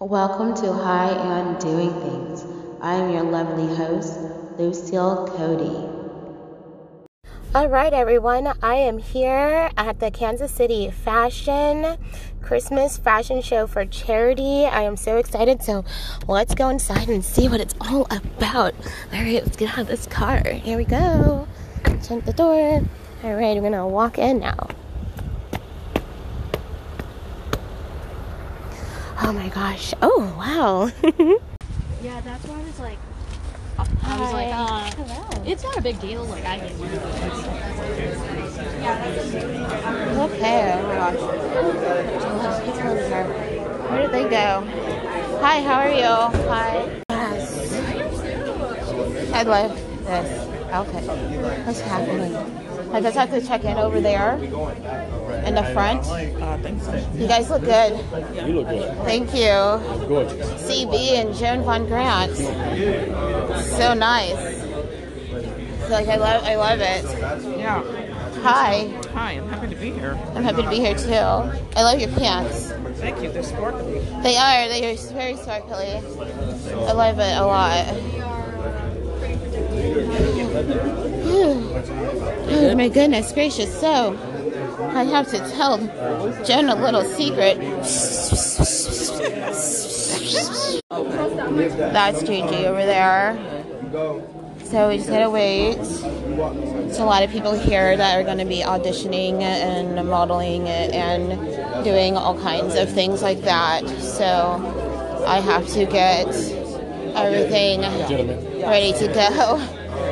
Welcome to High and Doing Things. I am your lovely host, Lucille Cody. All right, everyone. I am here at the Kansas City Fashion Christmas Fashion Show for charity. I am so excited. So let's go inside and see what it's all about. All right, let's get out of this car. Here we go. Shut the door. All right, we're gonna walk in now. Oh my gosh. Oh wow. Yeah, that's why I was like, I was like, uh, it's not a big deal. Like I get one of those. Okay, oh my gosh. It's over here. Where did they go? Hi, how are you? Hi. Yes. I love this outfit. What's happening? I just have to check in over there in the front. You guys look good. You look good. Thank you. Gorgeous. CB and Joan Von Grant. So nice. Like I love I love it. Yeah. Hi. Hi, I'm happy to be here. I'm happy to be here too. I love your pants. Thank you. They're sparkly. They are. They are very sparkly. I love it a lot. Hmm. oh my goodness gracious. So, I have to tell Jen a little secret. That's Gigi over there. So we just gotta wait. It's a lot of people here that are to be auditioning and modeling and doing all kinds of things like that. So I have to get everything ready to go.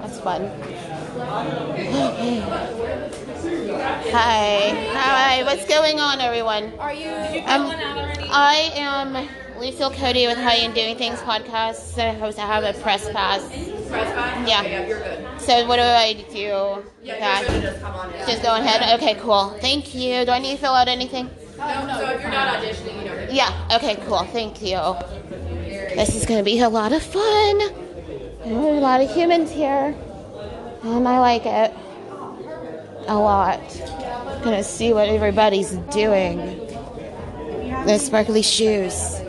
that's fun. Hi. Hi. What's going on, everyone? Are you? Um, I am Lucille Cody with How You Doing Things podcast. I hope to have a press pass. Press pass? Yeah. Yeah, you're good. So what do I do? Yeah, with you're that? good. Just come on. Just go ahead. Okay, cool. Thank you. Do I need to fill out anything? No, no, if you're not auditioning, you don't. Yeah. Okay, cool. Thank you. This is going to be a lot of fun. There are a lot of humans here. And I like it a lot. Gonna see what everybody's doing. The sparkly shoes.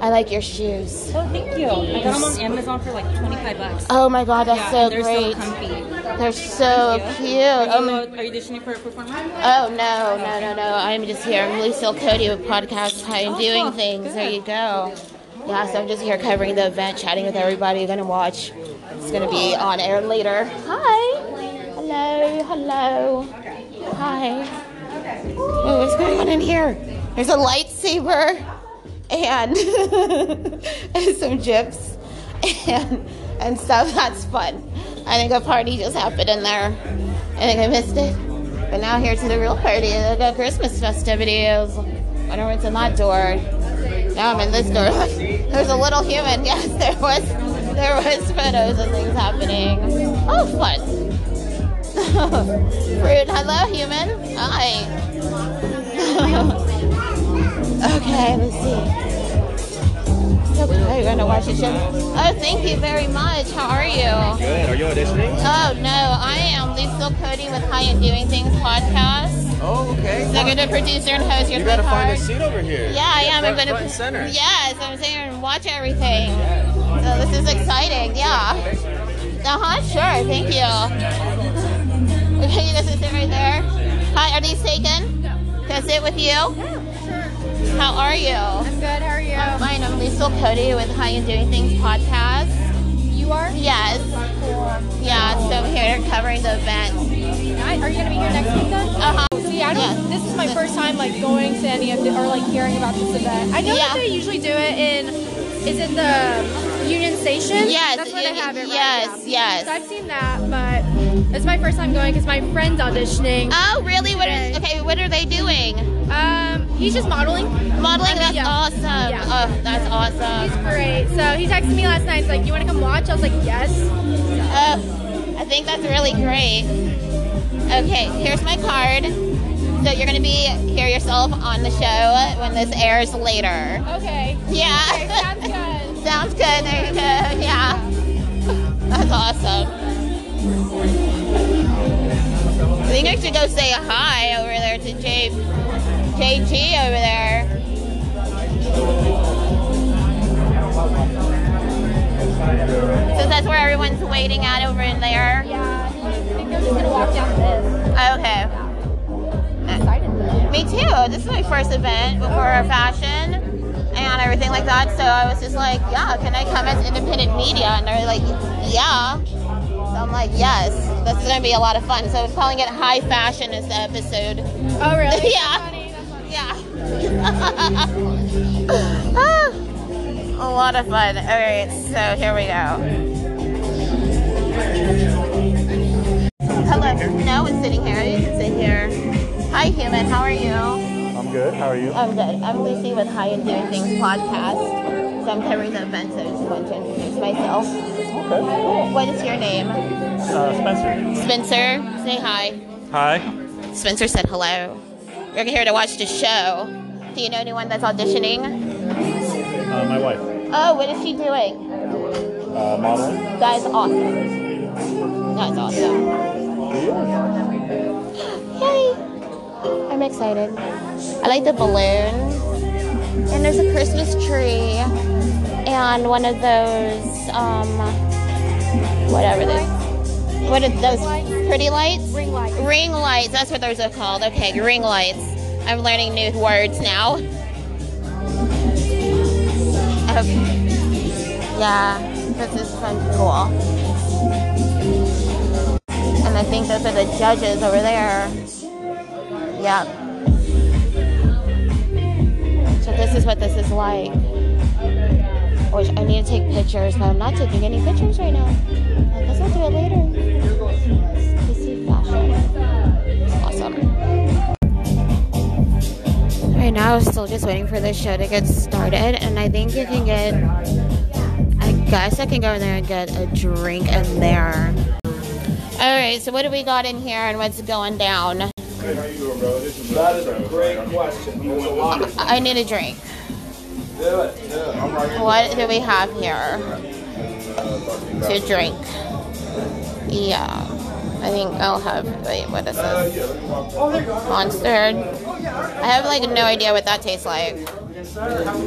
I like your shoes. Oh, thank you. I got them on Amazon for like 25 bucks. Oh my god, that's yeah, so they're great. so comfy. They're so cute. Are Oh, you, my- uh, are you auditioning for a performance? Oh no, no, no, no! I'm just here. I'm Lucille Cody with Podcast High and Oh, Doing. Things. There you go. Yeah, so I'm just here covering the event, chatting with everybody. Gonna watch. It's gonna be on air later. Hi. Hello. Hello. Hi. Oh, what's going on in here? There's a lightsaber and, some gyps and and stuff. That's fun. I think a party just happened in there. I think I missed it. But now here to the real party, the Christmas festivities. Wonder what's in that door. Now I'm in this door. There's a little human. Yes, there was there was photos and things happening. Oh, fun. Rude. Hello, human. Hi. okay, let's see. Okay, you're gonna watch the show. Oh, thank you very much. How are you? Good. Are you auditioning? Oh no, I am Lucille Cody with How You Doing Things podcast. Oh, okay. Executive producer and host. Your You gotta phone find a seat over here. Yeah, I am. I'm gonna. front and center. Yes, I'm sitting here and watch everything. So this is exciting. Yeah. Uh huh. Sure. Thank you. Okay, you guys can sit right there. Hi. Are these taken? Can I sit with you? How are you? I'm good. How are you? I'm fine. I'm Lucille Cody with How You Doing Things podcast. You are? Yes. Yeah. So I'm here covering the event. Are you gonna be here next week then? Uh huh. See, I don't. Yes. This is my first time like going to any of the, or like hearing about this event. I know Yeah. that they usually do it in. Is it the Union Station? Yes, That's where they have it. Right? yes, Yeah. yes. So I've seen that, but it's my first time going because my friend's auditioning. Oh, really? What Okay. okay? What are they doing? Um, he's just modeling. Modeling, that's yeah. awesome. Yeah. Oh, that's awesome. He's great. So he texted me last night. He's like, "You want to come watch?" I was like, "Yes." Oh, I think that's really great. Okay, here's my card. So you're gonna be hear yourself on the show when this airs later. Okay. Yeah. Okay, sounds good. Sounds good. There you go. Yeah. That's awesome. I think I should go say hi over there to J JG over there. So that's where everyone's waiting at over in there. Yeah. I think I'm just gonna walk down this. Okay. I'm excited though. Me too. This is my first event before fashion and everything like that. So I was just like, yeah, can I come as independent media? And they're like, yeah. So I'm like, yes. this is going to be a lot of fun. So I'm calling it high fashion this episode. Oh really? Yeah. That's funny. That's funny. Yeah. Ah, a lot of fun. All right, so here we go. Hello. No one's sitting here. You can sit here. Hi, human. How are you? I'm good. How are you? I'm good. I'm Lucy with High and Doing Things podcast. So I'm covering the event, so I just want to introduce myself. Okay. What is your name? Uh, Spencer. Spencer. Say hi. Hi. Spencer said hello. You're here to watch the show. Do you know anyone that's auditioning? Uh, my wife. Oh, what is she doing? Uh, modeling. That is awesome. That's awesome. Yay! I'm excited. I like the balloon. And there's a Christmas tree. And one of those, um, whatever they, what are those pretty lights? Ring lights. Ring lights, that's what those are called. Okay, ring lights. I'm learning new words now. Okay. Yeah, this is fun, cool. And I think those are the judges over there. Yep. So this is what this is like. Which I need to take pictures, but I'm not taking any pictures right now. I guess I'll do it later. Fashion. Awesome. Right now, I'm still just waiting for the show to get started, and I think you can get. I guess I can go in there and get a drink in there. All right, so what do we got in here, and what's going down? That is a great question. There's a lot of I need a drink. Do it. Do it. I'm right. What do we have here uh, to drink? Yeah, I think I'll have. Wait, what is this? Monster. I have like no idea what that tastes like.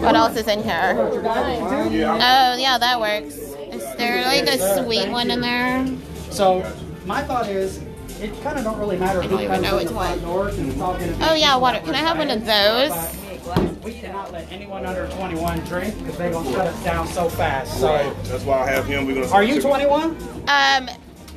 What else is in here? Oh yeah, that works. Is there like a sweet one in there? So my thought is, it kind of don't really matter I don't even know from which the front one. it's all gonna be Oh yeah, water. Can I have one of those? We cannot let anyone under 21 drink because they're gonna shut us down so fast. So, That's why I have him. We're gonna. are you 21? Um,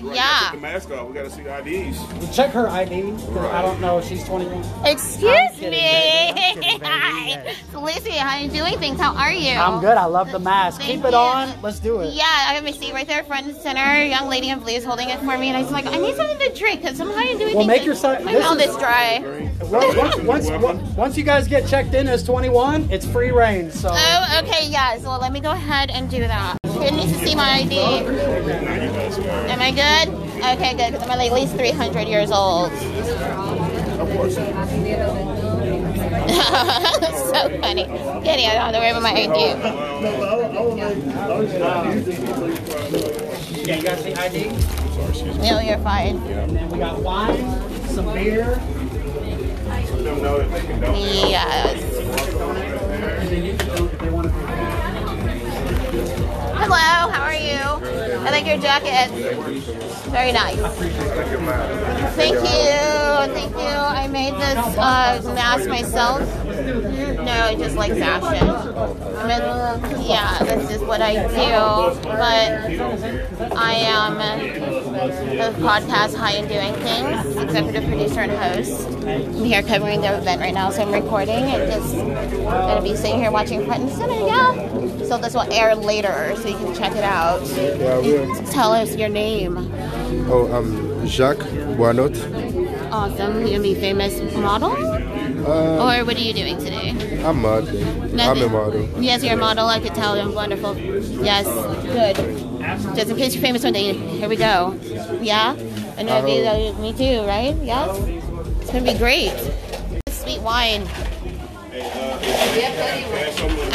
yeah. Take the mask off. We gotta see the IDs. Check her ID because I don't know if she's 21. Excuse I'm kidding, me. baby. I'm kidding. Hi. Yes. Lucy, how are you doing things? How are you? I'm good. I love the mask. Thank Keep it you. on. Let's do it. Yeah, I have my seat right there, front and center. Young lady in blue is holding it for me, and I was like, I need something to drink because I'm high and doing Well, things. make your si- My this mouth is- is dry. Once, once, once, once you guys get checked in as 21, it's free reign. So. Oh, okay, yeah. So let me go ahead and do that. Who needs to see my ID? Am I good? Okay, good. Because I'm at least 300 years old. Of course. so funny. Kenny, I don't have to worry about my ID. Yeah, you guys see ID? No, you're fine. And then we got wine, some beer, Let them know that they can donate. Yes. Hello, how are you? I like your jacket. Very nice. Thank you, thank you. I made this uh, mask myself. No, I just like fashion. Yeah, this is what I do. But I am the podcast High and Doing Things, executive producer and host. I'm here covering the event right now, so I'm recording and just gonna be sitting here watching center. Yeah. So this will air later, so you can check it out. Yeah, I will. Tell us your name. Oh, I'm Jacques Boinot. Awesome. You're gonna be famous model? Uh, or what are you doing today? I'm modeling. I'm a model. Yes, you're a model. I could tell. You're wonderful. Yes, good. Just in case you're famous one day, here we go. Yeah? And it'll be uh, me too, right? Yeah? It's gonna be great. Sweet wine.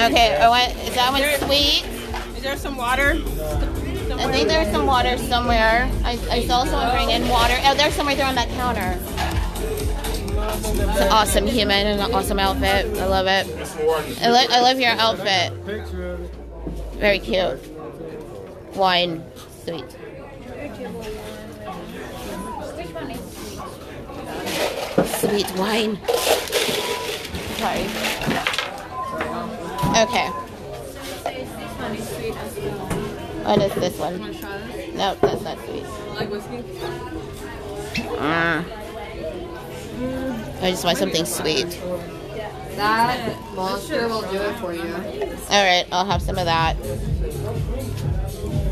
Okay, I oh, want, is that one sweet? Is there some water? I think there's some water somewhere. I, I saw someone bring in water. Oh, there's some right there on that counter. It's an awesome human and an awesome outfit. I love it. I, lo- I love your outfit. Very cute. Wine. Sweet. Sweet wine. Sorry. Okay. What is this one? No, that's not sweet. Like whiskey? Mm. I just want something sweet. That monster will do it for you. All right, I'll have some of that.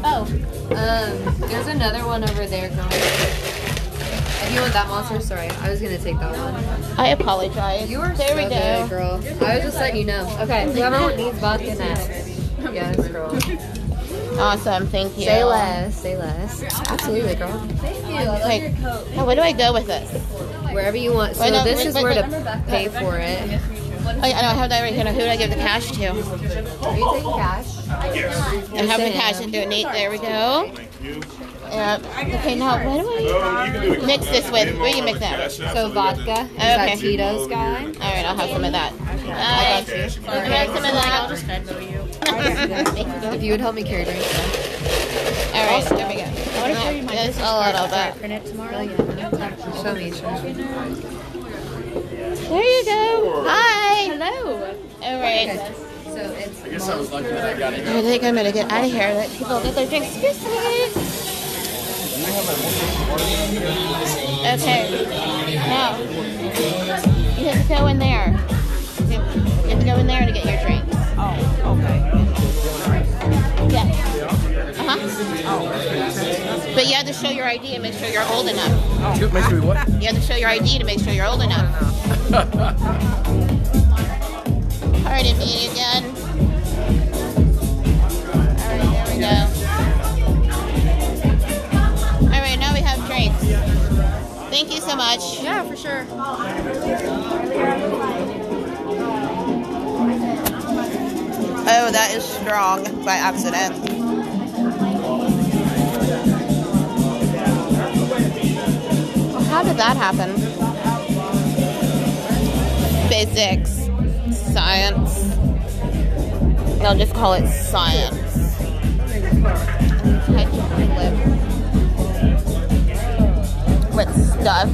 Oh, um, there's another one over there, girl. If you want that monster, sorry, I was gonna take that one. I apologize. You are there so we go. good, girl. I was just letting you know. Okay, whoever needs vodka next. Yes, girl. Awesome, thank you. Say less, say less. Absolutely, girl. Thank you. I Like, where do I go with this? Wherever you want. So no, this is where to pay for it. Oh, I don't have that right here. Now, who do I give the cash to? Are you taking cash? Yes. I'm having cash and donate. There we go. Yep. Okay, now what do I mix this with? What do you mix that? So vodka. Is Okay. that Tito's guy? All right, I'll have some of that. Uh, I got you. Can I have some of that? I'll just If you would help me carry drinks. All right, there we go. I want to show my Just a little bit. Print it tomorrow. Show me, show me. There you go. Hi. Hello. All right. So it's. I guess I was lucky that I got it. I think I'm gonna get out of here. Let people get their drinks. Excuse me. Okay. Now you have to go in there. You you have to go in there to get your drink. Oh, okay. Yeah. Uh huh. But you have to show your ID and make sure you're old enough. Make sure what? You have to show your ID to make sure you're old enough. Pardon me again. Thank you so much. Yeah, for sure. Oh, that is strong by accident. How did that happen? Physics, science. I'll just call it science. With stuff.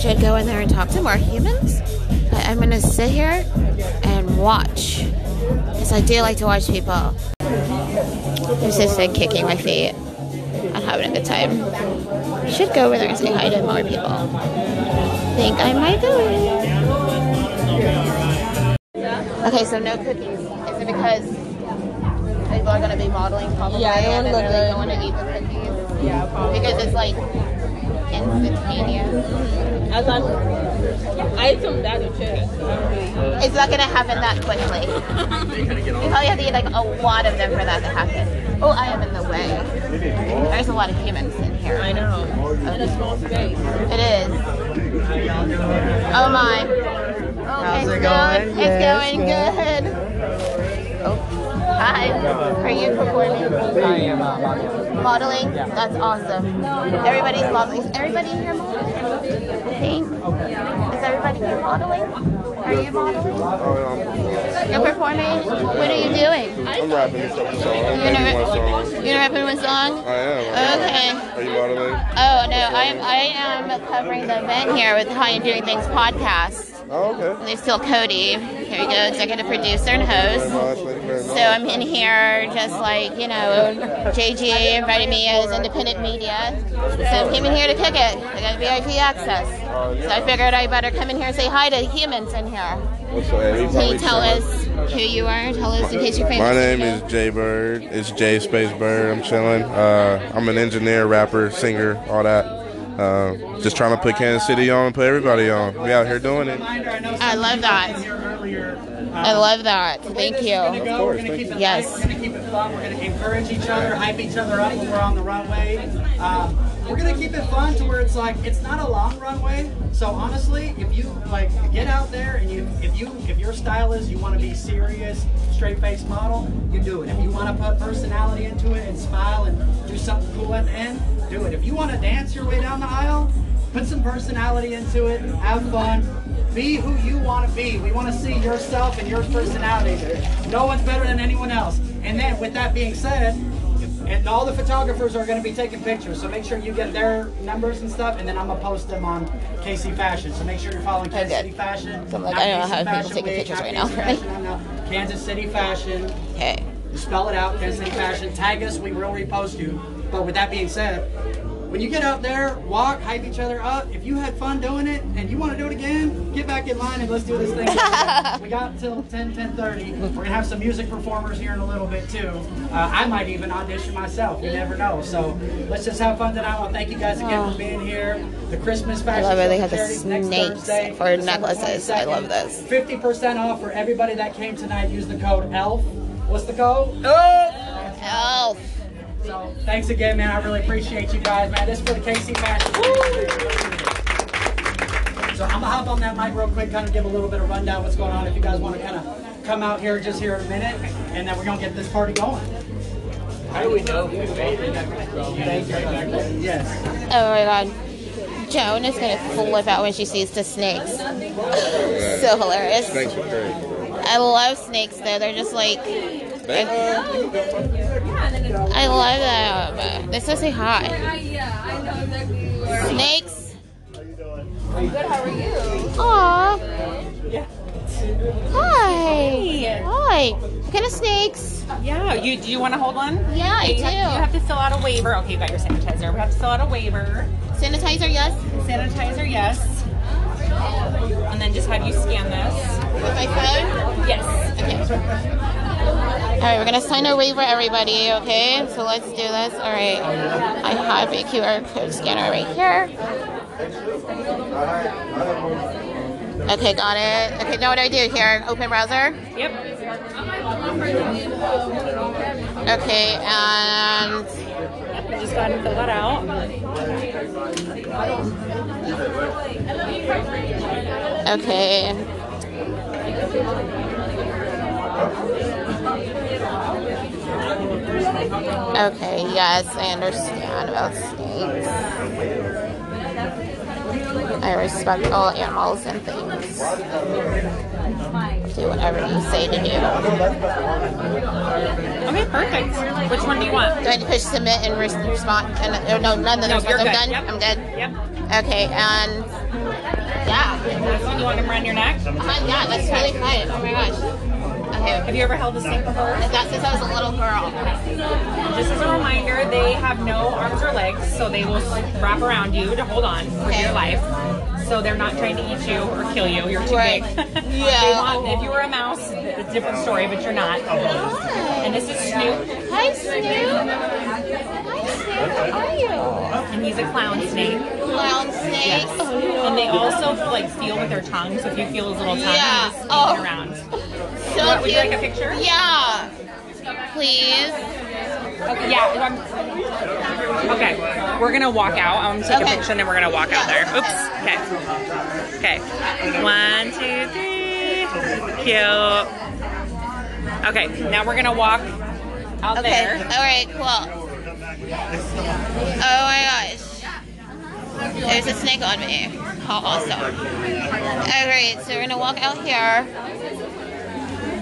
Should go in there and talk to more humans. But I'm gonna sit here and watch. Because I do like to watch people. There's this thing kicking my feet. I'm having a good time. Should go over there and say hi to more people. Think I might do it. Okay, so no cookies. Is it because people are gonna be modeling probably? Yeah, I don't and then look they good. don't want to eat the cookies? Yeah, probably. Because it's like instantaneous. Mm-hmm. I thought I ate some that too. It's not gonna happen that quickly. You probably have to eat like a lot of them for that to happen. Oh, I am in the way. There's a lot of humans in here. I know. And a small space. It is. Oh my. Oh, How's it's it going? It's Yes, going good. Oh, hi. Are you performing? I am uh, modeling. Modeling? That's awesome. Everybody's modeling. Is everybody here modeling? I. Is everybody here modeling? Are you modeling? You're performing? What are you doing? I'm rapping this song. I'm You're making one song. you're rapping one song? I am. I am. Okay. Are you modeling? Oh no, I am I am covering the event here with How You Doing Things podcast. Oh, okay. They still Cody. Here we go, executive producer and host. Much, thank you very much. So I'm in here just like, you know, JG invited me as independent media. So I came in here to kick it. I got VIP access. So I figured I better come in here and say hi to humans in here. Can you tell us who you are? Tell us in case you're famous. My name is Jay Bird. It's Jay Space Bird. I'm chilling. Uh, I'm an engineer, rapper, singer, all that. Uh, just trying to put Kansas City on and put everybody on. We out here doing it. I love that. I love that. Thank you. Of course, thank you. Yes. We're gonna keep it fun. We're gonna encourage each other, hype each other up when we're on the runway. Um, we're gonna keep it fun to where it's like it's not a long runway. So honestly, if you like get out there and you if you if your style is you want to be serious, straight face model, you do it. If you want to put personality into it and smile and do something cool at the end, do it. If you want to dance your way down the aisle, put some personality into it, have fun. Be who you want to be. We want to see yourself and your personality. No one's better than anyone else. And then, with that being said, and all the photographers are going to be taking pictures, so make sure you get their numbers and stuff, and then I'm gonna post them on KC Fashion. So make sure you're following Kansas Okay. City Fashion. So I'm like, I don't know KC how people Fashion taking pictures right now, Fashion, no, no. Kansas City Fashion. Okay. You spell it out, Kansas City Fashion. Tag us, we will repost you. But with that being said, when you get out there, walk, hype each other up. If you had fun doing it and you want to do it again, get back in line and let's do this thing. we got till 10, 10.30. We're going to have some music performers here in a little bit too. Uh, I might even audition myself. You never know. So let's just have fun tonight. I want to thank you guys again for being here. The Christmas I fashion love it. They have the snakes for necklaces. I love this. 50% off for everybody that came tonight. Use the code ELF. What's the code? ELF. ELF. So thanks again, man. I really appreciate you guys, man. This is for the KC Fashion. So I'm gonna hop on that mic real quick, kind of give a little bit of rundown what's going on. If you guys want to kind of come out here just here in a minute, and then we're gonna get this party going. How do we know who made it? Thank you. Yes. Oh my god. Joan is gonna flip out when she sees the snakes. so hilarious. Thanks for great. I love snakes though. They're just like I love them. They're so say hi. Snakes. Good, how are you? Aw. Hi. Hi. What kind of snakes? Yeah, you do you want to hold one? Yeah, I you do. Have, you have to fill out a waiver. Okay, you got your sanitizer. We have to fill out a waiver. Sanitizer, yes. Sanitizer, yes. And then just have you scan this. With my phone? Yes. Okay. All right, we're gonna sign a waiver, everybody. Okay, so let's do this. All right, I have a QR code scanner right here. Okay, got it. Okay, now what do I do here? Open browser. Yep. Okay, and just go ahead and fill that out. okay. Okay, yes, I understand about snakes. I respect all animals and things. Do whatever you say to do. Okay, perfect. Which one do you want? Do I push submit and res- respond? And, oh, no, none of No, those. you're I'm good. done. Yep. I'm good. Yep. Okay, and yeah. This one, you want them around your neck? Uh-huh, yeah, that's really fun. Oh my gosh. Okay. Have you ever held a snake before? That's since I was a little girl. Just as a reminder, they have no arms or legs, so they will wrap around you to hold on for your life. So they're not trying to eat you or kill you. You're too Right. big. Yeah. Want, if you were a mouse, it's a different story, but you're not. And this is Snoop. Hi, Snoop. Hi, Snoop. How are you? And he's a clown snake. Clown snake. Yes. And they also like feel with their tongue. So if you feel his little tongue, Yeah. just Oh. around. So Would- would you like a picture? Yeah. Please. Okay, yeah. Okay, we're gonna walk out. I'm gonna take Okay. a picture and then we're gonna walk out there. Oops. Okay. Okay. One, two, three. Cute. Okay, now we're gonna walk out Okay. there. All right. Cool. Oh my gosh. There's a snake on me. How awesome. All right. So we're gonna walk out here,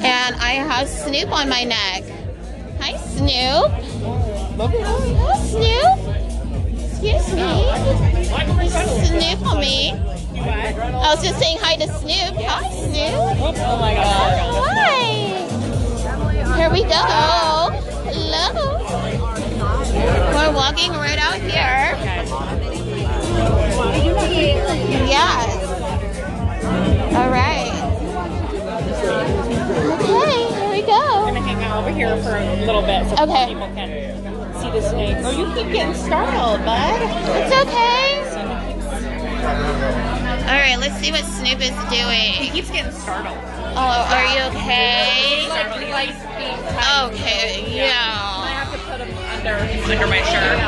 and I have Snoop on my neck. Hi, Snoop. Hi, Snoop. Excuse me. Snoop on me. I was just saying hi to Snoop. Hi, Snoop. Oh, oh my god. Hi. Here we go. Hello. We're walking right out here. Yes. Over here for a little bit so Okay. people can see the snake. Oh, you keep getting startled, bud. It's okay. All right, let's see what Snoop is doing. He keeps getting startled. Oh, are you okay? Startled. He likes being tight. Okay, yeah. I have to put him under, under my shirt.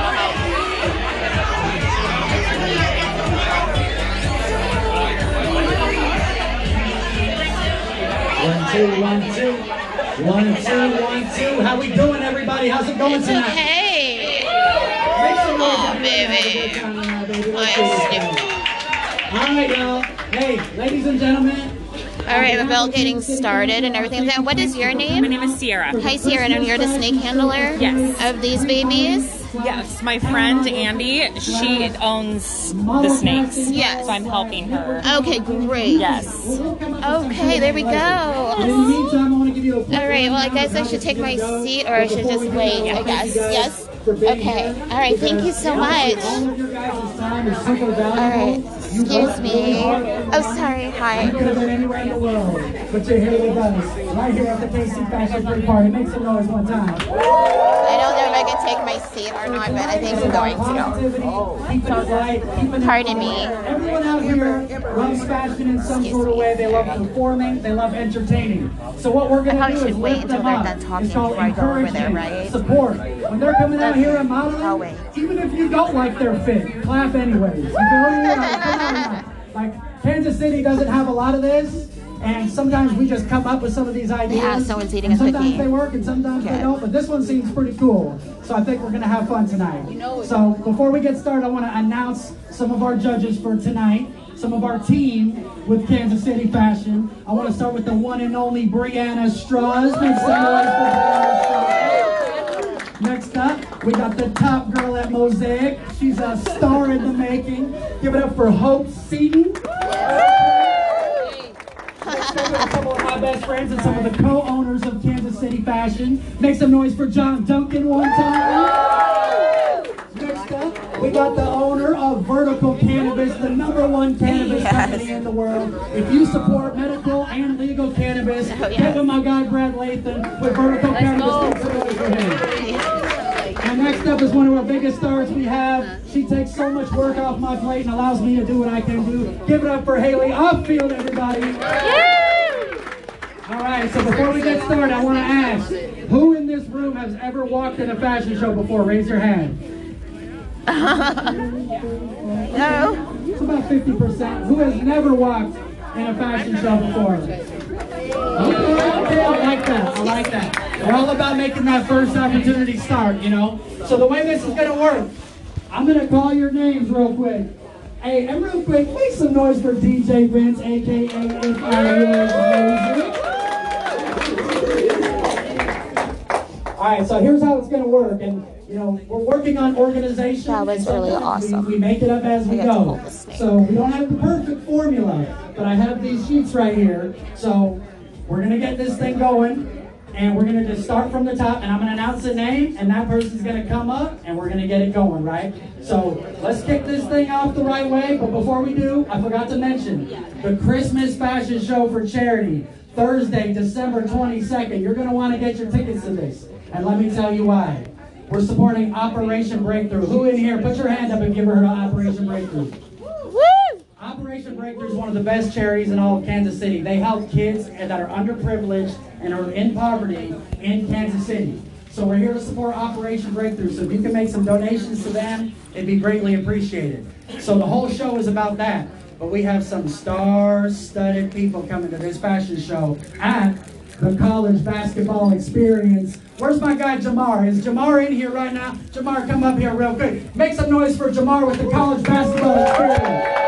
One, two, one, two. One, two, one, two. How we doing, everybody? How's it going It's tonight? okay. Make some noise Oh, having a baby. good time tonight, baby. Hi, Let's do Snoop. it. All right, y'all. Hey, ladies and gentlemen. All right, we're about getting started and everything. Then What is your name? My name? name is Sierra. Hi, Sierra, and you're the snake handler Yes. of these babies? Yes, my friend Andy, she owns the snakes. Yes. So I'm helping her. Okay, great. Yes. Okay, there we go. meantime, I want to give you a quick All right, well, I guess I should take my seat or I should just wait, that, I guess. Yes? Okay. All right, thank you so much. All of your guys' time is super valuable. All right, excuse me. Oh, sorry, You hi. could have been anywhere in the world, but you're here with us, right here at the KC Fashion Free Party. Make some noise one time. I don't know I can take my seat or not, but I think I'm going to. Positivity, keeping it light, keeping it Pardon me. Everyone out here loves fashion in some sort of way. They love performing. They love entertaining. So what we're going to do is wait until they're done talking before I go over there, right? Support. When they're coming out here and modeling, even if you don't like their fit, clap anyways. You feel me? Yeah, come on now. Like Kansas City doesn't have a lot of this. And sometimes we just come up with some of these ideas. Yeah, someone's eating and a sometimes cookie. they work and sometimes they don't. But this one seems pretty cool. So I think we're gonna have fun tonight. So before we get started, I want to announce some of our judges for tonight. Some of our team with Kansas City Fashion. I want to start with the one and only Brianna Straws. Make some noise for Brianna Straws. Next up, we got the top girl at Mosaic. She's a star in the making. Give it up for Hope Seaton. A couple of my best friends and some of the co-owners of Kansas City Fashion. Make some noise for John Duncan one time. Next up, we got the owner of Vertical Cannabis, the number one cannabis Yes. company in the world. If you support medical and legal cannabis, Oh, yes. give him my guy Brad Lathan with Vertical Cannabis. Make some noise for him. And next up is one of our biggest stars we have. She takes so much work off my plate and allows me to do what I can do. Give it up for Haley Upfield, everybody. All right, so before we get started, I want to ask, who in this room has ever walked in a fashion show before? Raise your hand. No. It's about 50%. Who has never walked in a fashion show before? Okay, okay, I like that. I like that. We're all about making that first opportunity start, you know? So the way this is going to work, I'm going to call your names real quick. Hey, and real quick, make some noise for DJ Vince, aka If I Was Music. All right, so here's how it's going to work. And, you know, we're working on organization. That was really sometimes we- awesome. We, make it up as we I got to go. hold this snake. So we don't have the perfect formula, but I have these sheets right here. So we're going to get this thing going. And we're going to just start from the top. And I'm going to announce a name. And that person's going to come up. And we're going to get it going, right? So let's kick this thing off the right way. But before we do, I forgot to mention the Christmas fashion show for charity. Thursday, December 22nd. You're going to want to get your tickets to this. And let me tell you why. We're supporting Operation Breakthrough. Who in here? Put your hand up and give her Operation Breakthrough. Operation Breakthrough is one of the best charities in all of Kansas City. They help kids that are underprivileged and are in poverty in Kansas City. So we're here to support Operation Breakthrough. So if you can make some donations to them, it'd be greatly appreciated. So the whole show is about that. But we have some star-studded people coming to this fashion show at the college basketball experience. Where's my guy Jamar? Is Jamar in here right now? Jamar, come up here real quick. Make some noise for Jamar with the college basketball experience.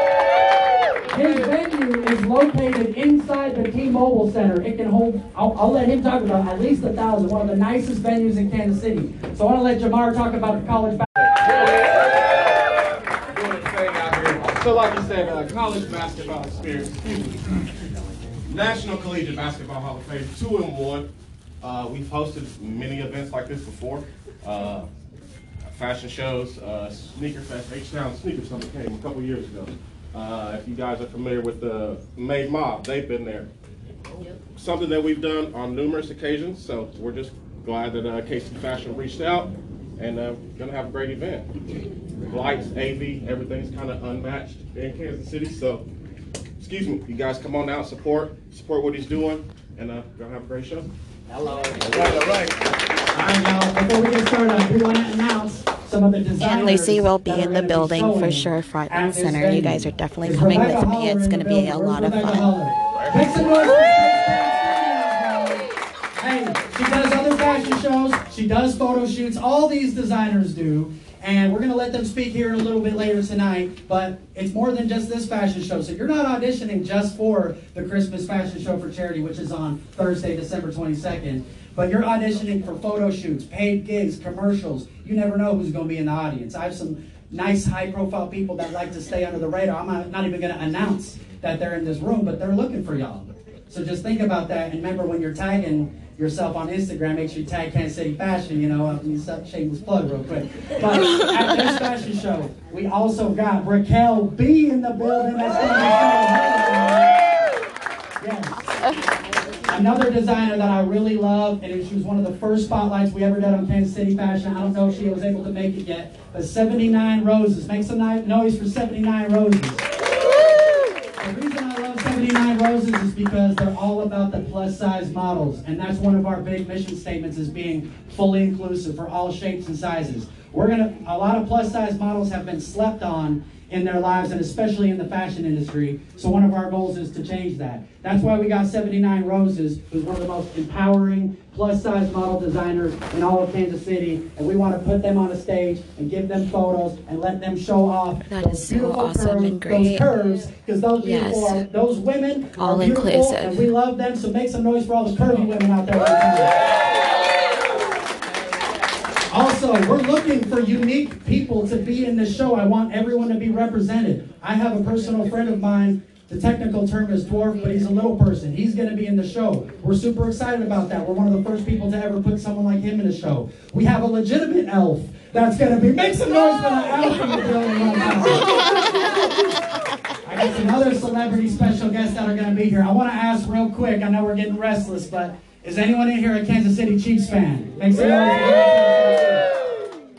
His venue is located inside the T-Mobile Center. It can hold, I'll, I'll let him talk about at least a thousand, one of the nicest venues in Kansas City. So I want to let Jamar talk about the college basketball. So like you said uh, college basketball experience. National Collegiate Basketball Hall of Fame, two and one. Uh, we've hosted many events like this before. Uh, fashion shows, uh, Sneaker Fest, H-Town Sneaker Summit came a couple years ago. Uh, if you guys are familiar with the Made Mob, they've been there. Something that we've done on numerous occasions, so we're just glad that uh, KC Fashion reached out and uh, gonna have a great event. Lights, AV, everything's kind of unmatched in Kansas City, so excuse me, you guys come on out, support, support what he's doing, and uh, gonna have a great show. Hello. All right, all right. All right, y'all, before we get started, I do want to announce some of the designers. And Lucy will be in the building for sure, front at and this center. You guys are definitely Is coming Rebecca with me. It's going to be a building? lot Where's of fun. Holler? Make some noise for Hey, she does other fashion shows. She does photo shoots. All these designers do. And we're going to let them speak here in a little bit later tonight. But it's more than just this fashion show. So you're not auditioning just for the Christmas fashion show for charity, which is on Thursday, December 22nd. But you're auditioning for photo shoots, paid gigs, commercials. You never know who's going to be in the audience. I have some nice, high profile people that like to stay under the radar. I'm not, even going to announce that they're in this room, but they're looking for y'all. So just think about that. And remember, when you're tagging yourself on Instagram, make sure you tag Kansas City Fashion, you know, uh, you suck shameless plug real quick. But at this fashion show, we also got Raquel B in the building. That's going to be Yes. Another designer that I really love, and she was one of the first spotlights we ever did on Kansas City Fashion. I don't know if she was able to make it yet, but 79 Roses. Make some noise for 79 Roses. The reason I love 79 Roses is because they're all about the plus size models. And that's one of our big mission statements is being fully inclusive for all shapes and sizes. We're gonna a lot of plus size models have been slept on in their lives and especially in the fashion industry. So one of our goals is to change that. That's why we got 79 Roses, who's one of the most empowering plus size model designers in all of Kansas City. And we want to put them on a stage and give them photos and let them show off That those is so beautiful awesome curves, and great. those curves, because those Yes. are, those women All are beautiful, inclusive. and we love them. So make some noise for all the curvy women out there. Also, we're looking for unique people to be in this show. I want everyone to be represented. I have a personal friend of mine. The technical term is dwarf, but he's a little person. He's going to be in the show. We're super excited about that. We're one of the first people to ever put someone like him in a show. We have a legitimate elf that's going to be. Make some noise for that elf in the building right now. I got some other celebrity special guests that are going to be here. I want to ask real quick. I know we're getting restless, but is anyone in here a Kansas City Chiefs fan? Make some noise.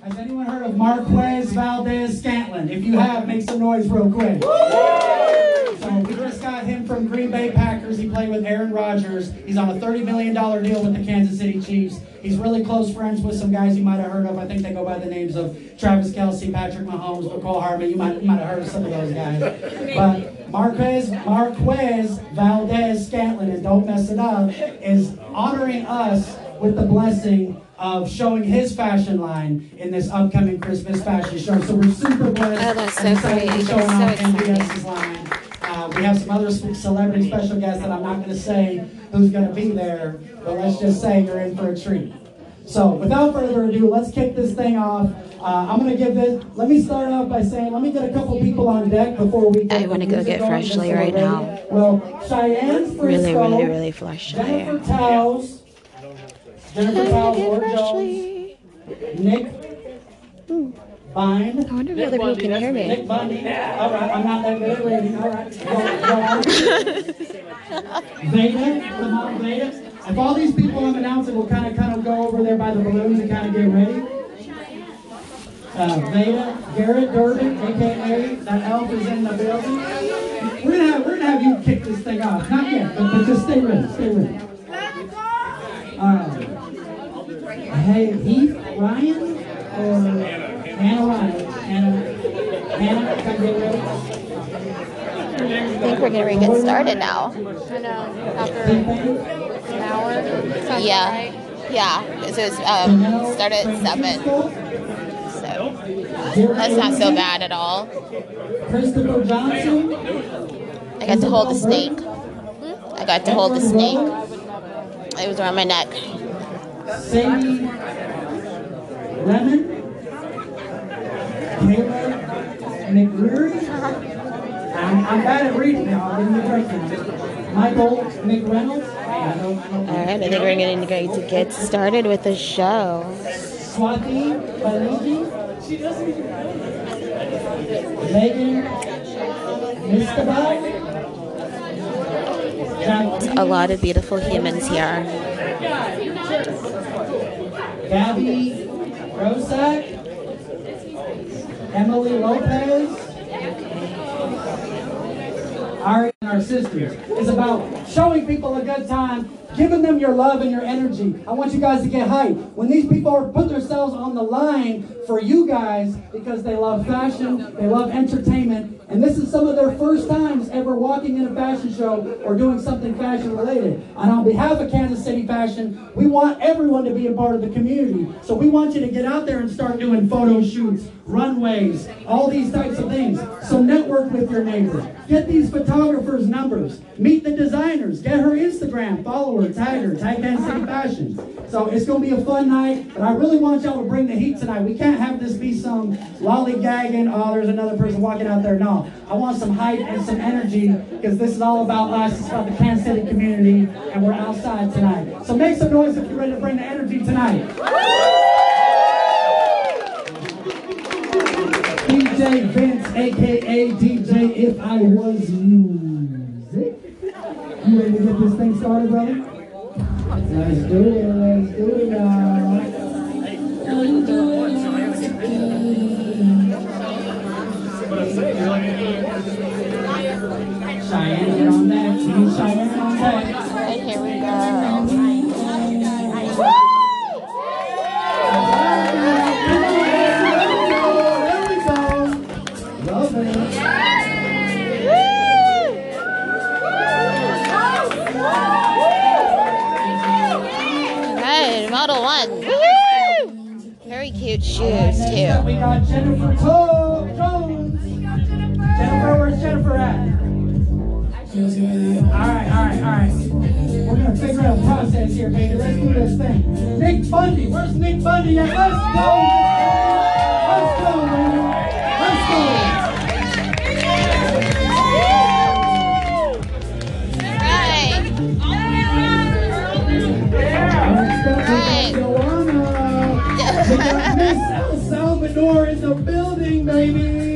Has anyone heard of Marquez Valdes-Scantling? If you have, make some noise real quick. So we just got him from Green Bay Packers. He played with Aaron Rodgers. He's on a $30 million deal with the Kansas City Chiefs. He's really close friends with some guys you might have heard of. I think they go by the names of Travis Kelce, Patrick Mahomes, Mecole Hardman. You might, you might have heard of some of those guys. But Marquez, Marquez Valdes-Scantling, and don't mess it up, is honoring us with the blessing of showing his fashion line in this upcoming Christmas fashion show. So we're super blessed. Oh, that's so and great. be showing That's off so line. Uh, we have some other celebrity special guests that I'm not going to say who's going to be there, but let's just say you're in for a treat. So, without further ado, let's kick this thing off. Uh, I'm going to give this. Let me start off by saying, let me get a couple people on deck before we. Get I wanna go get Freshly right now. Well, Cheyenne Frisco. Really, really, really flush Jennifer. Towles. Jennifer Towles, Lord Jones. Bind. I wonder if other people can hear me. Nick Bundy. All right, I'm not that good reading. All right. Veda, come on, Veda. If all these people I'm announcing will kind of kind of go over there by the balloons and kind of get ready. Uh, Veda, Garrett Durbin, aka that elf is in the building. We're gonna have we're gonna have you kick this thing off. Not yet, but, but just stay ready. Stay ready. All right. Hey, Heath Ryan or You get ready? I think we're to get started now. I know. After an hour. Yeah. right. Yeah. This is um, started at 7. So that's not so bad at all. Christopher Johnson. I got to hold the snake. I got to hold the snake. It was around my neck. Sadie Lemon. Caleb McReary. I'm, I'm bad at reading now. A break now. Michael McReynolds. I I All right, I think we're going to get started with the show. Swati Baligi. Megan Mistabal. A lot of beautiful humans here. Gabby Rosak. Emily Lopez. Ari and our sisters. It's about showing people a good time, giving them your love and your energy. I want you guys to get hype. When these people are put themselves on the line for you guys because they love fashion, they love entertainment, and this is some of their first times ever walking in a fashion show or doing something fashion related. And on behalf of Kansas City Fashion, we want everyone to be a part of the community. So we want you to get out there and start doing photo shoots, runways, all these types of things. So network with your neighbors. Get these photographers' numbers. Meet the designers. Get her Instagram. Follow her. Tag her. Tag Kansas City Fashion. So it's going to be a fun night. But I really want y'all to bring the heat tonight. We can't have this be some lollygagging, oh, there's another person walking out there. No. I want some hype and some energy because this is all about us. It's about the Kansas City community. And we're outside tonight. So make some noise if you're ready to bring the energy tonight. DJ Vince, aka DJ If I Was Music. You ready to get this thing started, brother? Let's do it, let's do it now. Cheyenne, get on that. Cheyenne on that. And here we go. Model 1. Woo! Very cute shoes, too. we got Jennifer Jones. Jennifer, where's Jennifer at? All right, all right, all right. We're gonna figure out a process here, baby. Let's do this thing. Nick Bundy, where's Nick Bundy at? Let's go. El Salvador in the building, baby.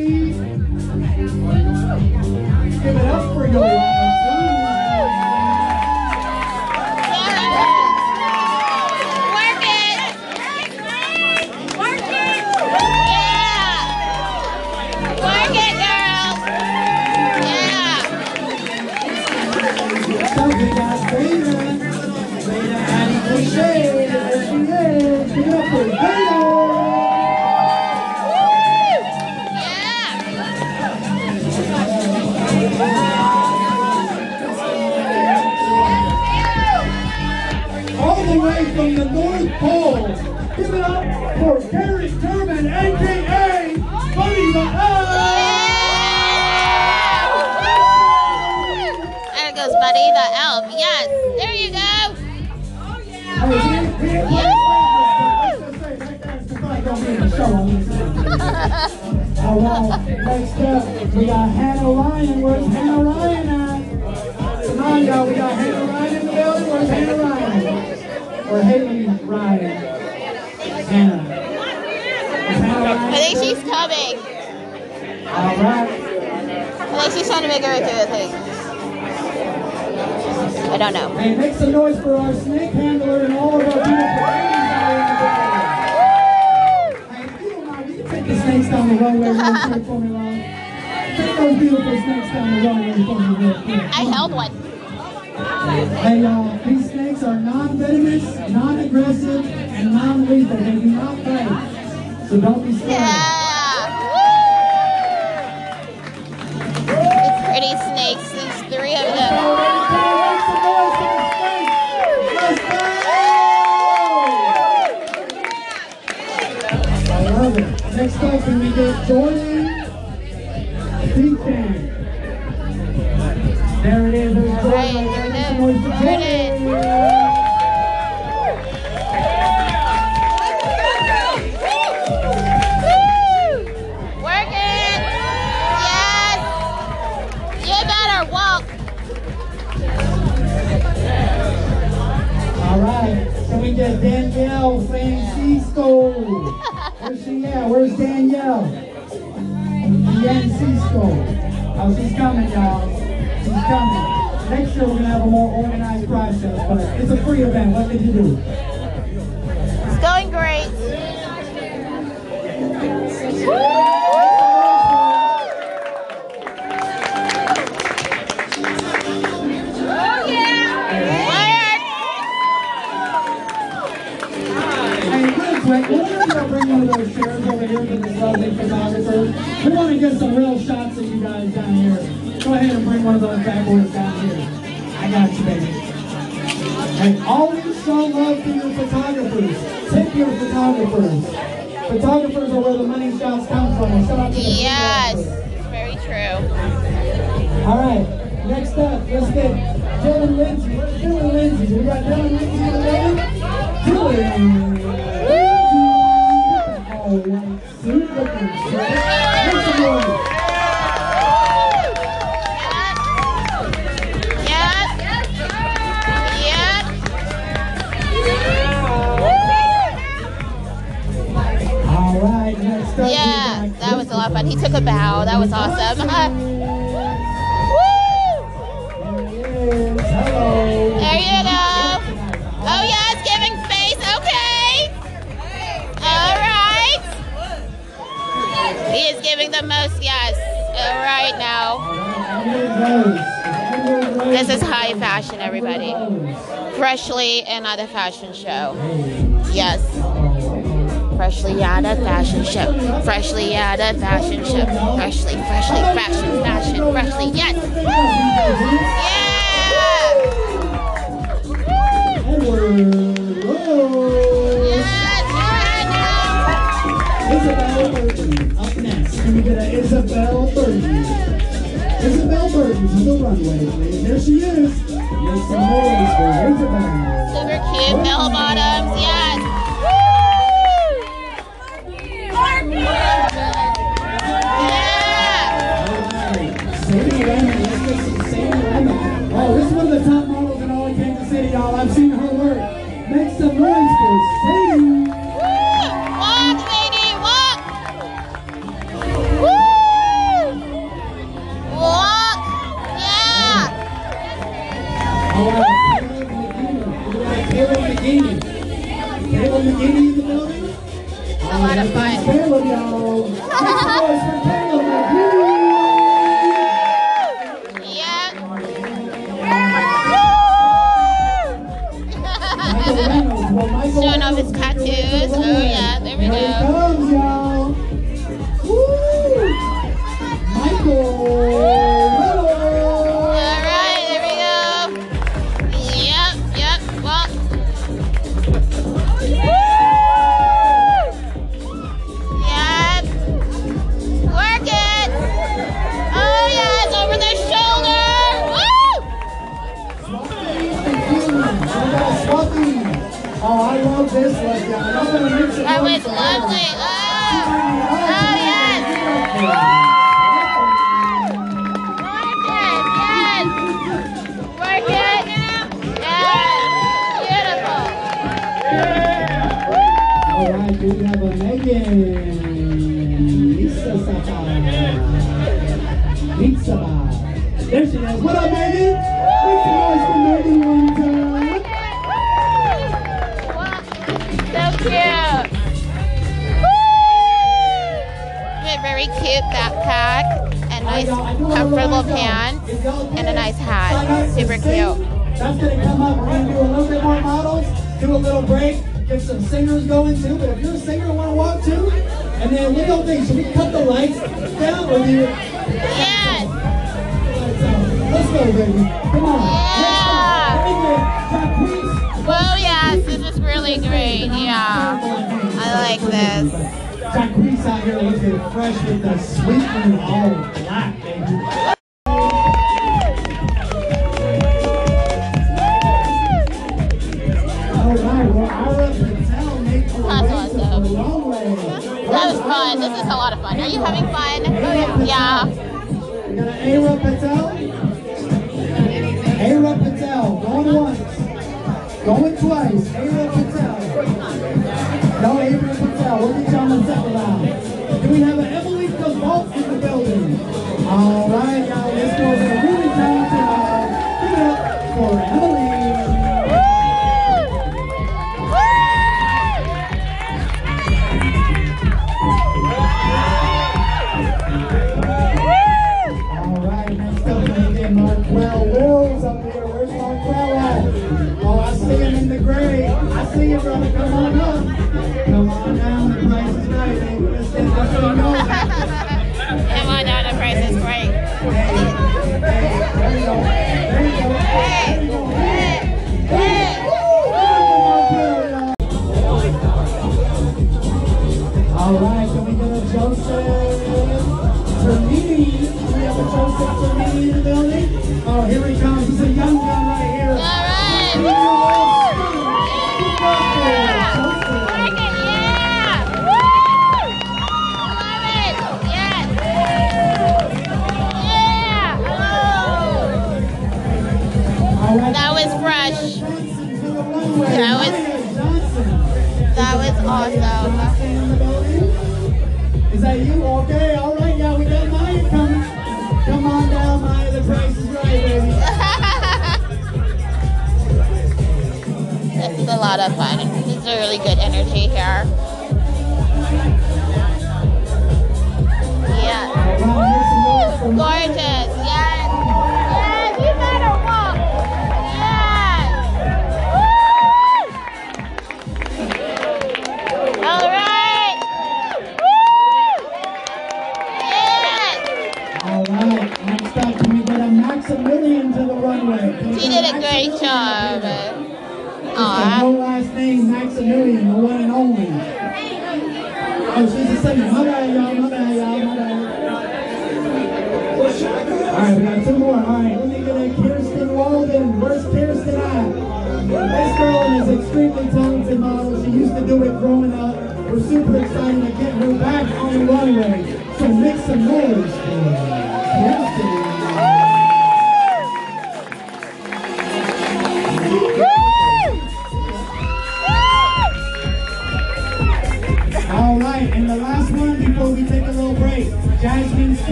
All right, next up, we got Hannah Ryan. Where's Hannah Ryan at? Come on, y'all. We got Hannah Ryan in the building. Where's Hannah Ryan? Or Haley Ryan? Hannah. Hannah I think she's coming. All right. I think she's trying to make her way through the thing. I don't know. Hey, make some noise for our snake handler and all of our beautiful snakes down the runway real quick for me? Take those beautiful snakes down the runway for me real quick. I held one. Hey y'all, these snakes are non-venomous, non-aggressive, and non-lethal. They do not bite. So don't be scared. It's can we Oh, she's coming, y'all. She's coming. Next year we're gonna have a more organized process, but it's a free event. What did you do? It's going great. Hey, real quick, we're gonna bring one of those chairs over here for this lovely photographer. We want to get some real shots you guys down here. Go ahead and bring one of those bad boys down here. I got you, baby. And always show love to your photographers. Tip your photographers. Photographers are where the money shots come from. Shout out to the Yes, photographers. very true. All right, next up, let's get Dylan Lindsay. Where's Dylan Lindsay? We got Dylan Lindsay in the building? Dylan! Took a bow. That was awesome. Hello. There you go. Oh yes, giving face. Okay. All right. He is giving the most. Yes. All right now. This is high fashion, everybody. Freshly and at a fashion show. Yes. Freshly at a fashion show. Freshly at a fashion show. Freshly, freshly, fashion, fashion, freshly. Yes. Isabel Burton up next. Can we get a Isabel Burton? Isabel Burton to the runway, please. There she is. Make some noise for Isabel. Super cute. Bell bottoms. Yes.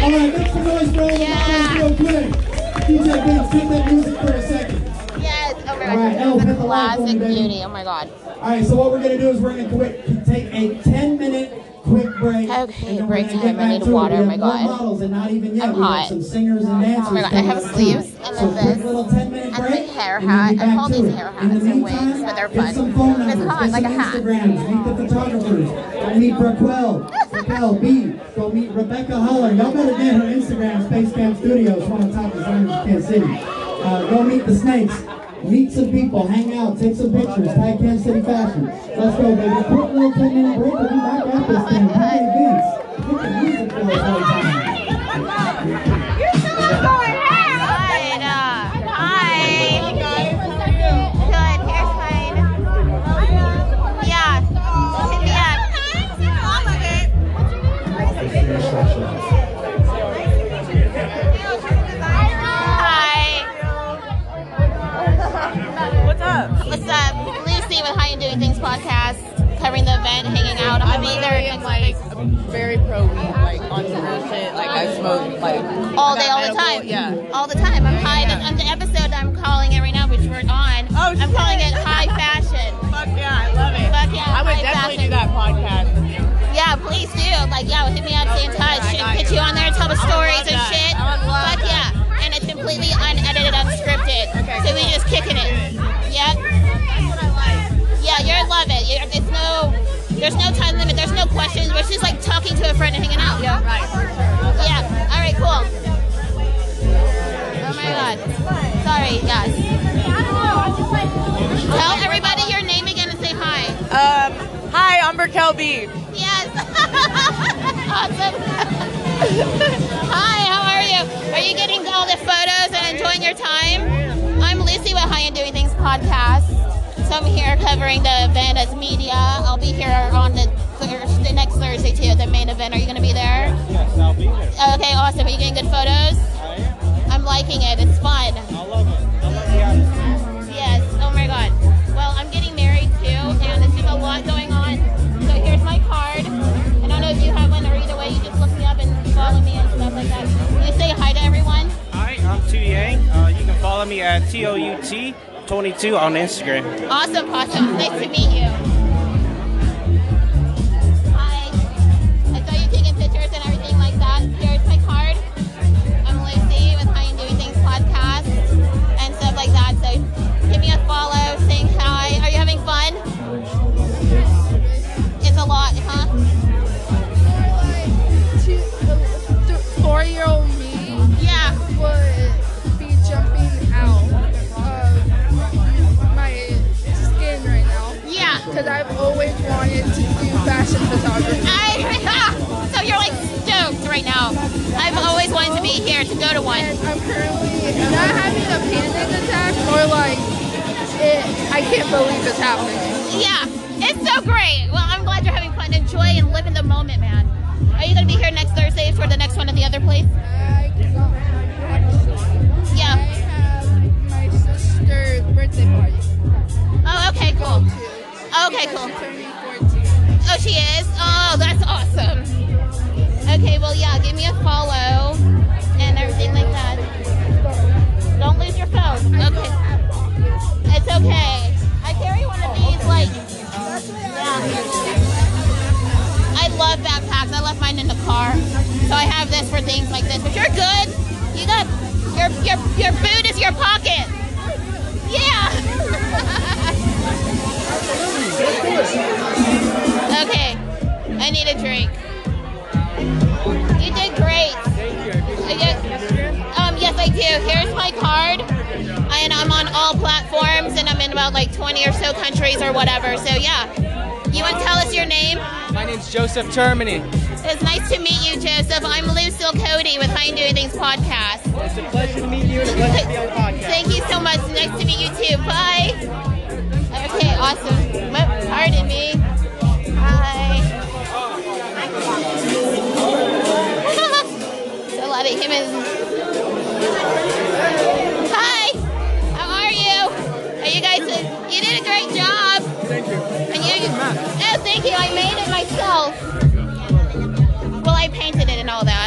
All right, make some noise for all models real quick. DJ that music for a second. Yes. Oh my All right, god. Elle, This is the a live for me, classic beauty. Oh my god. All right, so what we're gonna do is we're gonna take a 10 minute quick break. Okay, and break time. I need water. Oh my God. models and not even yet. I'm hot. have some singers and dancers. Oh my god, I have sleeves and So a quick vest little 10 minute and a hair hat. I call these hair hats meantime, wigs, but they're fun. some phone It's hot, like some a hat. Instagrams, meet the photographers. Go meet Raquel, Raquel B. Go meet Rebecca Holler. Y'all better get her Instagram, Space Camp Studios, one of the top designers in Kansas City. Uh, go meet the snakes. Meet some people, hang out, take some pictures, tag Kansas City Fashion. Let's go, baby. Quick little 10 minute break, we'll be back at this thing. DJ Vince, hit the music for. High and Doing Things podcast, covering the event, hanging out. I'm gonna be there next like very pro weed, like real shit. Like I smoke like all day, all the time. Yeah. All the time. I'm high. Yeah. On the episode I'm calling it right now, which we're on. Oh, I'm calling it high fashion. Fuck yeah, I love it. Fuck yeah. I would definitely fashion. do that podcast. Yeah, please do. Like, yeah, hit me up, stay in touch, and put you. on there, tell the stories and that. shit. I would love Fuck yeah. And it's completely unedited, unscripted. Okay, so we just kicking it. Yep. Yeah, you'll love it. You're, it's no, there's no time limit. There's no questions. We're just like talking to a friend and hanging out. Yeah. Right. Yeah. All right. Cool. Oh my God. Sorry, guys. Tell everybody your name again and say hi. Um, hi, I'm Raquel B. Yes. awesome. Hi, how are you? Are you getting all the photos and enjoying your time? I'm Lucy with High and Doing Things podcast. So I'm here covering the event as media. I'll be here on the Thursday, next Thursday too, the main event. Are you going to be there? Yes, I'll be there. Okay, awesome. Are you getting good photos? I'm I'm liking it. It's fun. I love it. I love the atmosphere. Yes. Oh my God. Well, I'm getting married too, and there's just a lot going on. So here's my card. I don't know if you have one, or either way, you just look me up and follow me and stuff like that. You say hi to everyone. Hi, I'm Tu Yang. Uh, you can follow me at T O U T 22 on Instagram. Awesome, awesome. Nice to meet you. Hi. I saw you taking pictures and everything like that. Here's my card. I'm Lucy with How You Doing Things podcast and stuff like that. So give me a follow, saying hi. Are you having fun? It's a lot, huh? Four-year-old Because I've always wanted to do fashion photography. I, so you're like stoked right now. I've always wanted to be here to go to one. I'm currently not having a panic attack, more like it, I can't believe it's happening. Yeah, it's so great. Well, I'm glad you're having fun. Enjoy and live in the moment, man. Are you gonna be here next Thursday for the next one at the other place? Yeah. I have My sister's birthday party. Oh, okay, cool. Okay, cool. Oh, she is. Oh, that's awesome. Okay, well, yeah. Give me a follow and everything like that. Don't lose your phone. Okay. It's okay. I carry one of these, like. Yeah. I love backpacks. I left mine in the car, so I have this for things like this. But you're good. You got your your your boot is your pocket. Yeah. okay. I need a drink. You did great. I get- Um, yes, I do. Here's my card. And I'm on all platforms, and I'm in about like 20 or so countries or whatever. So yeah, you want to tell us your name? My name's Joseph Termini. It's nice to meet you, Joseph. I'm Lucille Cody with How Doing Things podcast. It's a pleasure to meet you and a pleasure to be on the podcast. Thank you so much. Nice to meet you too. Bye. Okay, awesome. Pardon me. Hi. There's a lot of humans. Hi. How are you? Are you guys? you did a great job. Thank you. And you? Oh, thank you. I made it myself. Well, I painted it and all that.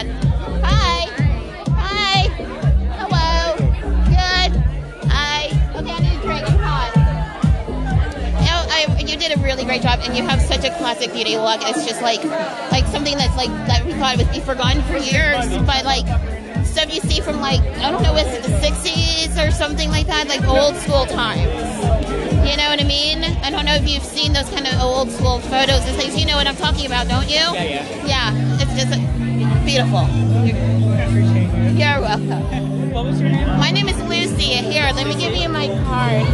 You did a really great job, and you have such a classic beauty look. It's just like, like something that's like that we thought would be forgotten for years, but like stuff you see from like I don't know, is it the '60s or something like that, like old school times. You know what I mean? I don't know if you've seen those kind of old school photos and things. You know what I'm talking about, don't you? Yeah, yeah. Yeah, it's just beautiful. You're welcome. What was your name? My name is Lucy. Here, let me give you my card.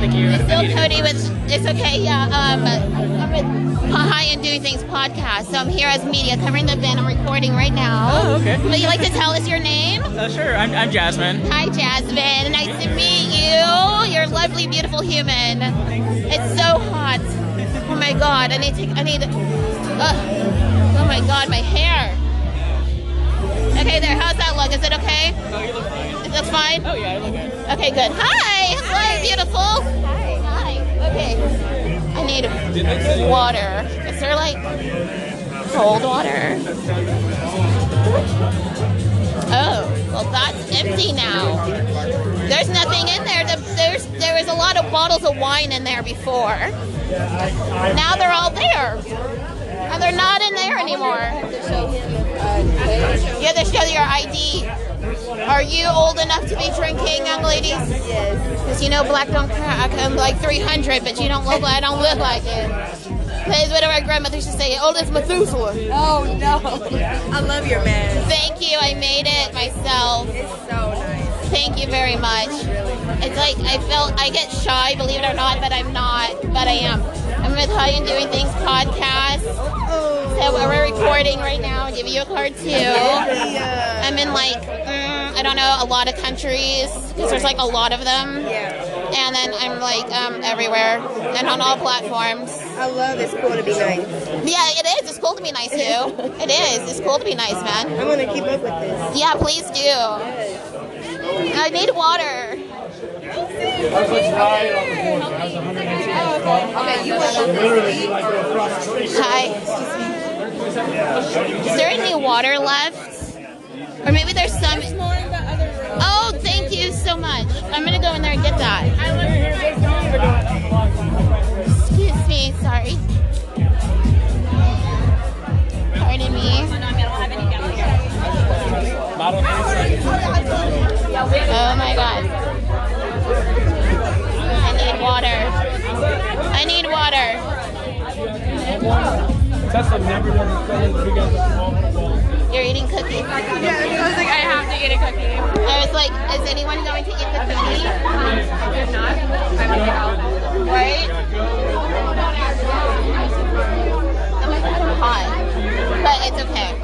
thank you. Still Cody with it's okay, yeah. Um I'm with Hi and Doing Things podcast. So I'm here as media covering the event. I'm recording right now. Oh, okay. Would you like to tell us your name? Uh, sure, I'm, I'm Jasmine. Hi Jasmine. Nice to meet you. You're a lovely, beautiful human. It's so hot. Oh my god, I need to I need uh, oh my god, my hair. Okay, there. How's that look? Is it okay? Oh, you look fine. Is that fine? Oh, yeah, I look good. Okay, good. Hi. Hello, beautiful. Hi. Hi. Okay. I need water. Is there like cold water? Oh, well, that's empty now. There's nothing in there. The- There's there was a lot of bottles of wine in there before. Now they're all there, and they're not in there anymore. You have to show your ID. Are you old enough to be drinking, young ladies? Yes. Because you know black don't crack. I'm like 300, but you don't look. like I don't look like it. That's what our grandmother used to say. Old as Methuselah. Oh no. I love your man. Thank you. I made it myself. It's so nice. Thank you very much. It's like I felt I get shy, believe it or not, but I'm not. But I am. I'm with How You Doing Things podcast. Oh, So we're recording right now. I'll give you a card too. I'm in like mm, I don't know a lot of countries because there's like a lot of them. Yeah. And then I'm like um, everywhere and on all platforms. I love it's cool to be nice. Yeah, it is. It's cool to be nice, too. It is. It's cool to be nice, man. I'm gonna keep up with this. Yeah, please do. I need water. Okay, you want Hi. Is there any water left? Or maybe there's some. Oh, thank you so much. I'm gonna go in there and get that. Excuse me, sorry. Pardon me. Oh my god. I need water. I need water. Tesla never does it big as a You're eating cookies. Yeah, I was like, I have to eat a cookie. I was like, is anyone going to eat the cookie? If not, I would take out. Right? Oh my god, I'm hot. But it's okay.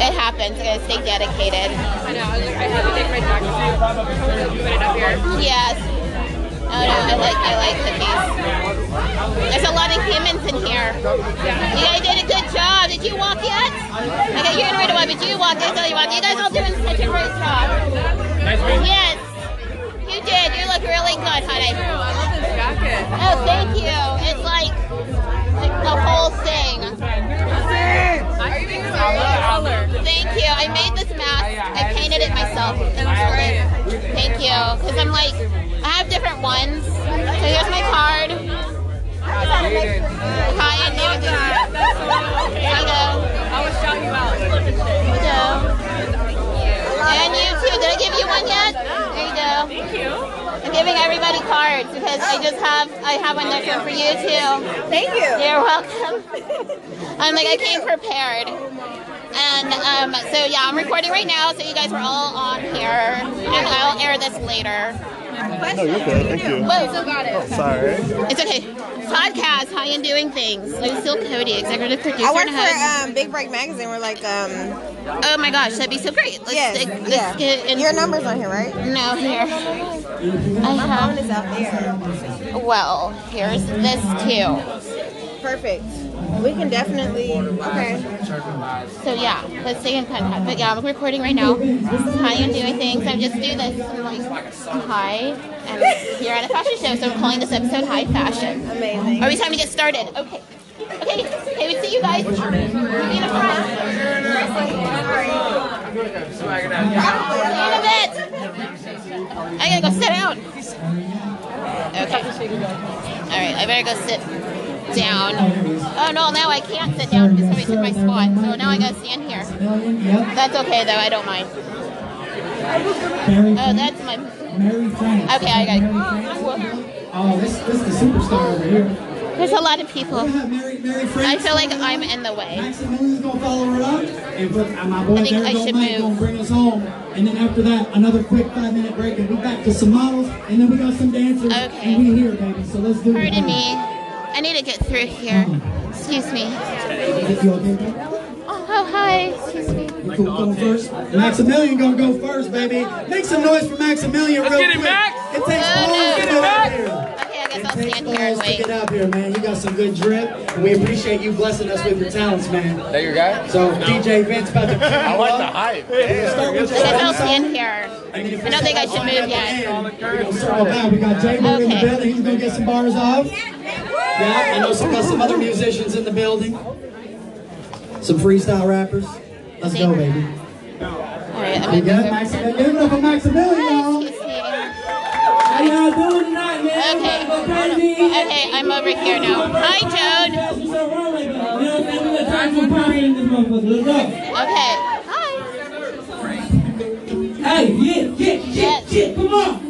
It happens. I gotta stay dedicated. I know. I was like, I had to take my jacket off. Put it up here. Yes. Oh no, I like I like cookies. There's a lot of humans in here. You guys did a good job. Did you walk yet? Okay, you're gonna read one, but you walked. I tell you what, you guys all doing such a great job. Yes, you did. You look really good, honey. I love this jacket. Oh, thank you. It's like, like the whole thing. Are you being color? Thank you. I made this mask. Oh, I painted it myself. It looks great. Thank you. Because I'm like, I have different ones. So here's my card. Hi, and you. There you go. I will shout you out. There you go. And you too. Did I give you one yet? There you go. Thank you. I'm giving everybody cards because I just have I have one different for you too. Thank you. You're welcome. I'm like I came prepared. And um, so yeah, I'm recording right now, so you guys are all on here, and I'll air this later. No, you're good. Thank you. Whoa, still got it. Oh, Sorry. It's okay. Podcast, High and Doing Things. Lucille Cody, executive producer I work for um, Big Break Magazine. We're like, um, Oh my gosh, that'd be so great. Let's, yes, let's yeah. get in. Your number's on here, right? No, here. I My have. phone is out there. Well, here's this too. Perfect. We can definitely. Okay. So yeah, let's stay in contact. But yeah, I'm recording right now. This is how I'm doing things. I just do this. I'm like, hi, and you're at a fashion show, so I'm calling this episode High Fashion. Amazing. Are we time to get started? Okay. Okay. Okay. We see you guys. You in a front. See you in a bit. I gotta go sit down. Okay. All right. I better go sit down. Oh no, now I can't sit down because somebody took my spot. So now I gotta stand here. That's okay though. I don't mind. Oh, that's my. Okay, I gotta. Oh, this, this is the superstar over here. There's a lot of people. I feel like I'm in the way. Maximilian's gonna follow her up, and uh, my boy I think I should move. bring us home. And then after that, another quick five minute break, and we back to some models, and then we got some dancers, Okay. and we here, baby. So let's do it. Pardon me. I need to get through here. Excuse me. You okay, baby? Oh, hi. Excuse me. Cool going first? Maximilian gonna go first, baby. Make some noise for Maximilian real get it, quick. Max. It takes Oh, balls no. to Get it, get Max. up here. Okay, I guess It I'll takes stand here and balls to get up here, man. You got some good drip, and we appreciate you blessing us with your talents, man. That your guy? So DJ Vince about to pick I like up. the hype. Start with I guess I'll stand here. and then I don't think I should move yet. We're gonna circle back. We got Jay Moore in the building. He's gonna get some bars off. Yeah, I know some some other musicians in the building. Some freestyle rappers. Let's go, baby. All right, I'm You got Maximilian. Give it up for Maximilian, y'all. How y'all doing tonight, man? Okay. Okay, I'm over here now. Hi, Joan. Okay. Hi. Hey, yeah, yeah, yeah, yeah, come on.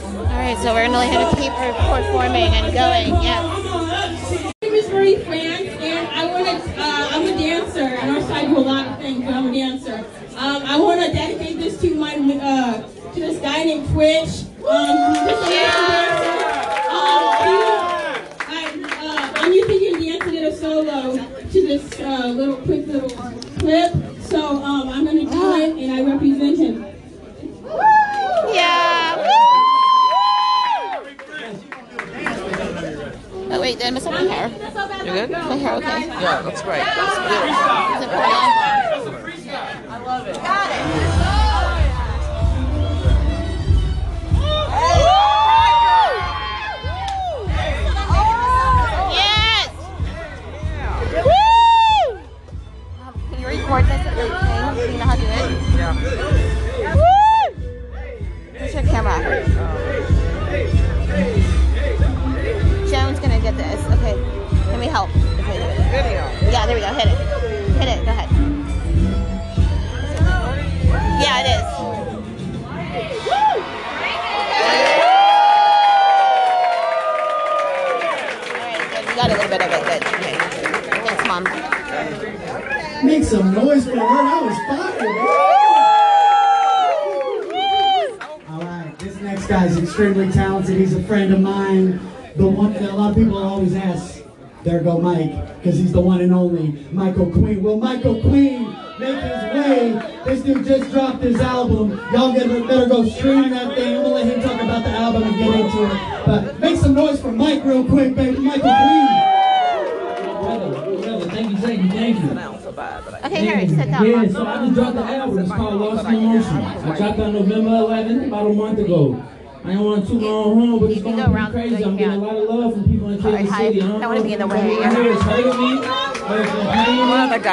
All right, so we're gonna have to keep her performing and going. Yeah.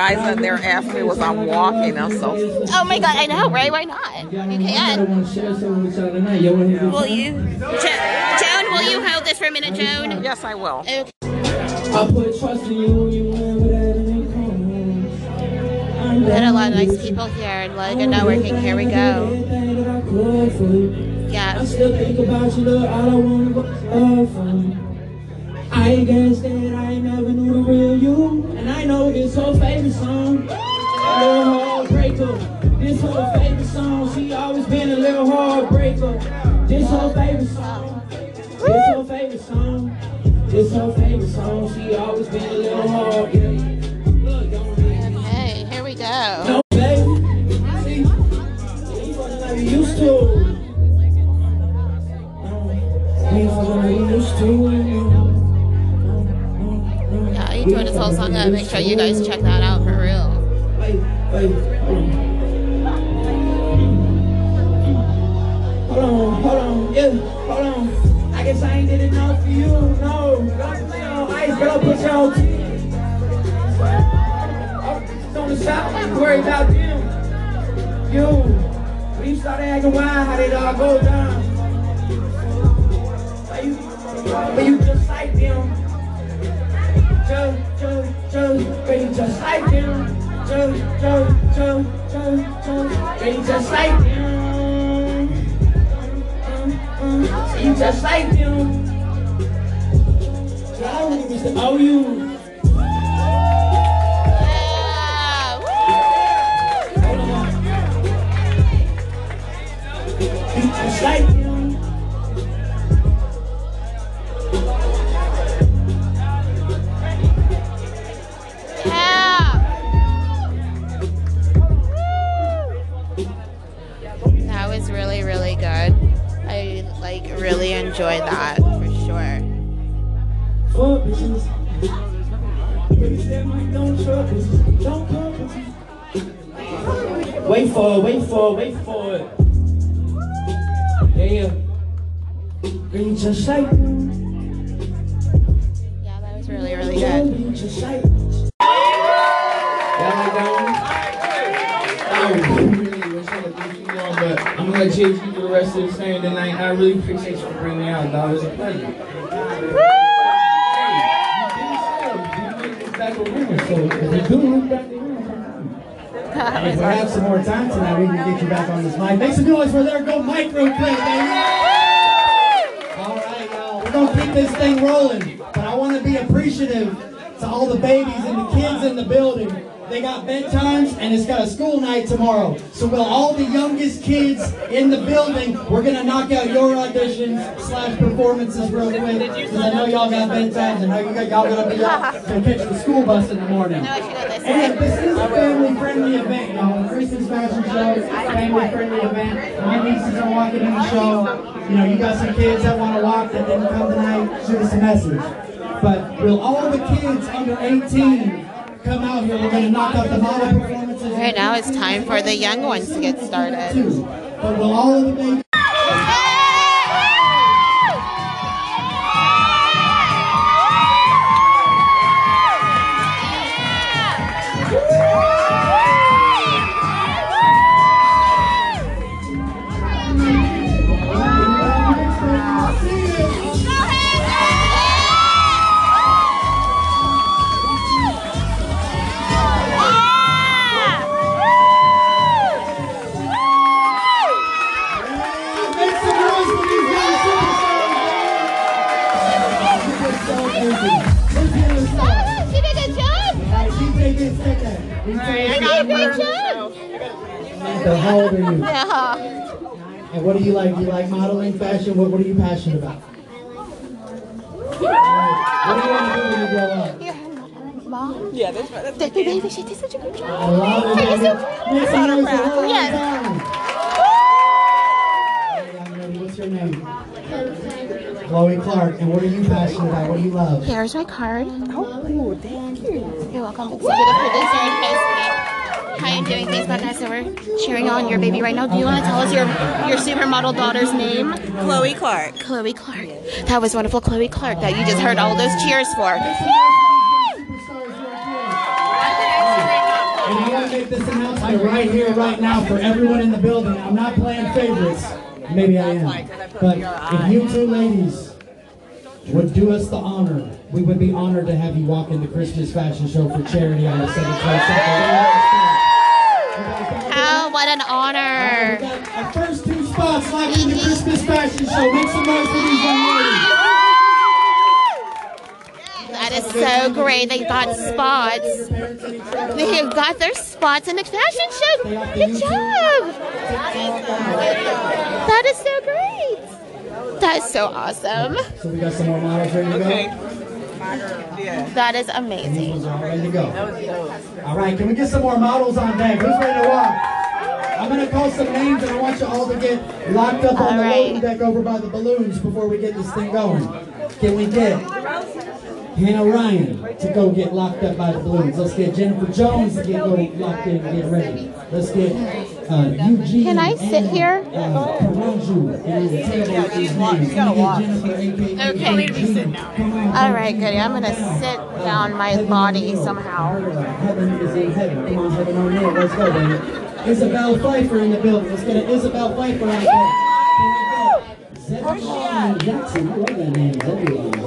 Eliza and they're asking me was I'm walking. I'm so. Oh my god, I know, right? Why not? You can. Will you, jo- Joan? Will you hold this for a minute, Joan? Yes, I will. Okay. I a lot of nice people here and a lot of good networking. Here we go. Yeah. Got, y'all gotta be up to catch the school bus in the morning. And this is a family friendly event, y'all. Christmas fashion show is a family friendly event. My nieces are walking in the show. You know, you got some kids that wanna walk that didn't come tonight, shoot us a message. But will all the kids under 18 come out here? We're gonna knock out the model performances. Right now it's time for the young ones to get started. But will all of the babies And what do you like? Do you like modeling, fashion? What, what are you passionate about? What do you want to do when you grow up? Mom? Yeah, that's right. That's The baby, she did such a good job. I love it. Are you so Make some noise. Yes. What's your name? Chloe Clark. And what are you passionate about? What do you love? Here's my card. Oh, thank you. You're welcome. Executive producer and Facebook. How you doing? Thanks, Becca. So we're cheering on your baby right now. Do you want to tell us your your supermodel daughter's name? Chloe Clark. Chloe Clark. That was wonderful, Chloe Clark. That you just heard all those cheers for. And I want to make this announcement right here, right now, for everyone in the building. I'm not playing favorites. Maybe I am. But if you two ladies would do us the honor, we would be honored to have you walk in the Christmas fashion show for charity on the 7th Oh, spots locked in the Christmas fashion show. Make some noise for these young ladies. That is so great. They got spots. They got their spots in the fashion show. Good job. That is so great. That is so awesome. So we got some more models ready to go? That is amazing. All ready to go. All right, can we get some more models on deck? Who's ready to walk? I'm gonna call some names and I want you all to get locked up on the loading deck over by the balloons before we get this thing going. Can we get Hannah Ryan to go get locked up by the balloons? Let's get Jennifer Jones to get go locked in and get ready. Let's get uh, Eugene. Can I sit and, here? Uh, Karanju. It is terrible with these names. Can we get Jennifer, Okay. Eugene? Come on. All right, goody. I'm gonna sit down my body somehow. Heaven is in heaven. Come on, heaven on earth. Let's go, baby. Isabel Pfeiffer in the building. Let's get an Isabel Pfeiffer on deck. Zebulon Jackson. I love that name. Zebulon.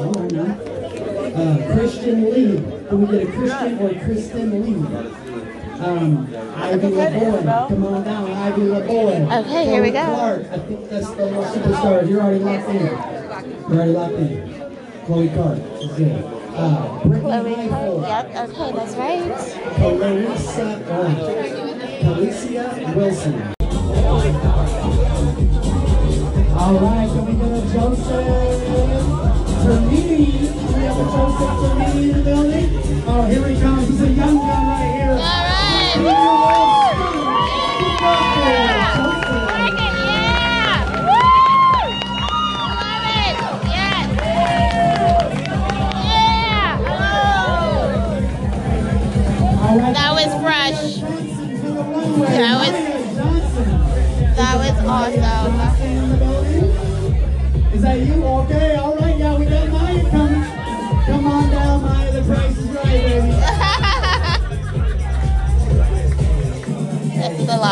All right now. Uh, Christian Lee. Can we get a Christian or Kristen Lee? Um, Ivy LaBoy. Come on down, Ivy LaBoy. Okay, here we go. Chloe Clark. I think that's the little superstars. You're already locked in. You're already locked in. Chloe Clark. That's good. Uh, Brittany Chloe Clark. Yep. Okay, that's right. Uh, Calicia Wilson. All right, can we get a Joseph Termini? We have a Joseph Termini in the building? Oh, here he comes. He's a young guy right here. All right. That was fresh. That was that was awesome. Is that you? Okay, all right.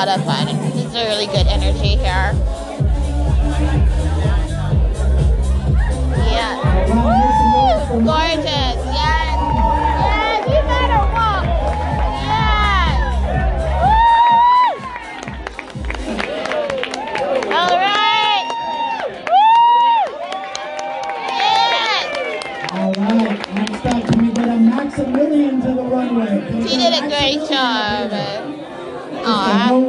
Lot of fun. It's a really good energy here. Yeah. Woo! Gorgeous. Yes. Yes. You better walk. Yes. Woo! All right. Woo! Yes. All right. Next up, can we get a Maximilian She did a great job. All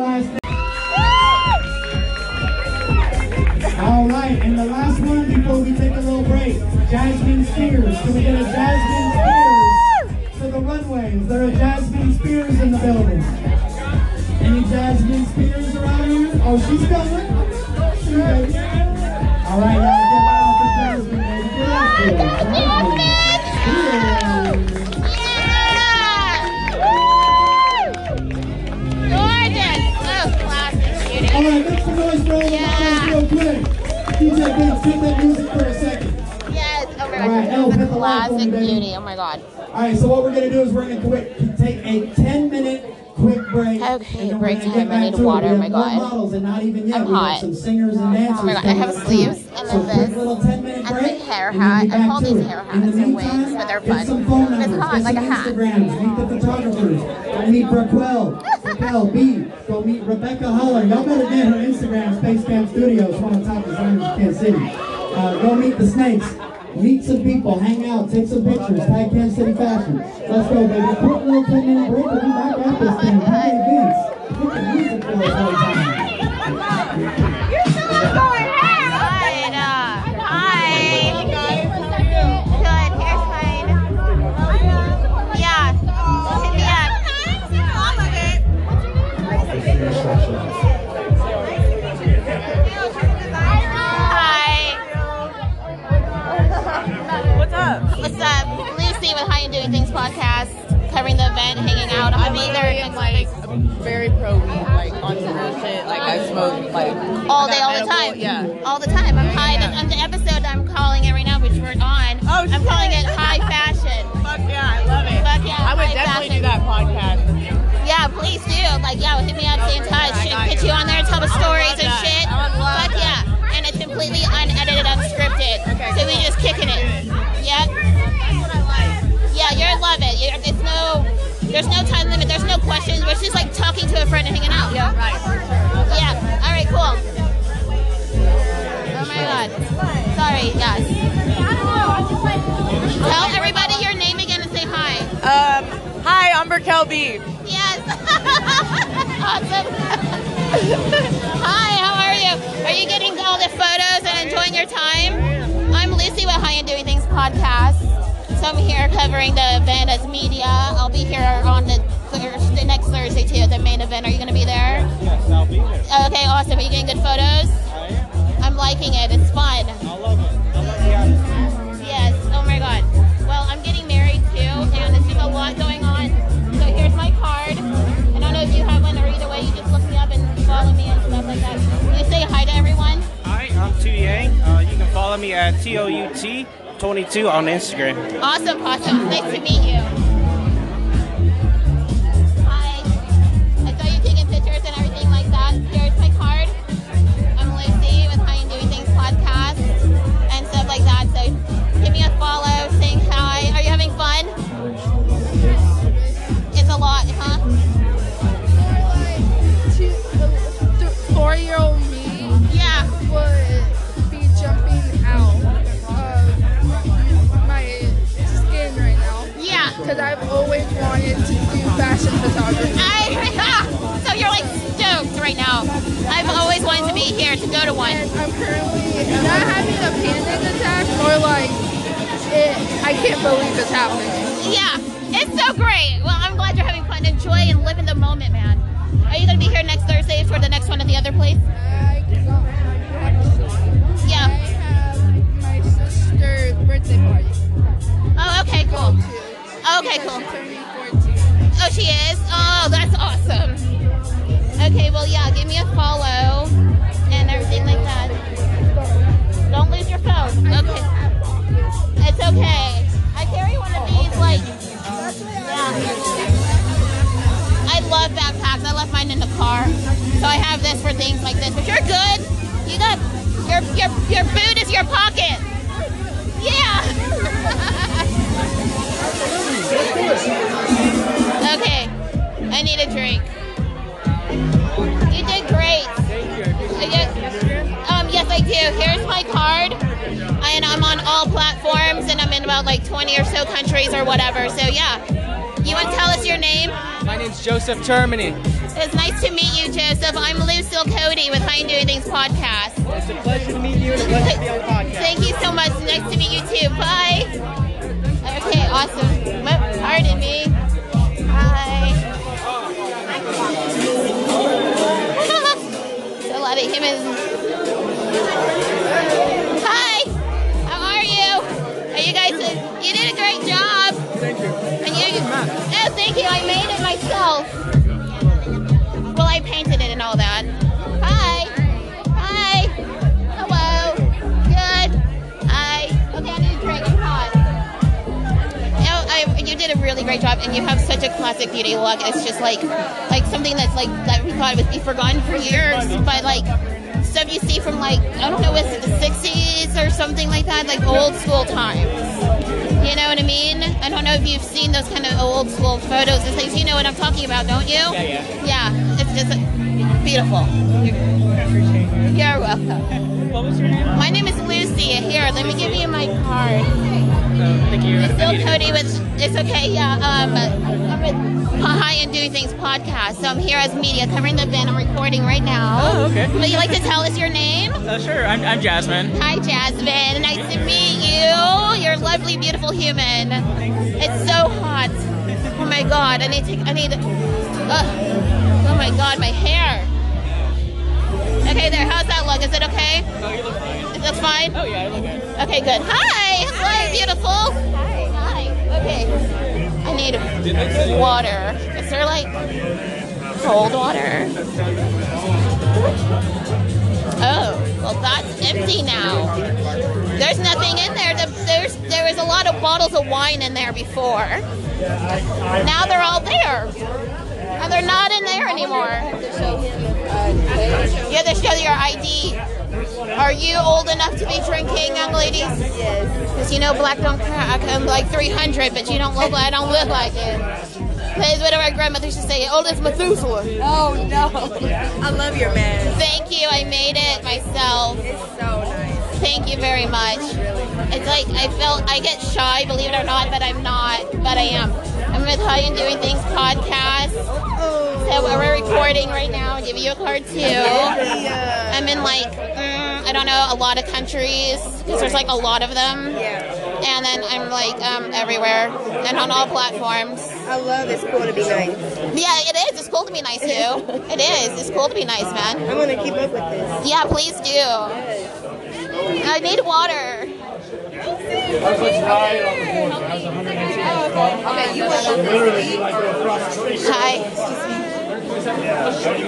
right, and the last one before we take a little break. Jasmine Spears. Can we get a Jasmine Spears to the runways? There are Jasmine Spears in the building. Any Jasmine Spears around here? Oh, she's coming. All right, y'all get loud for Jasmine. Get up there. Noise all the models real quick. DJ Biggs, hit that music for a second. Yes. Oh my god. Elle, This the a live one, classic beauty. Oh my god. All right, so what we're gonna do is we're gonna quick, take a 10 minute quick break. Okay, and break get time. I need water. Oh my God. models and not even yet. I'm we hot. some singers and dancers. Oh my god. I have sleeves and So then quick this. little 10 minute And break. hair and then hat. I call these hair hats the and wigs, but they're fun. some phone It's numbers, hot, like a hat. Instagrams, meet the photographers. Go meet Raquel, Raquel B. Go meet Rebecca Huller. Y'all better get her Instagram, Space Camp Studios, one of the top designers in Kansas City. Uh, go meet the snakes. Meet some people, hang out, take some pictures, tag Kansas City Fashion. Let's go, baby. Quick little 10 minute break, we'll be back at this thing. DJ Vince, hit the music for us all the time. Good. Podcast, covering the event, hanging out. I'm I'm be there next like week. very pro weed, like entrepreneur shit. Like I smoke like all day, all the time. Yeah. all the time. I'm high. On the episode I'm calling it right now, which we're on. Oh, I'm calling it high fashion. Fuck yeah, I love it. Fuck yeah, I would definitely fashion. do that podcast. Yeah, please do. Like, yeah, hit me up, stay in touch, get you. you on hi, I'm Yes. awesome. Hi, how are you? Are you getting all the photos and enjoying your time? I'm Lucy with High and Doing Things podcast. So I'm here covering the event as media. I'll be here on the Thursday, next Thursday too, at the main event. Are you going to be there? Yes, I'll be there. Okay, awesome. Are you getting good photos? I'm liking it. It's fun. I love it. I love the atmosphere. Yes. Oh my God. Yang. Uh, you can follow me at TOUT22 on Instagram. Awesome, awesome. Nice to meet you. I, so you're like stoked right now. I've always wanted to be here to go to one. I'm currently not having a panic attack, more like it, I can't believe it's happening. Yeah, it's so great. Well, I'm glad you're having fun. Enjoy and live in the moment, man. Are you gonna be here next Thursday for the next one at the other place? Yeah. My sister's birthday party. Oh, okay, cool. Okay, cool. Oh, she is. Oh, that's awesome. Okay, well, yeah. Give me a follow and everything like that. Don't lose your phone. Okay. It's okay. I carry one of these, like. Yeah. I love backpacks. I left mine in the car, so I have this for things like this. But you're good. You got your your your boot is your pocket. Yeah. okay. I need a drink. You did great. I get- Um, yes, I do. Here's my card. And I'm on all platforms, and I'm in about like 20 or so countries or whatever. So yeah, You want to tell us your name? My name's Joseph Termini. It's nice to meet you, Joseph. I'm Lucille Cody with Fine Doing Things podcast. It's a pleasure to meet you and a pleasure to be on the podcast. Thank you so much. Nice to meet you too. Bye. Okay, awesome. Pardon me. Hi. There's a lot of humans. Hi. How are you? Are you guys? you did a great job. Thank you. And you? Oh, thank you. I made it myself. Well, I painted it and all that. You did a really great job, and you have such a classic beauty look. It's just like, like something that's like that we thought would be forgotten for years, but like stuff you see from like I don't know, is it the '60s or something like that, like old school times. You know what I mean? I don't know if you've seen those kind of old school photos and things. You know what I'm talking about, don't you? Yeah, yeah. Yeah, it's just beautiful. You're welcome. What was your name? My name is Lucy. Here, let me give you my card. thank you. Lucille Cody with it's okay, yeah. Um I'm with High and Doing Things podcast. So I'm here as media covering the event. I'm recording right now. Oh, okay. Would you like to tell us your name? Uh, sure, I'm, I'm Jasmine. Hi Jasmine. Nice to meet you. You're a lovely, beautiful human. It's so hot. Oh my god, I need to I need uh, oh my god, my hair. Okay, there. How's that look? Is it okay? Oh, you look fine. That's fine? Oh, yeah, I look good. Okay, good. Hi! Hello, beautiful! Hi. Hi. Okay. I need water. Is there like cold water? Oh, well that's empty now. There's nothing in there. The- There's there was a lot of bottles of wine in there before. Now they're all there. And they're not in there anymore. You have to show your ID. Are you old enough to be drinking, young ladies? Yes. Because you know black don't crack. I'm like 300, but you don't look like I don't look like it. That's what our grandmother used to say. As Methuselah. Oh no. I love your man. Thank you. I made it myself. It's so nice. Thank you very much. It's like I felt I get shy, believe it or not, but I'm not. But I am. I'm with How You Doing Things podcast. So we're recording right now. I'll give you a card too. I'm in like mm, I don't know a lot of countries because there's like a lot of them. Yeah. And then I'm like um, everywhere and on all platforms. I love it's cool to be nice. Yeah, it is. It's cool to be nice too. it is. It's cool to be nice, man. I'm gonna keep up with this. Yeah, please do. I need water. Hi.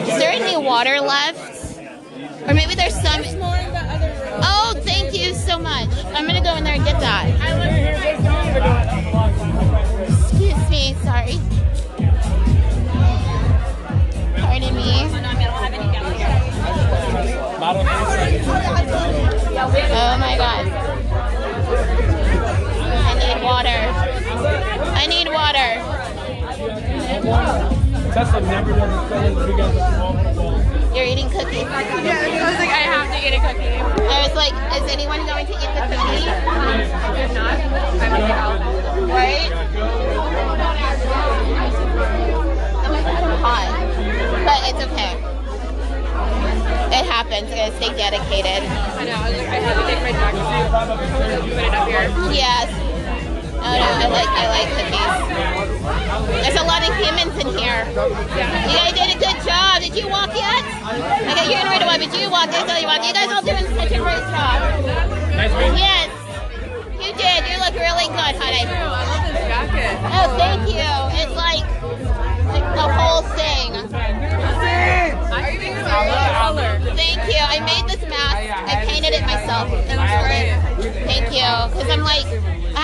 Is there any water left? Or maybe there's some. Oh, thank you so much. Tesla never does a thing if you guys are You're eating cookies. Yeah, I was like, I have to eat a cookie. I was like, is anyone going to eat the cookie? If not, I would take all. Right? I'm hot. But it's okay. It happens. I gotta stay dedicated. I know. I was like, I had to take my jacket off. Put it up here. Yes. Oh no, I like I like cookies. There's a lot of humans in here. You guys did a good job. Did you walk yet? Okay, you're gonna read one, but you walked. I tell you what, you guys all doing such a great job. Yes, you did. You look really good, honey. I love this jacket. Oh, thank you. It's like, like the whole thing. Are you being color? Thank you. I made this mask. Oh, I painted it myself. It looks great. Thank you. Because I'm like,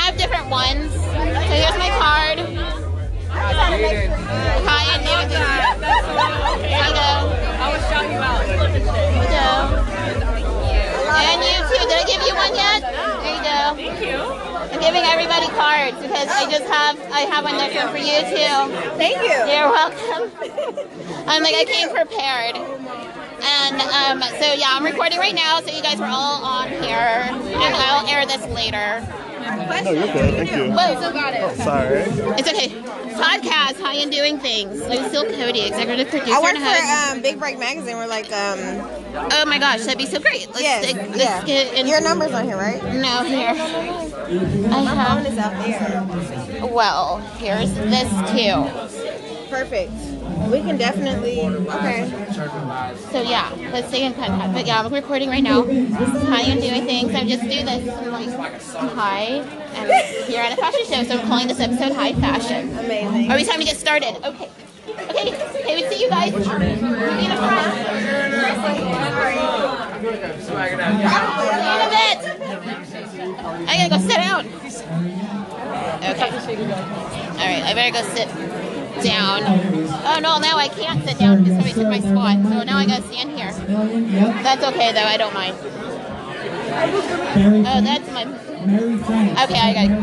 I have different ones. So here's my card. Hi. There you go. I will shout you out. There you go. And you too. Did I give you one yet? There you go. Thank you. I'm giving everybody cards because I just have I have one one for you too. Thank you. You're welcome. I'm like I came prepared. And um, so yeah, I'm recording right now, so you guys are all on here, and I'll air this later. No, you're good. Thank you. Whoa, got it. Oh, sorry. It's okay. Podcast, High and Doing Things. Lucille Cody, executive producer I work for um, Big Break Magazine. We're like, um, Oh my gosh, that'd be so great. Let's, Yes, let's yeah. get in. Your number's on here, right? No, here. I My have. phone is out there. Well, here's this too. Perfect. We can definitely. Okay. So yeah, let's stay in contact. But yeah, I'm recording right now. This is High and Doing Things. I just do this. I'm like, hi, and here at a fashion show. So I'm calling this episode High Fashion. Amazing. Are we time to get started? Okay. Okay. Okay. We see you guys. Be in the front. See you in a bit. I gotta go sit down. Okay. All right. I better go sit down. Oh no, now I can't sit down because somebody took my spot. So now I gotta stand here. That's okay though. I don't mind. Oh, that's my. Okay, I gotta.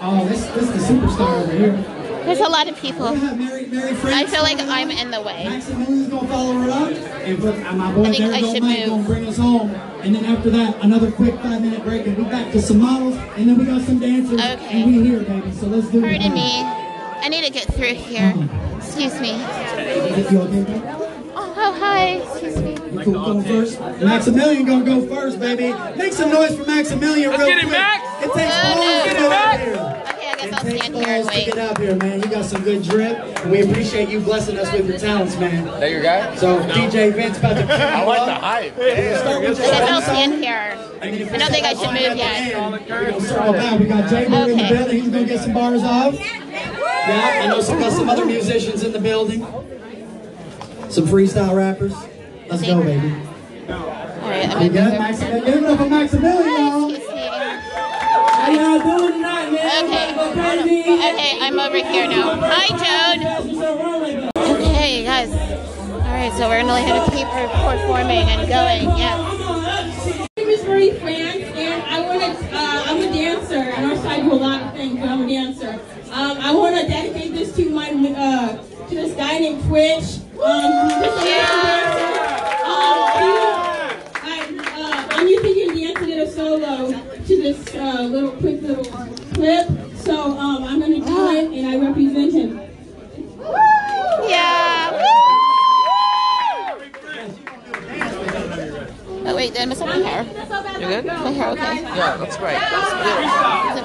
Oh, this this is the superstar over here. There's a lot of people. Mary, Mary I feel like I'm in the way. Maximilian's gonna follow her up, and put, and my boy I think I should Mike move. gonna bring us home. And then after that, another quick five minute break, and we back to some models, and then we got some dancers, Okay. and we here, baby. So let's do it. Pardon me. I need to get through here. Excuse me. You okay, baby? Oh, oh, hi. Excuse me. Cool going first? Maximilian gonna go first, baby. Make some noise for Maximilian real quick. It takes Oh, balls no. to get up here. Okay, I guess It I'll stand here and balls to wait. get up here, man. You got some good drip, and we appreciate you blessing us with your talents, man. That your guy? So DJ Vince about to I like the hype. Start with I your guess I'll stand here. I don't think I should move yet. We're gonna circle back. We got Jay Moore in the building. He's gonna get some bars off. Yeah, I know some got some other musicians in the building. Some freestyle rappers. Let's go, baby. All right, I'm We gonna got Maximilian. Give it up for Maximilian, y'all. How y'all doing tonight, man? Okay. Okay, I'm over here now. Hi, Joan. Okay, guys. All right, so we're gonna have to keep performing and going. Yeah. My name is Marie France, and I want to. Uh, I'm a dancer, and our side do a lot of things. But I'm a dancer. Um, I want to dedicate this to my uh, to this guy named Twitch. Um, this is. Um, I, uh, I'm using him dance did a solo to this uh, little quick little clip. So um, I'm gonna do it, and I represent him. Yeah. Oh wait, did I miss up my hair? You good? My hair okay? Yeah, that's great. Is it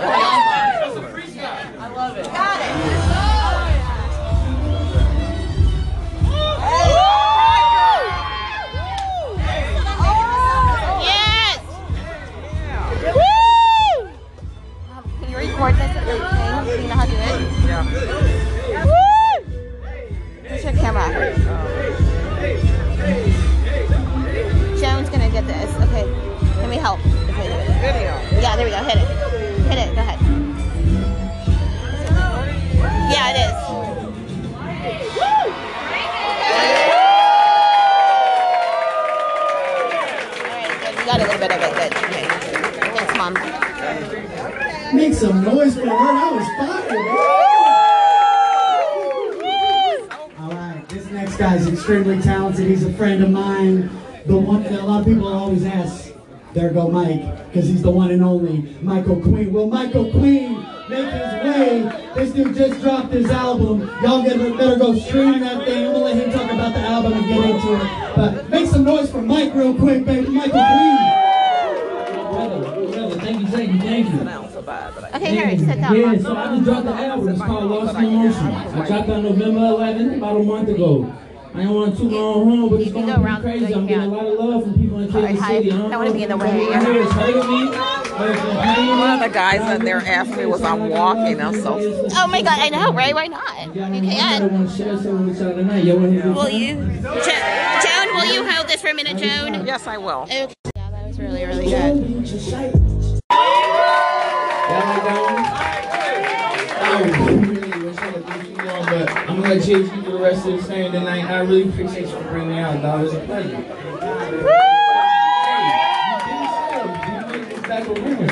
Got Yes! This you know how to do it? Yeah. Woo! Where's your camera? Joan's gonna get this. Okay. Can we help it? Video. Yeah, there we go. Hit it. Hit it. Go ahead. Yeah, it is. We got a little bit of it. Good. Make some noise for her. That was fire. All right, this next guy is extremely talented. He's a friend of mine. The one that a lot of people always ask, there go Mike, because he's the one and only Michael Queen. Will Michael Queen make his way? This dude just dropped his album. Y'all get, better go stream that thing. I'm gonna let him talk about the album and get into it. But make some noise for Mike real quick, baby. Michael Queen. Thank you, thank you, thank you. Okay, Harry, sit down. Yeah, so I just dropped the album. It's called Lost in Motion. I dropped on November 11th, about a month ago. I don't want to too long home, but it's going to be crazy. I'm getting a lot of love from people in Kansas City. I don't wanna be in the way. Here, it's heard of me. but it's been playing One of the guys in there asked me was I'm walking. I'm so. Oh my god, I know, right? Why not? You can. want to share something with y'all tonight. Y'all want to hear Will you? Jo- Joan, will you hold this for a minute, Joan? Yes, I will. Okay. Yeah, that was really, really good. I'm gonna let Jay do the rest of the thing tonight. I really appreciate you for bringing me out, dog. It's a pleasure.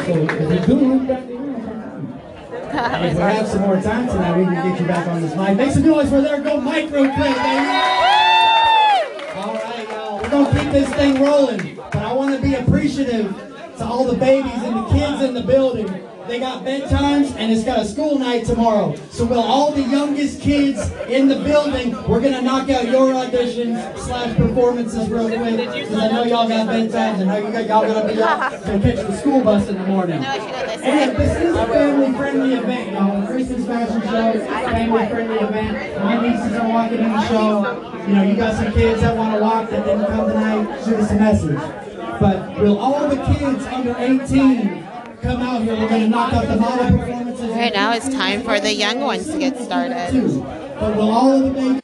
Hey, if you do we have some more time tonight, we can get you back on this mic. Make some noise for there go Mike real quick, baby. All right, y'all. We're gonna keep this thing rolling, but I want to be appreciative to all the babies and the kids in the building. They got bedtimes and it's got a school night tomorrow. So will all the youngest kids in the building, we're gonna knock out your auditions slash performances real quick. Because I know y'all got bedtimes. I know you got y'all gonna be up to catch the school bus in the morning. And this is a family friendly event, y'all. Christmas fashion show, family friendly event. My nieces are walking in the show. You know, you got some kids that wanna walk that didn't come tonight, shoot us a message. But will all the kids under 18 come out here? We're gonna knock out the model performances. Right now it's time for the young ones to get started. But will all of the babies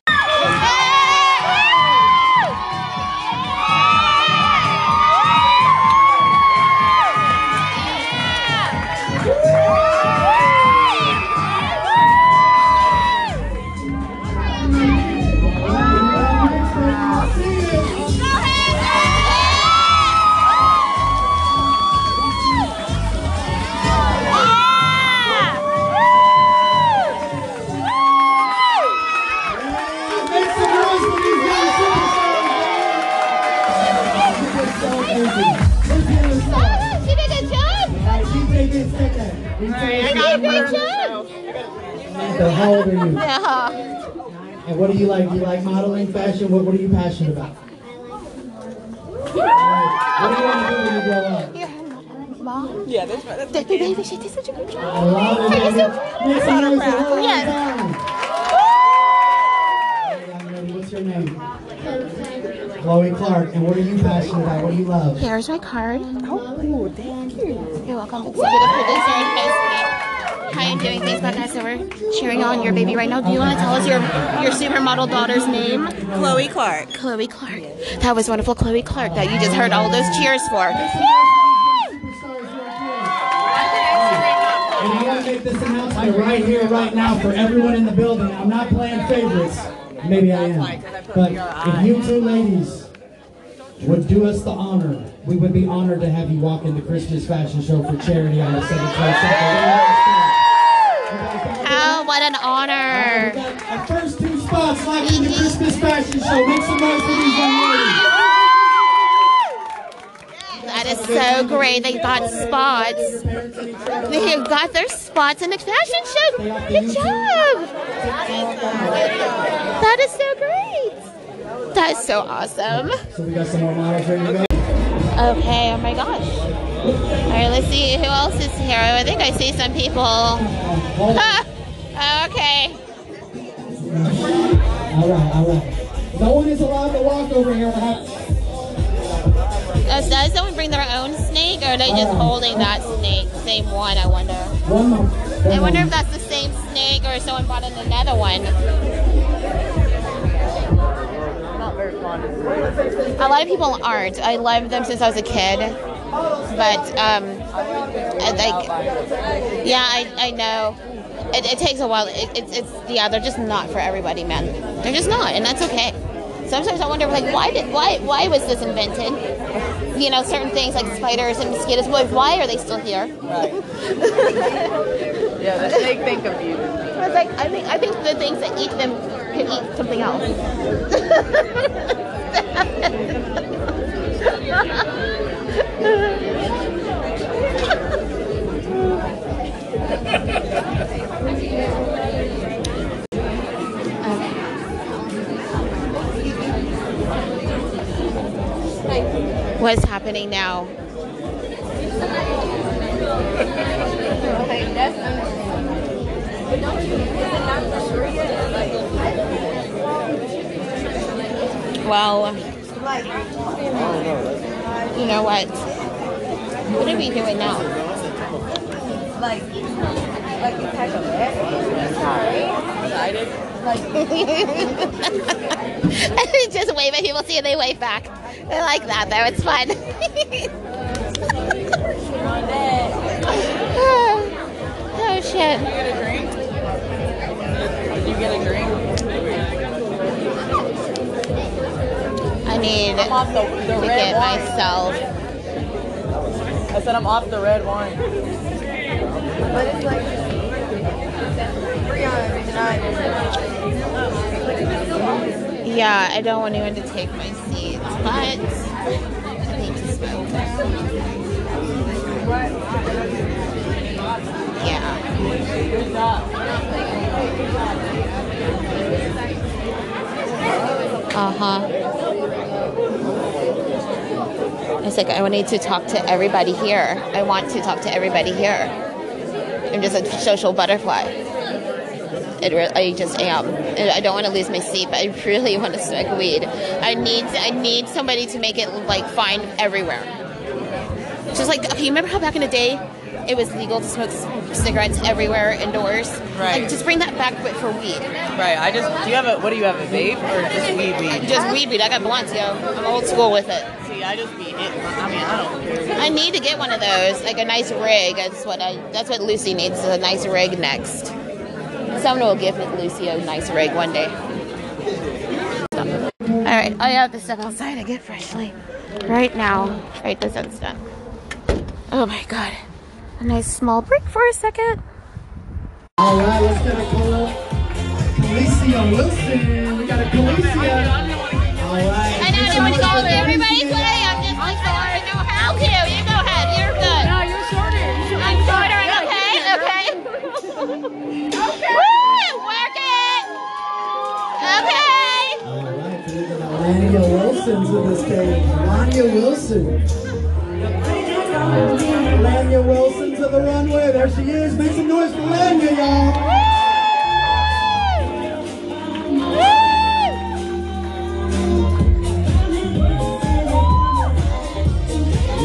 Samantha, how old are you? Yeah. And what do you like? Do you like modeling, fashion? What, what are you passionate about? What do you want to do when you grow up? Mom? Yeah, that's right. That's Baby, baby, she did such a good job. I love it. Take baby. us to- Make some noise for her. Yes. Hey, young lady, What's your name? Chloe Clark. And what are you passionate about? What do you love? Here's my card. Oh, thank you. You're welcome. Executive producer and Facebook. Hi, I'm doing things podcast, so we're cheering on your baby right now. Do you want to tell us your your supermodel daughter's name? Chloe Clark. Chloe Clark. That was wonderful, Chloe Clark, that you just heard all those cheers for. And I want to make this announcement right here, right now, for everyone in the building. I'm not playing favorites. Maybe I am. But if you two ladies would do us the honor, we would be honored to have you walk in the Christmas fashion show for charity on the 7th Oh, spots left in the Christmas fashion show. Make some noise for these young ladies. That is so great. They got spots. They have got their spots in the fashion show. Good job. That is so great. That is so awesome. So we got some more models ready to go. Okay, oh my gosh. All right, let's see who else is here. I think I see some people. okay. All right, all right. No one is allowed to walk over here. We'll Uh, does someone bring their own snake, or are they just holding that snake? Same one, I wonder. One more. I wonder if that's the same snake, or someone brought in another one. A lot of people aren't. I loved them since I was a kid, but um, like, yeah, I, I know. It, it takes a while. It, it's it's yeah, they're just not for everybody, man. They're just not, and that's okay. Sometimes I wonder, like, why did why why was this invented? You know, certain things like spiders and mosquitoes. Why why are they still here? Right. yeah, the snake thing confused me. I was like, I think I think the things that eat them could eat something else. What's happening now? Well, you know what? What are we doing now? Like, like you type of it. Sorry. Excited. Just wave at people, see if they wave back. I like that though, it's fun. oh shit. You get a drink? Did you get a drink? I need I'm off the, the to red get wine. myself. I said I'm off the red wine. But it's like. Yeah, I don't want anyone to take my seat, but I smoke. Uh huh. It's like I need to talk to everybody here. I want to talk to everybody here. I'm just a social butterfly. It re- I just am. I don't want to lose my seat, but I really want to smoke weed. I need I need somebody to make it like fine everywhere. Just like okay, you remember how back in the day it was legal to smoke cigarettes everywhere indoors? Right. Like, just bring that back, but for weed. Right. I just. Do you have a? What do you have? A vape or just weed weed? Just weed weed. I got blunts, yo. I'm old school with it. See, I just be hitting. I mean, I don't care. I need to get one of those, like a nice rig. That's what I. That's what Lucy needs. Is a nice rig next. Someone will give Lucy a nice rig one day. All right, I have to step outside and get freshly right now. Right, the sun's done. Oh my god, a nice small break for a second. All right, let's get a call. Calicia Wilson. We got a Calicia. All right. I know they want to go over everybody play. I'm just like, I know how to. You go ahead. You're good. No, you're shorter. I'm shorter. I'm okay. Okay. okay. Woo! Work it. Okay. All right, we got Lania Wilson to the stage. Lania Wilson. Lania Wilson to the runway. There she is. Make some noise for Lania, y'all.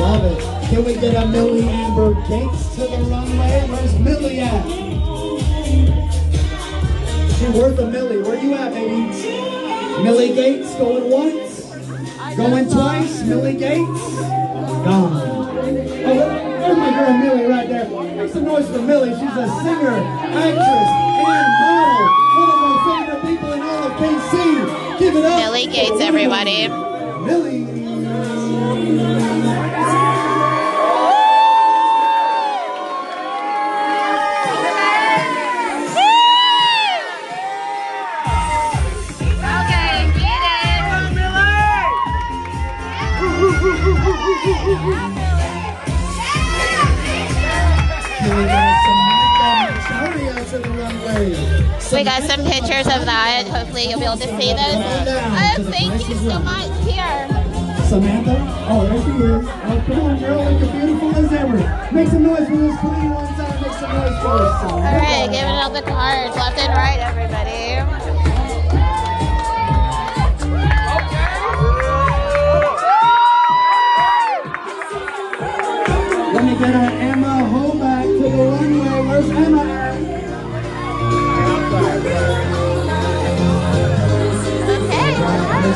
Love it. Can we get a Millie Amber Gates to the runway? Where's Millie at? She worth a Millie. Where you at, baby? Millie Gates going once, going twice. Millie Gates gone. Oh, there's my girl Millie right there. Make some noise for Millie. She's a singer, actress, and model. One of our favorite people in all of KC. Give it up. Millie Gates, everybody. Millie. We got some pictures of that. Hopefully you'll be able to see those. Oh, thank you so much. Here. Samantha? Oh, there she is. Oh, come on, girl, looking beautiful as ever. Make some noise for this queen one time. Make some noise for us. All right, giving out the cards left and right, everybody. Let me get our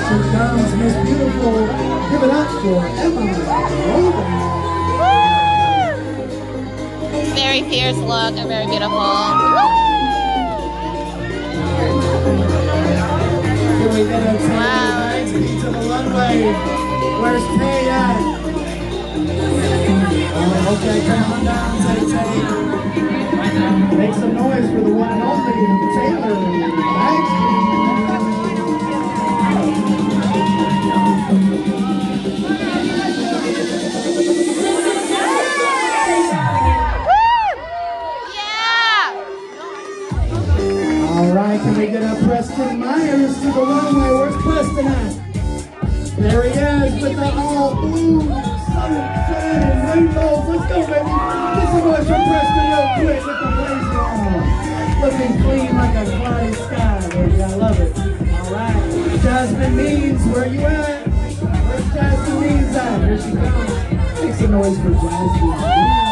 She comes, Miss Beautiful. Give it up for Emma. Very fierce look and very beautiful. Can we Tay to the runway? Where's Tay at? Oh, okay, come on down, Tay Tay. Make some noise for the one and only Taylor. Preston Myers to the runway? Where's Preston at? There he is with the all blue sunshine rainbows. Let's go, baby. Get some noise from Preston real quick with the blazer on. Looking clean like a cloudy sky, baby. I love it. All right. Jasmine Means, where you at? Where's Jasmine Means at? Here she comes. Make some noise for Jasmine.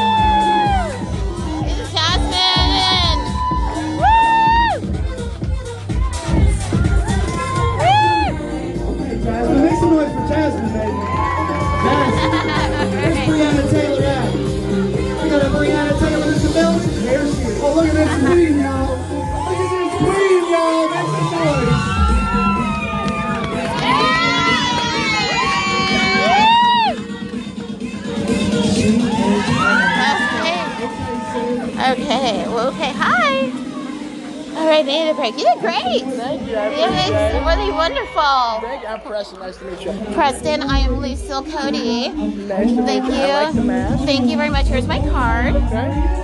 Okay, well, okay, hi. All right, they the break. You did great. Thank you. I it was really wonderful. Thank you. I'm Preston. Nice to meet you. Preston, I am Lucille Cody. Nice to Thank meet you. you. I like the. Thank you very much. Here's my card. Okay.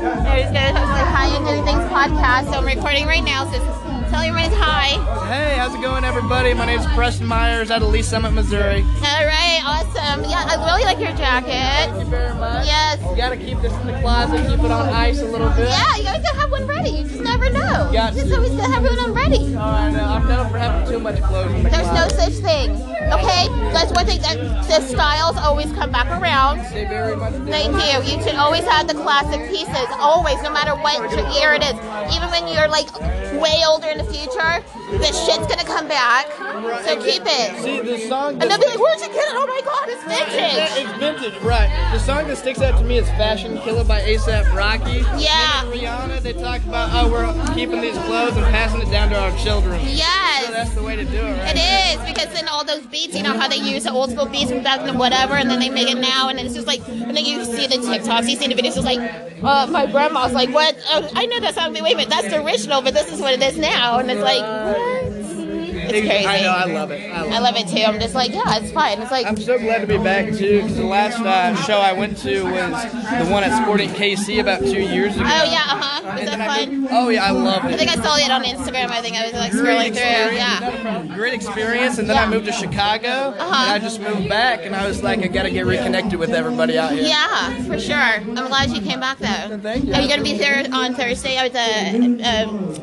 There's to like Hi and Good Things podcast. So I'm recording right now. So tell everyone it's hi. Hey, how's it going, everybody? My name is Preston Myers out of Lee Summit, Missouri. All right, awesome. Um, yeah, I really like your jacket. Thank you very much. Yes. You gotta keep this in the closet, keep it on ice a little bit. Yeah, you always gotta have one ready. You just never know. Got you just to. always gotta have one ready. Oh, I know. I'm known for having too much clothes in the There's no such thing. Okay, that's one thing. That the styles always come back around. They very much do. Thank you. You should always have the classic pieces. Always, no matter what year it is. Even when you're like way older in the future, this shit's gonna come back. So keep it. See, the song. And they'll be like, "Where'd you get it? Oh my god, it's vintage." It's vintage, right? The song that sticks out to me is "Fashion Killa" by ASAP Rocky. Yeah. And Rihanna, they talk about oh we're keeping these clothes and passing it down to our children. Yes. So that's the way to do it, right? It is because then all those beats, you know how they use the old school beats from back then, whatever, and then they make it now, and it's just like, and then you see the TikToks, you see the videos, it's like, uh, my grandma's like, what? Oh, I know that song. Wait a minute, that's the original, but this is what it is now, and it's like, what? It's crazy. I know, I love it. I love, I love it too. I'm just like, yeah, it's fine. It's like, I'm so glad to be back too, because the last uh, show I went to was the one at Sporting KC about two years ago. oh yeah, uh huh. Was that fun? Oh yeah, I love it. I think I saw it on Instagram. I think I was like scrolling through. Yeah. Great experience, and then I moved to Chicago, Uh-huh. and I just moved back, and I was like, I gotta get reconnected with everybody out here. Yeah, for sure. I'm glad you came back though. Thank you. Are you going to be here on Thursday at the um,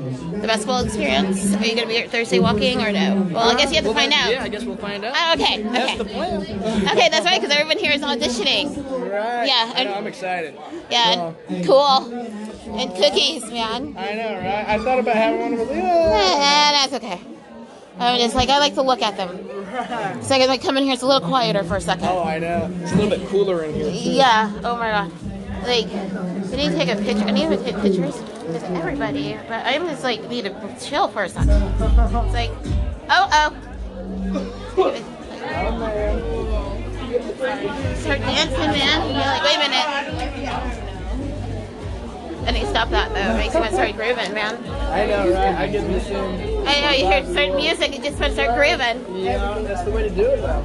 the basketball experience? Are you going to be here Thursday walking or no? Well, I guess you have to Well, find out. Yeah, I guess we'll find out. Oh, okay. Okay. That's the plan. Okay, that's right, because everyone here is auditioning. Right. Yeah, I know, I'm excited. Yeah, and cool. And cookies, man. I know, right? I thought about having one of those. Eh, that's okay. I'm just like I like to look at them. So I can like come in here. It's a little quieter for a second. Oh, I know. It's a little bit cooler in here. Too. Yeah. Oh my god. Like, I need to take a picture. I need to take pictures with everybody, but I'm just like need to chill for a second. It's like, oh oh. Start dancing, man. You're like, wait a minute. I need to stop that though. It makes me want to start grooving, man. I know, right? I get the same. I know you hear certain music, you just want to start grooving. Yeah, that's the way to do it, though.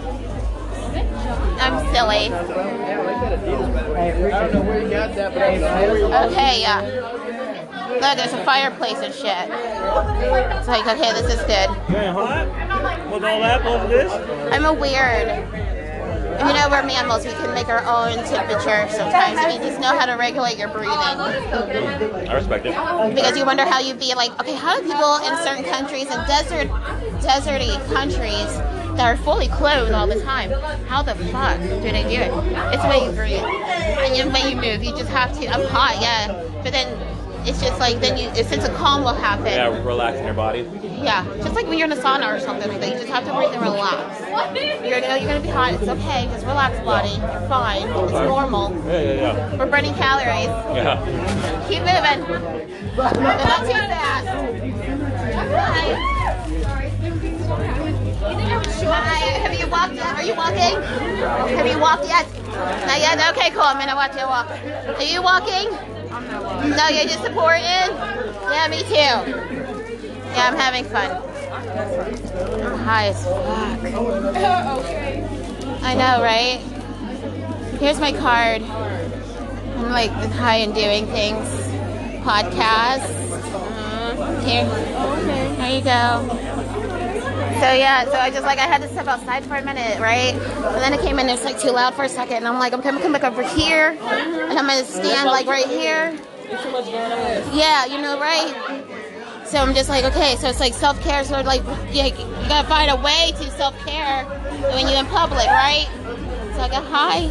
I'm silly. Yeah, I like that Adidas, by the way. I don't know where you got that, but I know Okay, yeah. Look, there's a fireplace and shit. It's like, okay, this is good. With all that, all this? I'm a weird. You know, we're mammals. We can make our own temperature sometimes. If you just know how to regulate your breathing. I respect it. Because you wonder how you'd be like, okay, how do people in certain countries and desert, deserty countries that are fully clothed all the time, how the fuck do they do it? It's the way you breathe and the way you move. You just have to. I'm hot, yeah, but then it's just like then you a sense of calm will happen. Yeah, relaxing your body. Yeah, just like when you're in a sauna or something like that. You just have to breathe and relax. You're gonna, you're gonna be hot. It's okay. Just relax, body. You're fine. It's normal. Yeah, yeah, yeah. We're burning calories. Yeah. Keep moving. But not too fast. Hi. Have you walked yet? Are you walking? Have you walked yet? Not yet? Okay, cool. I'm gonna watch you walk. Are you walking? No, you're just supporting? Yeah, me too. Yeah, I'm having fun. I'm high as fuck. Okay. I know, right? Here's my card. I'm like high and doing things. Podcast. Mhm. Here. There you go. So yeah, so I just like I had to step outside for a minute, right? And then it came in, it was like too loud for a second, and I'm like, I'm gonna come back over here, and I'm gonna stand like right here. Yeah, you know, right? So I'm just like, okay, so it's like self care. So like, yeah, you gotta find a way to self care when you're in public, right? So I got high,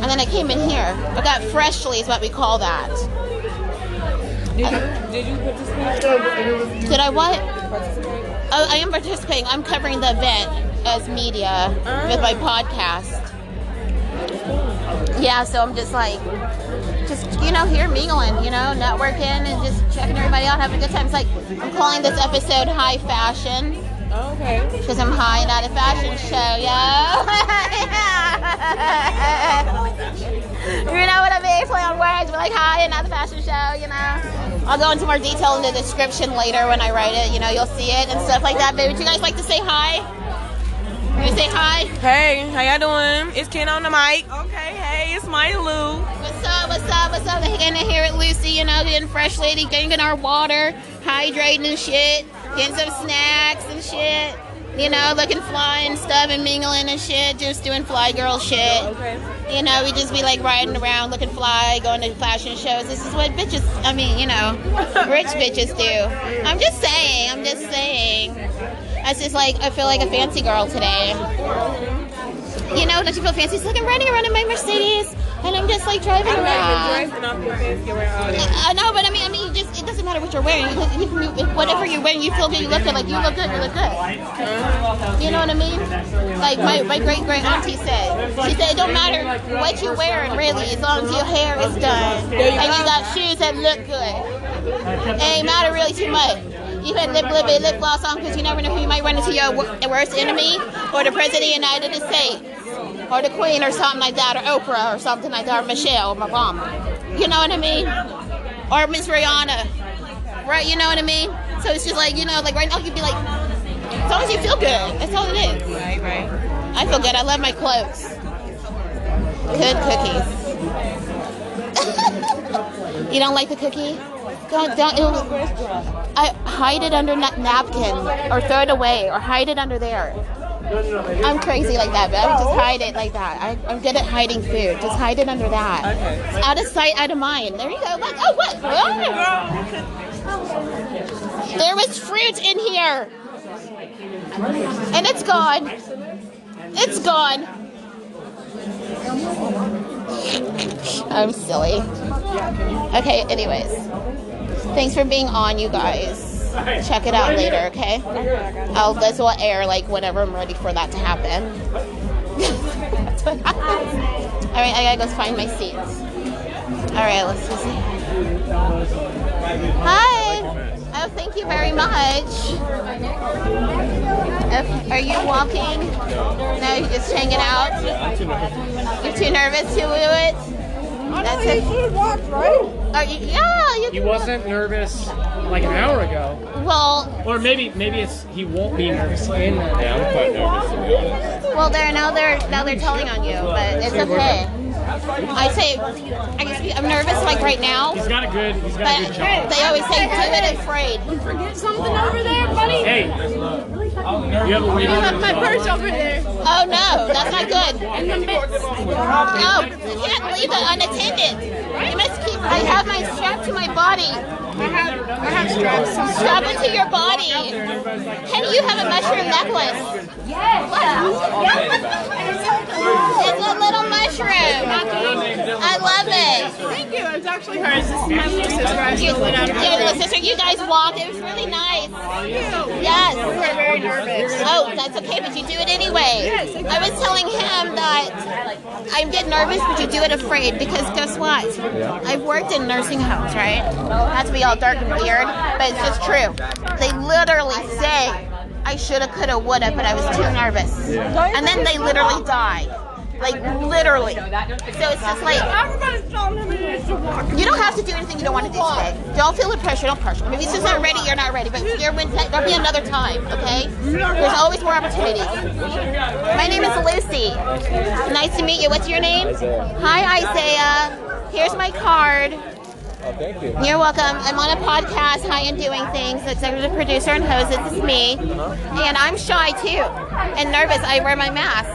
and then I came in here. I got freshly, is what we call that. Did you, did you participate? Did I what? Oh, I am participating. I'm covering the event as media with my podcast. Yeah, so I'm just like, just you know, here mingling, you know, networking and just checking everybody out, having a good time. It's like I'm calling this episode "High Fashion." Okay. Because I'm high and at a fashion show, yo. you know what I mean? Play on words, be like hi and at the fashion show, you know. I'll go into more detail in the description later when I write it. You know, you'll see it and stuff like that. But would you guys like to say hi? You say hi? Hey, how y'all doing? It's Ken on the mic. Okay, hey, it's my Lou. What's up? What's up? What's up? Getting here at Lucy, you know, getting fresh lady, drinking our water, hydrating and shit, getting some snacks and shit. You know, looking fly and stuff and mingling and shit, just doing fly girl shit. You know, we just be like riding around looking fly, going to fashion shows. This is what bitches, I mean, you know, rich bitches do. I'm just saying, I'm just saying. I just like, I feel like a fancy girl today. You know, don't you feel fancy? It's like I'm riding around in my Mercedes and I'm just like driving around. I know, uh, but I mean, I mean, you just it doesn't matter what you're wearing. You, you, you, whatever you're wearing, you feel good. You look good. Like you look good. You look good. You know what I mean? Like my, my great great auntie said. She said it don't matter what you're wearing really, as long as your hair is done and you got shoes that look good. It ain't matter really too much. You had lip lip lip gloss on because you never know who you might run into your worst enemy or the president of the United States or the queen or something like that or Oprah or something like that or Michelle or my mom. You know what I mean? Or Miss Rihanna. Right, you know what I mean? So it's just like, you know, like right now you'd be like, as long as you feel good, that's all it is. Right, right. I feel good. I love my clothes. Good cookies. you don't like the cookie? Don't, don't, I hide it under na- napkin or throw it away or hide it under there. I'm crazy like that, but I would just hide it like that. I, I'm good at hiding food. Just hide it under that. It's out of sight, out of mind. There you go. Look. Oh, what? Oh. There was fruit in here. And it's gone. It's gone. I'm silly. Okay, anyways. Thanks for being on, you guys. Check it out later, okay? I'll this will air like whenever I'm ready for that to happen. All right, I gotta go find my seats. All right, let's just see. Hi. Oh, thank you very much. Uh, Are you walking? No, you're just hanging out. You're too nervous to do it. That's it. Are uh, you, yeah, you He wasn't nervous like an hour ago. Well, Or maybe maybe it's he won't be nervous in. Yeah, I'm quite nervous to be honest. Well, they're now they're now they're telling on you, but it's okay. I say, I guess I'm nervous like right now. He's got a good he's got a But good job. they always say, do it afraid. Forget something over there, buddy. Hey, you have a You left my purse over there. Oh no, that's not good. In the midst. No, you can't leave it unattended. You must keep. I have my strap to my body. I have, I have straps. Strap it to your body. Hey, you have a mushroom necklace. Yes. It's a little mushroom. I love it. Thank you. It's actually hers. This is my little sister. I You, stole out of her. your little sister, you guys walked. It was really nice. Yes. We were very nervous. Oh, that's okay, but you do it anyway. I was telling him that I get nervous, but you do it afraid because guess what? I've worked in nursing homes, right? Not to be all dark and weird, but it's just true. They literally say I shoulda, coulda, woulda, but I was too nervous, and then they literally die. Like literally. So it's just like Everybody's telling him he needs to walk. you don't have to do anything you don't want to do today. Don't feel the pressure. Don't pressure. I mean, if it's just not ready, you're not ready. But you're, there'll be another time, okay? There's always more opportunities. My name is Lucy. Nice to meet you. What's your name? Hi, Isaiah. Here's my card. Oh, thank you. You're welcome. I'm on a podcast, High and Doing Things, the executive producer and host. This is me. Uh-huh. And I'm shy too and nervous. I wear my mask.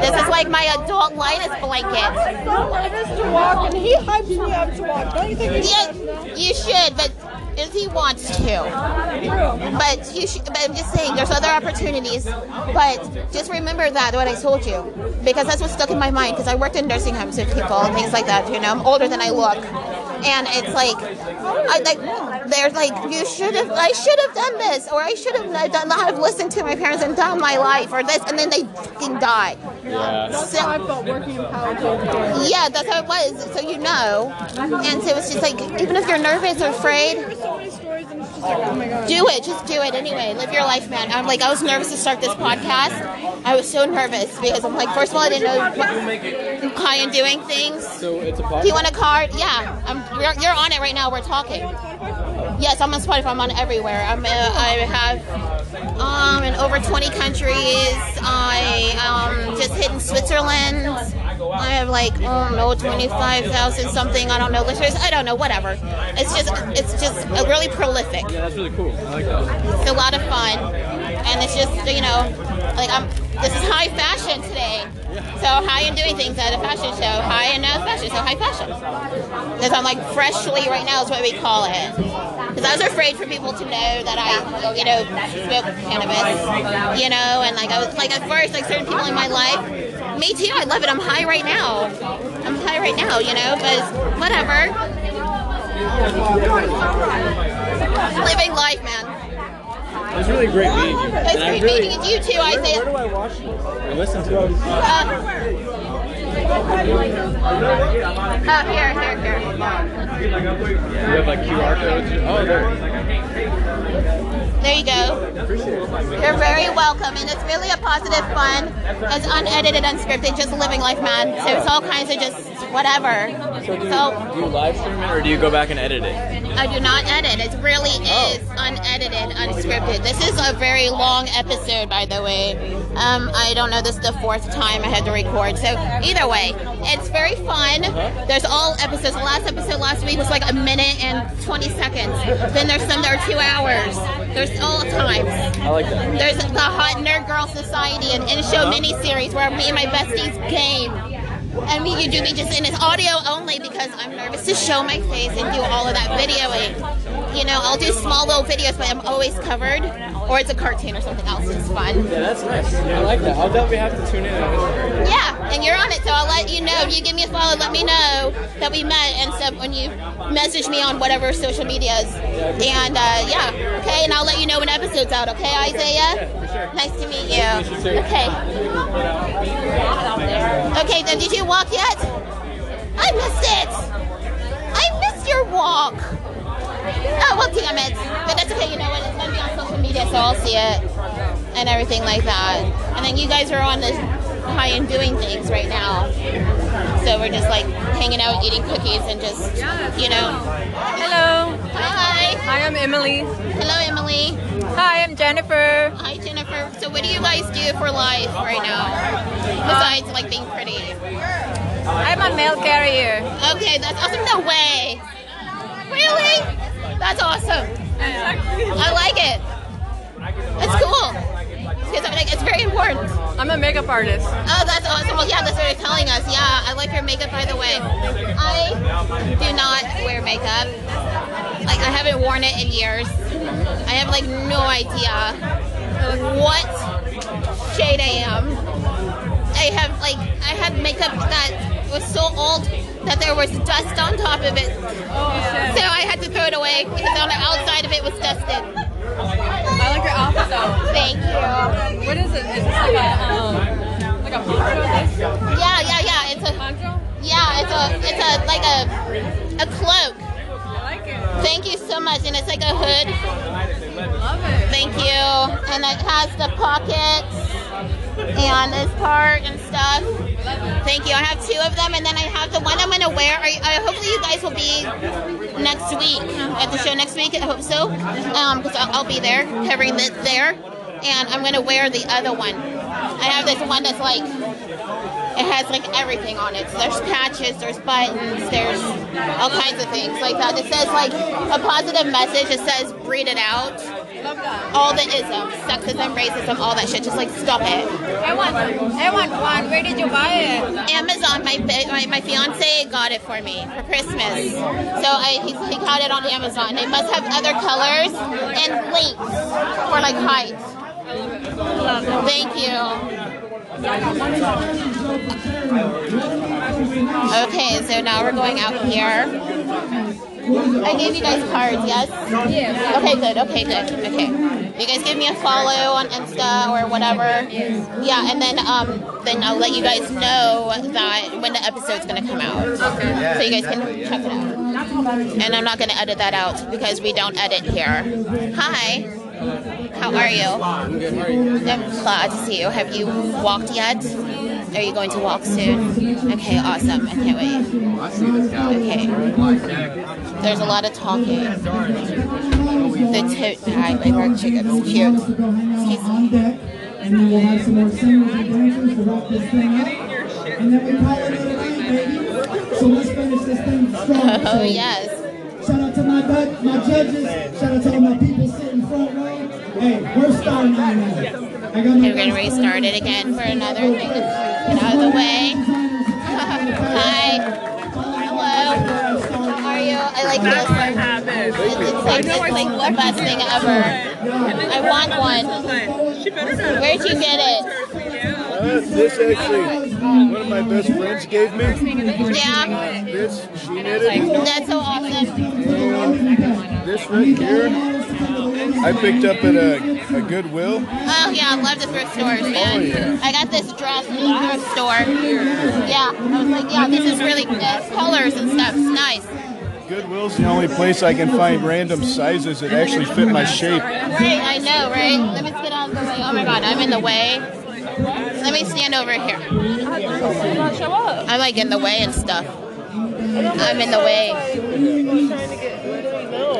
This is like my adult Linus blanket. Linus to walk, and he hypes me up to walk. Don't you think he Yeah, you should, but if he wants to. But you should, but I'm just saying, there's other opportunities. But just remember that what I told you, because that's what stuck in my mind. Because I worked in nursing homes with people and things like that. You know, I'm older than I look, and it's like, I like, they're like, you should have, I should have done this, or I should have done, not have listened to my parents and done my life, or this, and then they fucking die. Yeah. That's how I felt working in Palo Yeah, that's how it was. So you know, and so it's just like, even if you're nervous or afraid, Do it. Just do it anyway. Live your life, man. I'm like, I was nervous to start this podcast. I was so nervous because I'm like, first of all, I didn't know what, I'm doing things. So it's a Do you want a card? Yeah, I'm, you're, you're on it right now. We're talking. Yes, I'm on Spotify. I'm on everywhere. I'm, uh, I have um, in over 20 countries. I um, just hit in Switzerland. I have like oh no, 25,000 something. I don't know listeners. I don't know. Whatever. It's just it's just really prolific. Yeah, that's really cool. I like that. It's a lot of fun, and it's just you know, like I'm. This is high fashion today. So high and doing things at a fashion show. High and uh, fashion. So high fashion. Because I'm like freshly right now is what we call it. Because I was afraid for people to know that I, you know, smoke cannabis. You know, and like I was like at first like certain people in my life. Me too. I love it. I'm high right now. I'm high right now. You know, but whatever. Living life, man. It was really great meeting you. It's And great really- meeting you too, Where, Isaiah. where do I watch you? Or listen to it? Uh, Oh, here, here, here. You have like QR codes? Oh, there. There you go. You're very welcome, and it's really a positive fun. It's unedited, unscripted, just living life, man. So it's all kinds of just whatever. So do you, So do you live stream it or do you go back and edit it? I do not edit. It really is unedited, unscripted. This is a very long episode, by the way. Um, I don't know. This is the fourth time I had to record. So either it's very fun. There's all episodes. The last episode last week was like a minute and 20 seconds. Then there's some that are two hours. There's all times. I like that. There's the Hot Nerd Girl Society and in show uh-huh. miniseries where me and my besties game. And me, you do me just in it's audio only because I'm nervous to show my face and do all of that videoing. You know, I'll do small little videos, but I'm always covered. Or it's a cartoon or something else. It's fun. Yeah, that's nice. I like that. I'll definitely have to tune in. Yeah, and you're on it, so I'll let you know. If you give me a follow, let me know that we met and stuff when you message me on whatever social medias. And uh, yeah, okay, and I'll let you know when episode's out, okay, Isaiah? Nice to meet you. Okay. Okay, then did you walk yet? I missed it. I missed your walk. Oh, well, damn it. But that's okay, you know what? It's going to be on social media, so I'll see it and everything like that. And then you guys are on this high and doing things right now. So we're just like hanging out, eating cookies, and just, you know. Hello. Hi. Hi, I'm Emily. Hello, Emily. Hi, I'm Jennifer. Hi, Jennifer. So what do you guys do for life right now? Besides like being pretty. I'm a mail carrier. Okay, that's awesome. No way. Really? That's awesome. I like it. It's cool. Because I think it's very important. I'm a makeup artist. Oh, that's awesome. Well, yeah, that's what you're telling us. Yeah, I like your makeup, by the way. I do not wear makeup. Like, I haven't worn it in years. I have, like, no idea what shade I am. I have, like, I have makeup that was so old that there was dust on top of it. Oh, So I had to throw it away because on the outside of it was dusted. I like your outfit though. Thank you. What is it? Is this like a um, like a poncho? Yeah, yeah, yeah. It's a poncho. Yeah, it's a it's a like a a cloak. Thank you so much, and it's like a hood. Thank you, and it has the pockets and this part and stuff. Thank you. I have two of them, and then I have the one I'm gonna wear. I, I hopefully you guys will be next week at the show next week. I hope so, um, because I'll, I'll be there covering it there, and I'm gonna wear the other one. I have this one that's like it has like everything on it. So there's patches, there's buttons, there's all kinds of things like that. It says like a positive message. It says breed it out. All the isms, sexism, racism, all that shit. Just like stop it. I want I want one. Where did you buy it? Amazon. My my, my fiance got it for me for Christmas. So I he, he got it on Amazon. It must have other colors and links for like height. Thank you. Okay, so now we're going out here. I gave you guys cards, yes? Yeah. Okay, good. Okay, good. Okay. You guys give me a follow on Insta or whatever. Yeah, and then um then I'll let you guys know that when the episode's gonna come out. Okay. So you guys can check it out. And I'm not going to edit that out because we don't edit here. Hi. How are you? I'm good. How are you? I'm glad to see you. Have you walked yet? Are you going to walk soon? Okay, awesome. I can't wait. I see this guy. Okay. There's a lot of talking. The tote bag, my bird chicken's cute. Excuse me. And then we'll have some more singers and dancers to wrap this thing up. And then we call it a night, baby. So let's finish this thing strong. Oh, yes. Shout out to my, bu- my judges. Shout out to all my people sitting front row. Hey, we're starting right now. I got Okay, we're gonna restart it again for another thing. Get out of the way. Hi. Hello. How are you? I like this. It's, it's like, it's like the best thing ever. I want one. Where'd you get it? Uh, this actually, one of my best friends gave me. Yeah. This, she knitted. That's so awesome. And this right here, I picked up at a, a Goodwill. Oh yeah, I love the thrift stores, man. Oh, yeah. I got this dress at the thrift store. Yeah, I was like, yeah, this is really uh, colors and stuff. It's nice. Goodwill's the only place I can find random sizes that actually fit my shape. Right, I know, right? Let me get out of the way. Oh my god, I'm in the way. Let me stand over here. I'm like in the way and stuff. I'm in the way.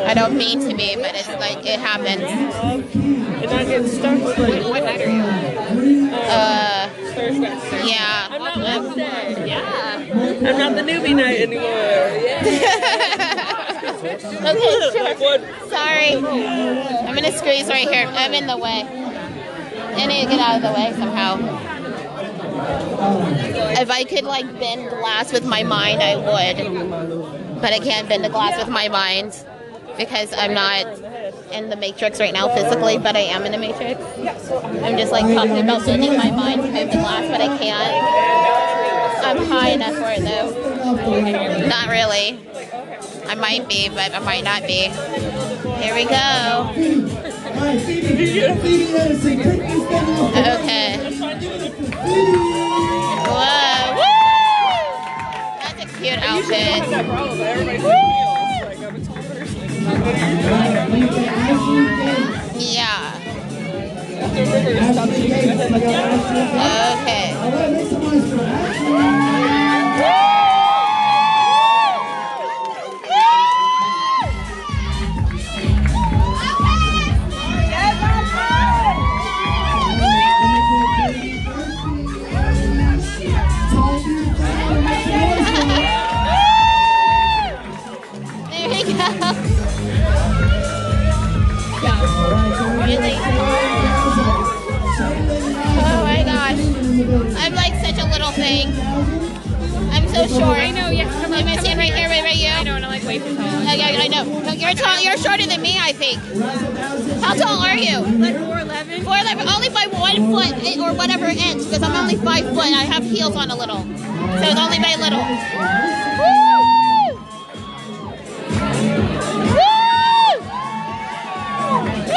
I don't mean to be, but it's like it happens. And I get stuck what night are you? Uh, Thursday. yeah. I'm not Wednesday. Yeah. I'm not the newbie night anymore. okay, sure. Sorry. I'm gonna squeeze right here. I'm in the way. To get out of the way somehow. If I could like bend glass with my mind, I would. But I can't bend the glass with my mind because I'm not in the matrix right now physically, but I am in the matrix. I'm just like talking about bending my mind to move the glass, but I can't. I'm high enough for it though. Not really. I might be, but I might not be. Here we go. Okay. Whoa. Woo! That's a cute outfit. Yeah. Okay. Short. I know, yes. Am I stand right here, right, right you? I know, and I'm like way too tall. I, I, know. You're tall. You're shorter than me, I think. How tall are you? Like 4'11". 4'11", only by one foot eh, or whatever inch, because I'm only five foot. I have heels on a little. So it's only by little. Woo! Woo! Woo!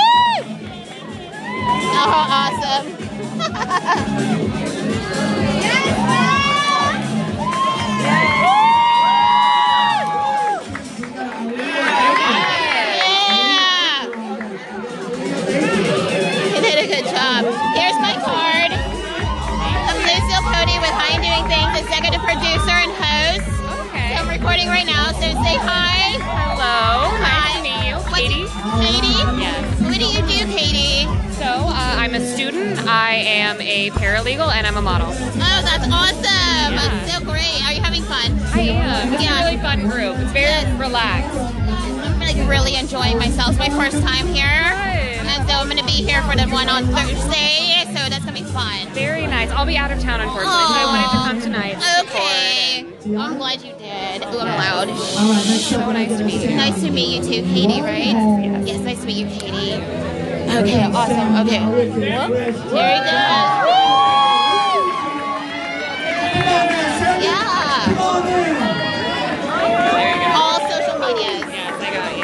Oh, awesome. producer and host. Okay. So I'm recording right now, so say hi. Hello. Hi. Nice to meet you. Katie. Katie? Yes. What do you do, Katie? So, uh, I'm a student, I am a paralegal, and I'm a model. Oh, that's awesome. That's so great. Are you having fun? I am. It's Yeah. a really fun group. It's very relaxed. I'm like really enjoying myself. It's my first time here. So I'm going to be here for the one on Thursday. So that's going to be fun. Very nice. I'll be out of town, unfortunately, so I wanted to come tonight. to Okay. I'm glad you did. Ooh, I'm loud. So nice to meet you. Nice to meet you too, Katie, right? Yes, nice to meet you, Katie. Okay, awesome. Okay. Here we go. Yeah. All social medias. Yes, I got you.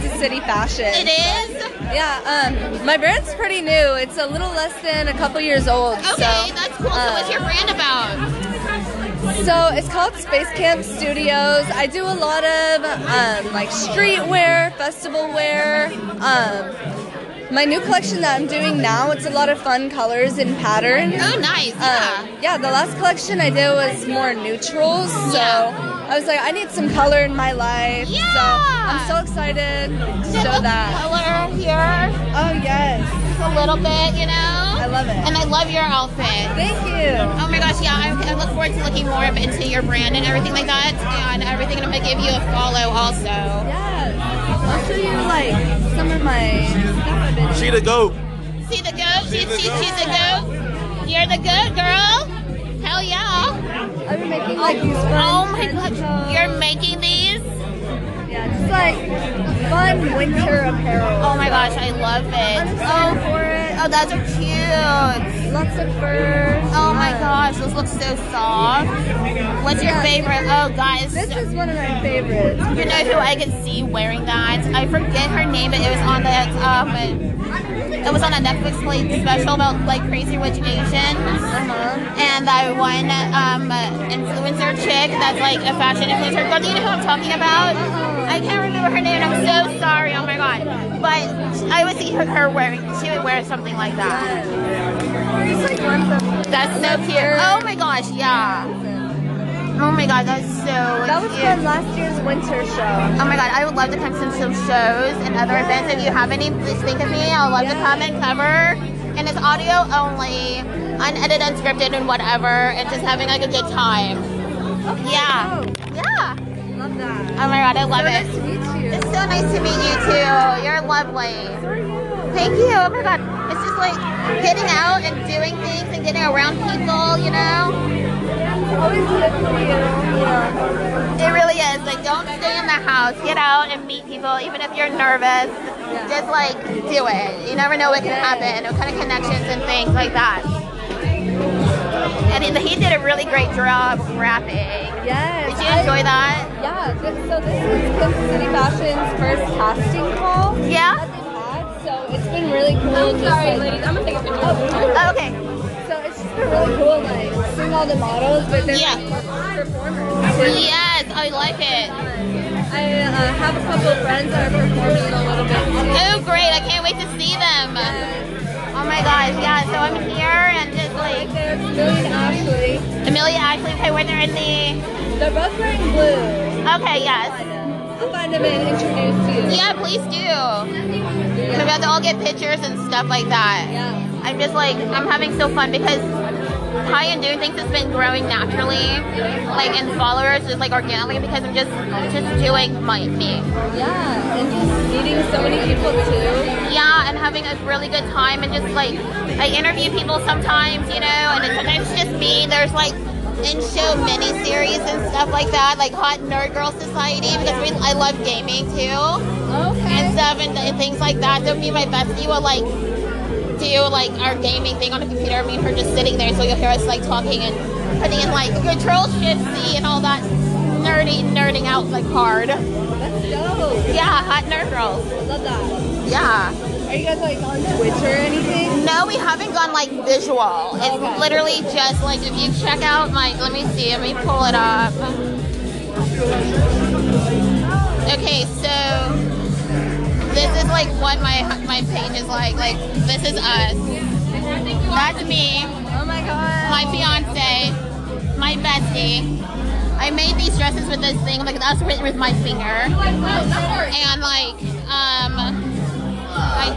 Kansas City fashion. It is? Yeah, um, my brand's pretty new. It's a little less than a couple years old. Okay, so, that's cool. Um, so uh, what's your brand about? So it's called Space Camp Studios. I do a lot of um, like streetwear, festival wear. Um, my new collection that I'm doing now, it's a lot of fun colors and patterns. Oh, nice! Um, yeah. Um, yeah, the last collection I did was more neutrals, so yeah. I was like, I need some color in my life. Yeah. So I'm so excited to show that. color here. Oh, yes. Just a little bit, you know? I love it. And I love your outfit. Thank you. Oh my gosh, yeah. I, I look forward to looking more into your brand and everything like that. And everything. And I'm going to give you a follow also. Yes. I'll show you, like, some of my She's She the goat. She's the goat? She, she, she, the goat? You're the goat, girl? Hell yeah. I've been making, like, these fun Oh my god like fun winter apparel. Oh my gosh, I love it. Oh, for it. Oh, those are cute. Lots of furs. Oh my gosh, those look so soft. What's your favorite? Oh, guys. This is one of my favorites. You know who I can see wearing that? I forget her name, but it was on the Um, it was on a Netflix special about like crazy rich Asians, and that one um, influencer chick that's like a fashion influencer. Girl, do you know who I'm talking about? I can't remember her name. and I'm so sorry. Oh my god! But I would see her, her wearing. She would wear something like that. That's so cute. Oh my gosh! Yeah. Oh my god, that's so cute. That was cute. from last year's winter show. Oh my god, I would love to come to some shows and other events. If you have any, please think of me. I'll love to come and cover. And it's audio only, unedited, unscripted, and whatever, and just having like a good time. Yeah. Yeah. Love that. Oh my god, I love So it. nice to meet you. It's so nice to meet you too. You're lovely. Thank you. Oh my god. It's just like getting out and doing things and getting around people, you know? It really is. Like, don't stay in the house. Get out and meet people, even if you're nervous. Just like do it. You never know what can happen. What kind of connections and things like that. And he, he did a really great job rapping. Yes. Did you enjoy that? Yeah. This, so this is Kim City Fashion's first casting call. Yeah. That they've had. So it's been really cool. just sorry, like, ladies. I'm gonna take a picture. Oh, okay. So it's just been really cool, like seeing all the models, but they're Yeah. like performers. Yes, I like it. I uh, have a couple of friends that are performing a little bit. Oh, great. I can't wait to see them. Oh my gosh, yeah. So I'm here and just like. There's and Ashley. Amelia Ashley, okay, where they're in the. They're both wearing blue. Okay, yes. I'll find them and introduce you. Yeah, please do. Maybe we have to all get pictures and stuff like that. Yeah. I'm just like, I'm having so fun because High and Doing Things has been growing naturally, like in followers, just like organically because I'm just just doing my me. Yeah, and just meeting so many people too. Yeah, and having a really good time and just like I interview people sometimes, you know, and it's sometimes just me. There's like in show mini series and stuff like that, like Hot Nerd Girl Society because we, I love gaming too. Okay. And stuff and, and things like that. So me and my bestie will like do like our gaming thing on the computer. Me and her just sitting there, so you'll hear us like talking and putting in like Control Shift C and all that nerdy nerding out like hard. That's dope. Yeah, Hot Nerd Girls. Love that. Yeah. Are you guys like on Twitch or anything? No, we haven't gone like visual. It's Okay. literally just like if you check out my let me see, let me pull it up. Okay, so this is like what my my page is like. Like this is us. That's me. Oh my god. My fiance, my bestie. I made these dresses with this thing, like that's written with my finger. And like, um I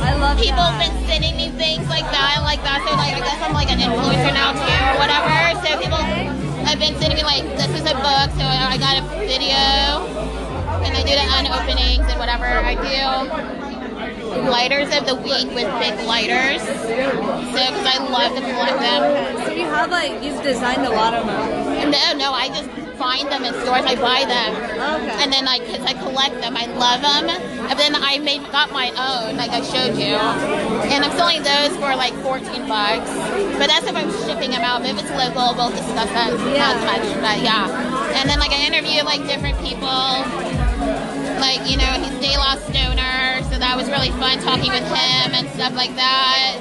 I love people that. have been sending me things like that, like that. So like, I guess I'm like an influencer now too, or whatever. So people have been sending me like, this is a book, so I got a video, and I do the unopenings and whatever. I do lighters of the week with big lighters, so because I love to collect them. So you have like you've designed a lot of them. No, no, I just find them in stores. I buy them, Okay. and then like, cause I collect them, I love them. And then I made got my own, like I showed you, and I'm selling those for like 14 bucks. But that's if I'm shipping them out. If it's local, we'll discuss that Yeah. not much. But yeah, and then like I interview like different people. Like you know, he's De La Stoner, so that was really fun talking with him and stuff like that.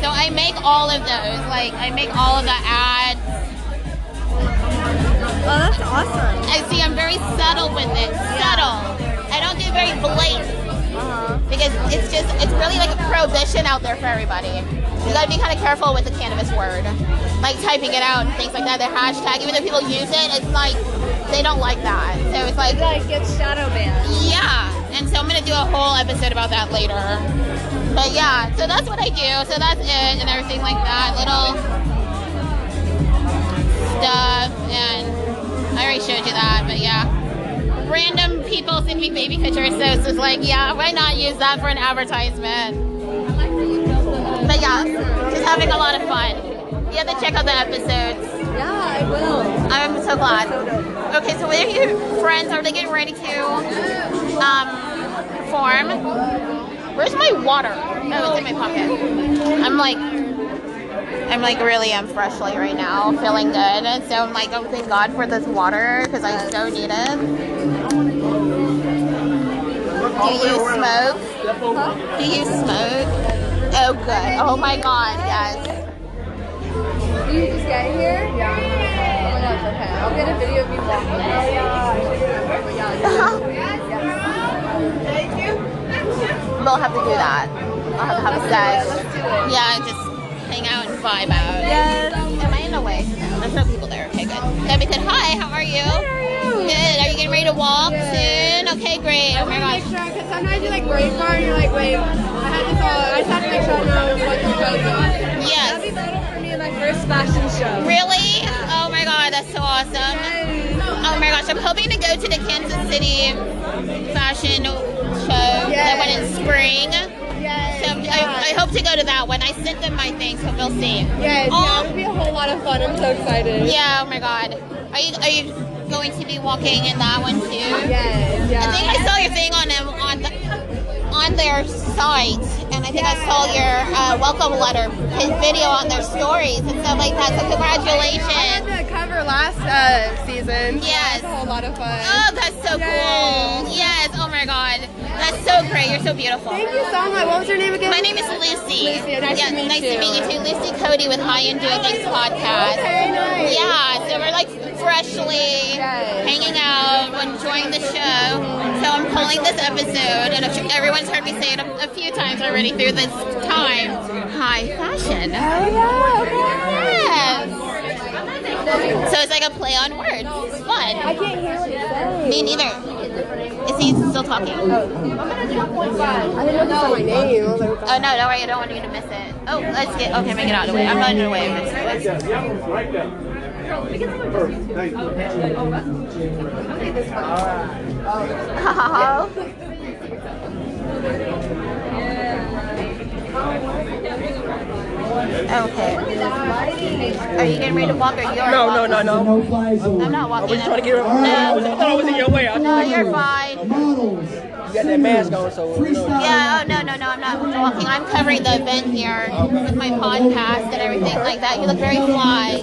So I make all of those. Like I make all of the ads. Oh, that's awesome. I see. I'm very subtle with it. Subtle. I don't do very blatant Uh-huh. because it's just it's really like a prohibition out there for everybody. You gotta be kind of careful with the cannabis word, like typing it out and things like that. The hashtag, even though people use it, it's like they don't like that. So it's like like get shadow banned. Yeah, and so I'm gonna do a whole episode about that later. But yeah, so that's what I do. So that's it and everything like that. Little stuff, and I already showed you that. But yeah, random people send me baby pictures, so it's just like, yeah, why not use that for an advertisement? But yeah, just having a lot of fun. You have to check out the episodes. Yeah, I will. I'm so glad. Okay, so where are your friends? Are they getting ready to um, perform? Where's my water? Oh, it's in my pocket. I'm like, I'm like really am freshly right now, feeling good. And so I'm like, oh, thank God for this water because I so need it. Do you smoke? Do you smoke? Oh, good. Oh my God, yes. Do you just getting here? Yeah. Oh my gosh, okay. I'll get a video of you walking. Thank you. We'll have to do that. I'll have to have a sesh. Yeah, just hang out and vibe out. Yes. Am I in the way? No, there's no people there. Okay, good. Be good. Hi, how are you? Good. Are you getting ready to walk soon? Okay, great. Oh my gosh. Because sometimes you like brain fart and you're like, wait, I had this all, I just had to make sure I know what to go to. Yes. That'd be better for me in my first fashion show. Really? Oh my god, that's so awesome. Oh my gosh, I'm hoping to go to the Kansas City fashion show that one in spring. So I, I hope to go to that one. I sent them my thing, so we'll see. Yes, Oh, yeah, it would be a whole lot of fun. I'm so excited. Yeah, oh my god. Are you are you going to be walking in that one too? Yes, yeah. I think I saw your thing on them on the, on their site, and I think I saw your uh, welcome letter video on their stories and stuff like that. So congratulations. Cover last uh, season. Yes. It was a whole lot of fun. Oh, that's so cool. Yes. Oh my God. That's so great. You're so beautiful. Thank you so much. What was your name again? My name is Lucy. Lucy, nice yeah, to meet nice you. to meet you too. Lucy Cody with High and Doing Things podcast. Okay, nice. Yeah, so we're like freshly hanging out, enjoying the show. So I'm calling this episode, and everyone's heard me say it a, few times already through this time. High fashion. Oh yeah. Yes. So it's like a play on words. It's fun. I can't hear what you're saying. Me neither. Is he still talking? I'm gonna do 1.5. I didn't know my name. I was like, Oh no, don't worry, I don't want you to miss it. Oh, let's get okay, make it out of the way. I'm not in the way of this. Okay. Are you getting ready to walk or you're No, no, no, no. I'm not walking. I was trying to get. No. I thought I was in your way. I No, you're fine. Got that mask on, so. Yeah, oh no, no, no, I'm not walking. I'm covering the event here with my podcast and everything like that. You look very fly.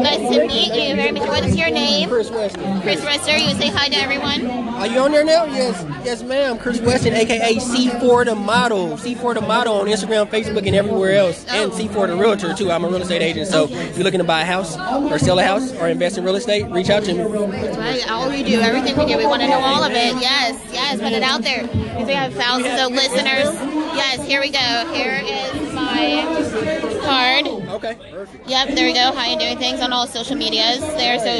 Nice to meet you very much. What is your name? Chris Weston. Chris Rester. You say hi to everyone. Are you on there now? Yes, yes, ma'am. Chris Weston, aka C4 the Model. C4 the Model on Instagram, Facebook, and everywhere else. And C4 the Realtor too. I'm a real estate agent, so if you're looking to buy a house or sell a house or invest in real estate, reach out to me. Right. All we do, everything we do, we want to know all of it. Yes, yes, put it out there. Because we have thousands of listeners. Yes, here we go. Here is my card. Okay. Yep, there we go. High and Doing Things on all social medias there, so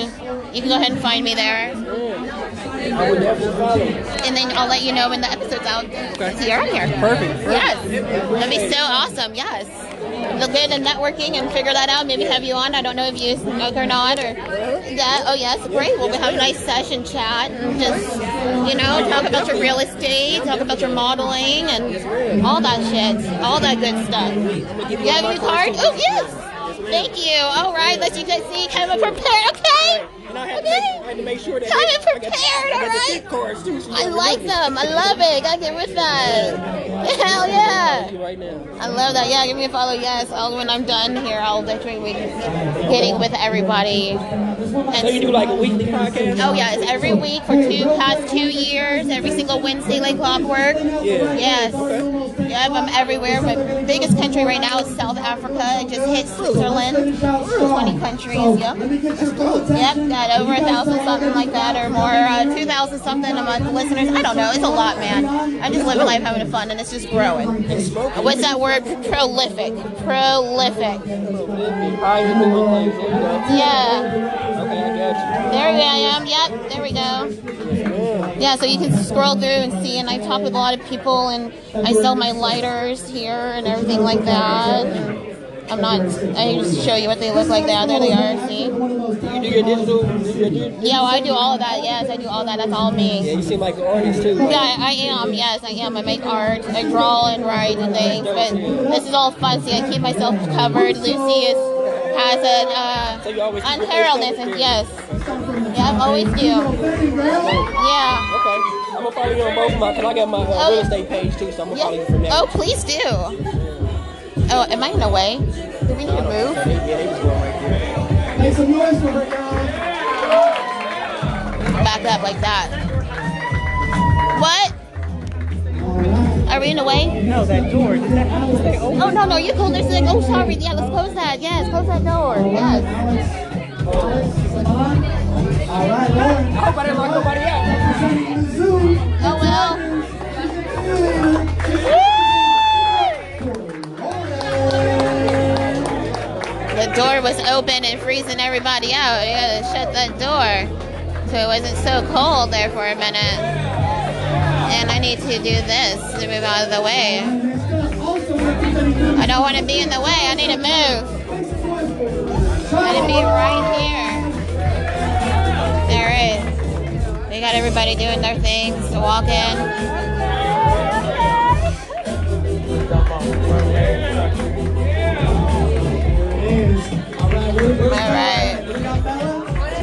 you can go ahead and find me there. I would definitely follow. And then I'll let you know when the episode's out. Okay. You're on here. Perfect. perfect. Yes. That'd be so awesome. Yes. Look good at networking and figure that out. Maybe have you on. I don't know if you smoke or not. Or yeah. Oh yes. Great. Well, we have a nice session chat and just you know talk about your real estate, talk about your modeling and all that shit, all that good stuff. You have your card? Oh yes. Thank you. All right. Let you guys see. Come prepared. Okay. And I had, to make, I had to make sure that I got, prepared, I got all right? cards too. so I like them. I love it. Gotta get with that. Hell yeah. Right now. I love that. Yeah, give me a follow. Yes, I'll, when I'm done here, I'll definitely be getting with everybody. So you do like a weekly podcast? Oh yes, every week for two past two years, every single Wednesday like clockwork. Yeah. Yes. Yep, I'm everywhere. But biggest country right now is South Africa. I just hit Switzerland. 20 countries. Yep. Yep. Got over a thousand something like that, or more, uh, 2,000 something a month listeners. I don't know. It's a lot, man. I'm just living life having fun, and it's just growing. What's that word? Prolific. Prolific. Yeah. There I am. Yep. There we go. Yeah, so you can scroll through and see, and I talk with a lot of people, and I sell my lighters here and everything like that. I'm not. I just show you what they look like. There, there they are. See? You do your digital. do your di- Yeah, well, I do all of that. Yes, I do all that. That's all me. Yeah, you seem like an artist too. Yeah, I, I am. Yes, I am. I make art. I draw and write and things. But this is all fun. See, I keep myself covered. Lucy is has an uh. And yes, yeah, I always do. Yeah. Okay. I'm gonna follow you on both my. Cause I got my uh, real estate page too, so I'm gonna follow you from there. Oh, please do. Oh, am I in the way? Do we need to move? Make some noise for her, y'all. Back up like that. What? Are we in the way? No, that door. Did that have to stay open? Oh no no, you're cool. There's like, oh sorry, yeah, let's close that. Yes, close that door. Yes. All right, Lauren. I lock nobody out. Door was open and freezing everybody out. You gotta shut that door so it wasn't so cold there for a minute. And I need to do this to move out of the way. I don't want to be in the way. I need to move. I need to be right here. There it is. Got everybody doing their things to walk in. All right.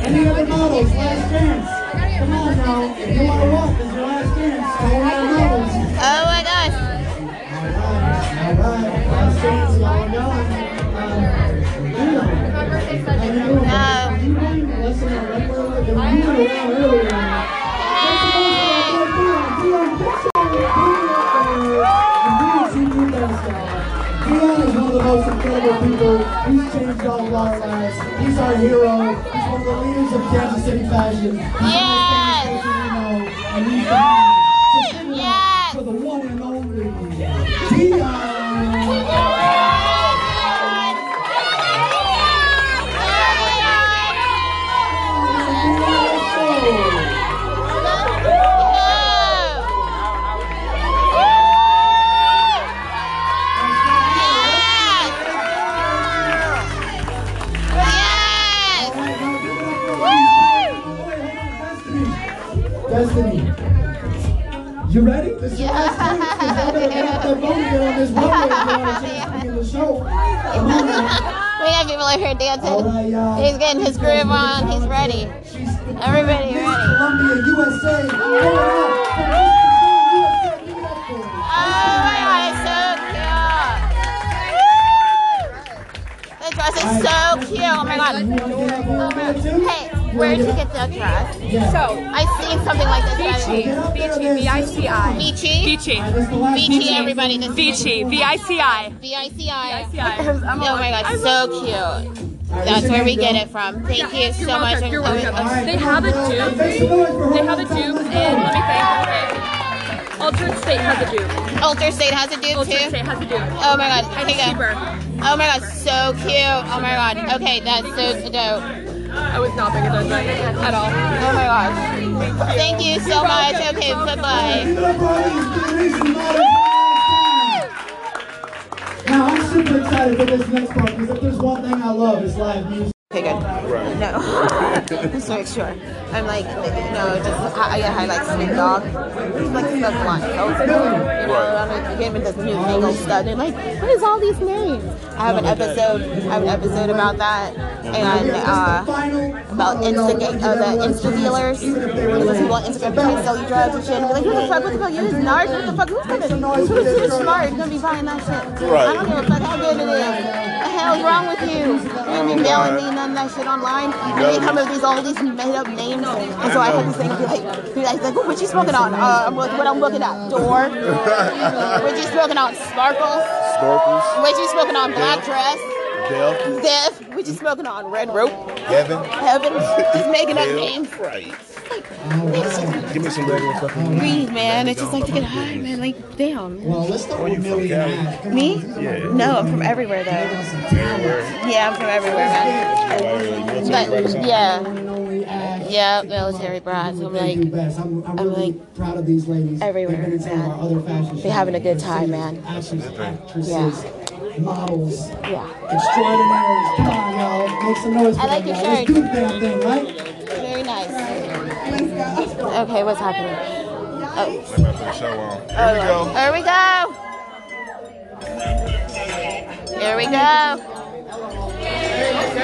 Any other models? Last chance. Come on now. If you want to walk, this is your last chance. Call out models. Oh my gosh. All right. All right. Last chance, y'all are How you doing? How you doing? Listen, uh, right where we're- the view around earlier. Most incredible people. He's changed all of our lives. He's our hero. He's one of the leaders of Kansas City fashion. He's know, and he's the man. Now. We have people over here dancing. He's getting his groove on. He's ready. Everybody ready. Columbia, USA. Hold. Oh my god, it's so cute. The dress is so cute. Oh my god. Hey, where did you get that dress? So, I've seen something like this. Vici, Vici, V-I-C-I. Vici? Vici. Vici, everybody. This Vici, V-I-C-I. V-I-C-I. V-I-C-I. Oh my god, so cute. That's where we get it from. Thank you so You're much. You're welcome. They have a dupe. They have a dupe, and let me think. Altered State has a dupe. Alter State has a dupe Altered too. State has a dupe. Oh my god, And here you go. cheaper. Oh my god, so cute. Oh my god. Okay, that's so dope. I was not paying attention at all. Oh my gosh. Thank you so much. Okay, bye bye. Now I'm super excited for this next part because if there's one thing I love, it's live music. Okay, good. No. just make sure. I'm like, you know, just, I, I like Snoop Dogg. He's like stuff blunt. So, you know, I mean, him and this new fangled stuff. They're like, what is all these names? I have an episode, I have an episode about that. And, uh, about Insta, uh, the Insta dealers. Those people on Instagram to sell you drugs and shit. And be like, who the fuck, what the fuck, you're just narc? What the fuck, who's gonna, who's, who's smart gonna be buying that shit? Right. I don't give a fuck how good it is. What the hell's wrong with you? You're gonna be mailing me none that shit online. And they come up with these all these made up names. And so I had to think, be like, be like, like what you smoking on? Uh, I'm look- what I'm looking at, door. what you smoking on? Sparkles. Sparkles. What you smoking on? Black dress. Dev. Dev, we just smoking on red rope. Heaven. Heaven, just making up Dev. names. Right. Give me some regular stuff. Breathe, man. It's just like to get high, man. Like, damn. Well, let's start with Millie and I. Me? Yeah. No, I'm from everywhere though. Yeah, I'm from everywhere, man. But yeah, yeah, military brat. So I'm like. I'm, I'm, I'm really like proud of these ladies. everywhere, They've been in some of our other fashion shows. They having a good time, man. Actors, Yeah. Models, Yeah. extraordinaries. Come on, y'all. Make some noise for I like them, your y'all. Let's shirt. do the damn thing, right? Very nice. Okay, what's happening? Oh. I'm about to put the show on. Oh, here we go. Here we go. Here we go.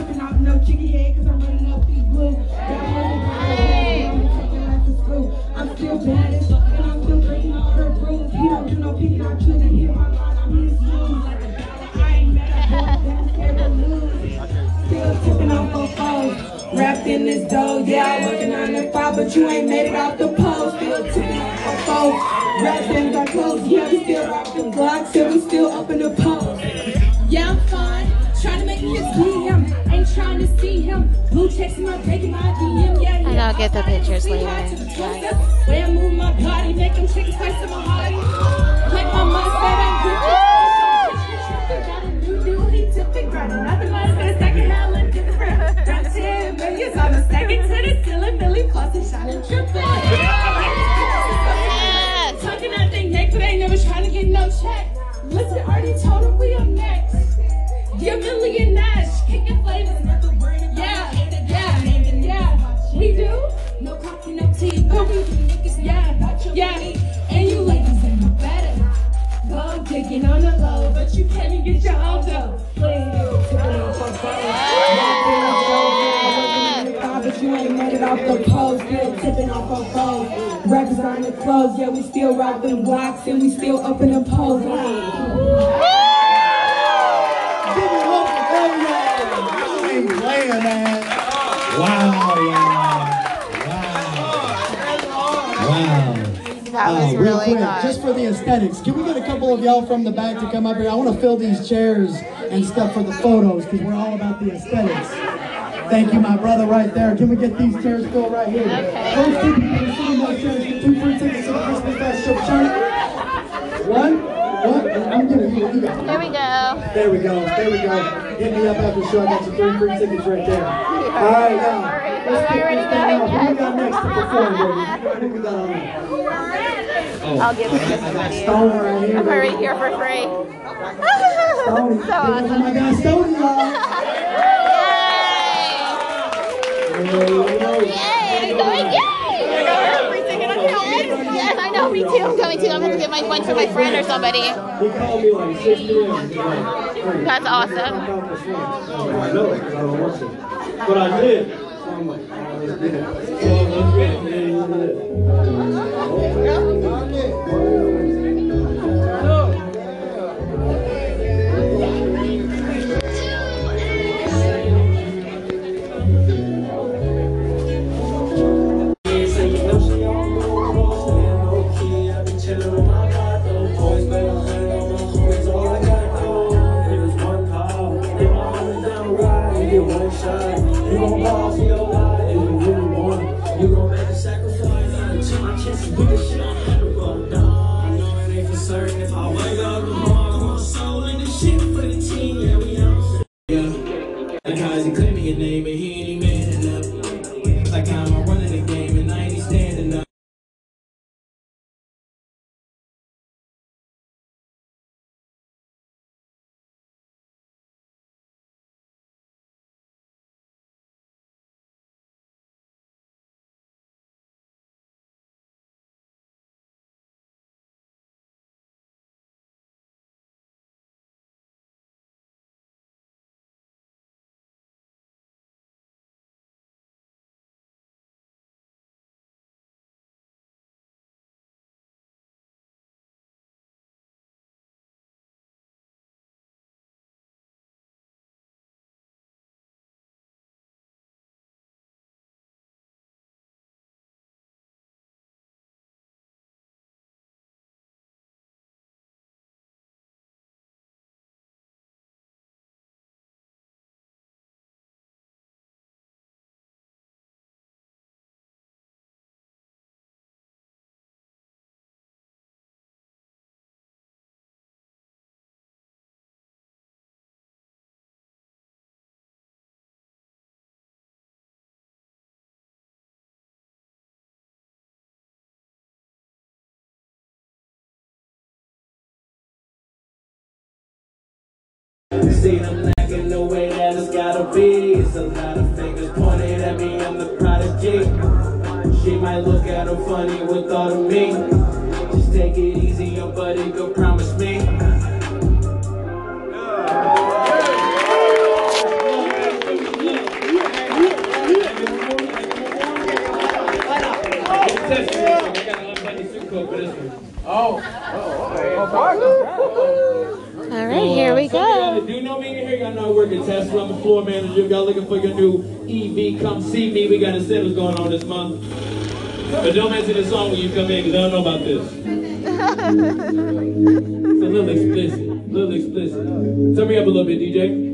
tripping off no chicken head cause I'm running up these. Y'all I'm taking life school. I'm still bad as fuck and I'm still breaking all her rules. He don't do no picking, I choose and hit my line. I'm his moves like a battle. I ain't mad at both, I'm scared to lose. Still tipping off her foes. Wrapped in this dough, yeah, I'm working on the five, but you ain't made it off the post. Still tipping off her foes. Wrapped in our clothes, yeah, we still rock the blocks, yeah, we still up in the post. Yeah, I'm fine. Trying to make me a DM. Trying to see him. Blue checks my bacon, my DM. Yeah, And. I'll get the pictures later. Yeah. Way I move my body, make him shake twice in my body. Like my mom said, I'm Gucci. Got a new deal, he tipping, grinding. Nothing less than a second, now look different. Got 10 millions on a second to the ceiling, Billy plus and shining tripping. Talking that thing neck, but ain't never trying to get no check. Listen, already told him we up next. You're Millie Nash, kicking flavors, never burning. Yeah, yeah, yeah. We do. No coffee, no tea, but we do niggas, yeah, yeah. And you ladies ain't no better. Go digging on the low, but you can't even get your own dough. Please, off our phone. But you ain't made it off the post, still tipping off our phone. Rappers on the clothes, yeah, we still rock them blocks, and we still up in the pose. You ain't playing, man. Wow. Wow. That was Uh, real really quick, good. just for the aesthetics, can we get a couple of y'all from the back to come up here? I want to fill these chairs and stuff for the photos because we're all about the aesthetics. Thank you, my brother, right there. Can we get these chairs filled right here? First two people to sit in those chairs get two free tickets to the Christmas Fest show. One, one. I'm giving you. You got it. Here we go. There we go. There we go. Hit me up after the show. I got you three free tickets right there. All right, now. Let's kick this thing off. Who we got next to perform, baby? Who we got on there? Oh. I'll give it to somebody. Stone right here. I'm right here for free. Stony. so awesome. Oh my God, Stony, y'all. Yay! Going yay! Yes, I know. Me too. I'm going to. I'm gonna get my one for my friend or somebody. He called me like 6 p.m. That's awesome. To. But I did. So I'm like, let's You gon' pause for your succeed. I'm lacking the way that it's gotta be. It's a lot of fingers pointed at me. I'm the prodigy. She might look at him funny with all of me. Just take it easy, your buddy go promise me. All right, here we go. Do you know me in here? Y'all know I work at Tesla. I'm a floor manager. If y'all looking for your new EV, come see me. We got incentives going on this month. But don't mention the song when you come in because I don't know about this. It's a little explicit. A little explicit. Turn me up a little bit, DJ.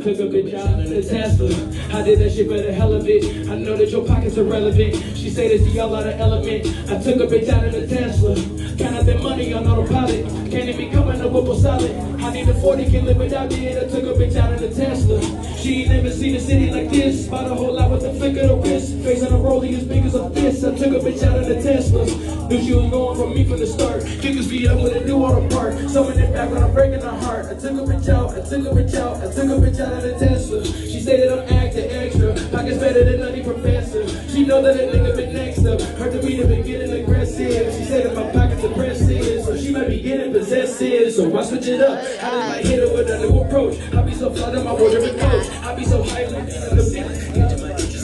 Took a bitch out in Tesla. I did that shit for the hell of it. I know that your pockets are relevant. She say this to y'all out of element. I took a bitch out in a Tesla. Count out that money on autopilot. Can't even come in a whoop solid. I need a 40, can live without it. I took a bitch out in a Tesla. She ain't never seen a city like this. Bought a whole lot with the flick of the wrist. Face on a rollie as big as a fist. I took a bitch out in a Tesla. Knew she was going for me from the start. Kick his feet up with a new auto part. Summon it back when I'm breaking her heart. I took a bitch out. I took a bitch out. I took a bitch out of the Tesla. She say that I'm acting extra. Pockets better than any professor. She know that a nigga been next up. The beat been getting aggressive. She said that my pockets are pressing. So she might be getting possessive. So I switch it up. I just might hit her with a new approach. I be so fly that my wardrobe coach. I be so high like the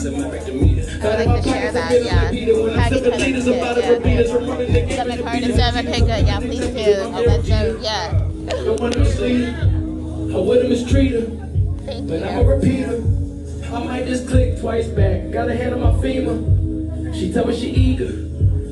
I would like to share that, yeah. Packing for the kids, yeah. Stomach heart and stuff. Okay, good. Yeah, please do. That's so, yeah. Don't want to mislead her. I wouldn't mistreat her. But I'm a repeater. I might just click twice back. Got a hand on my femur. She tell me she eager.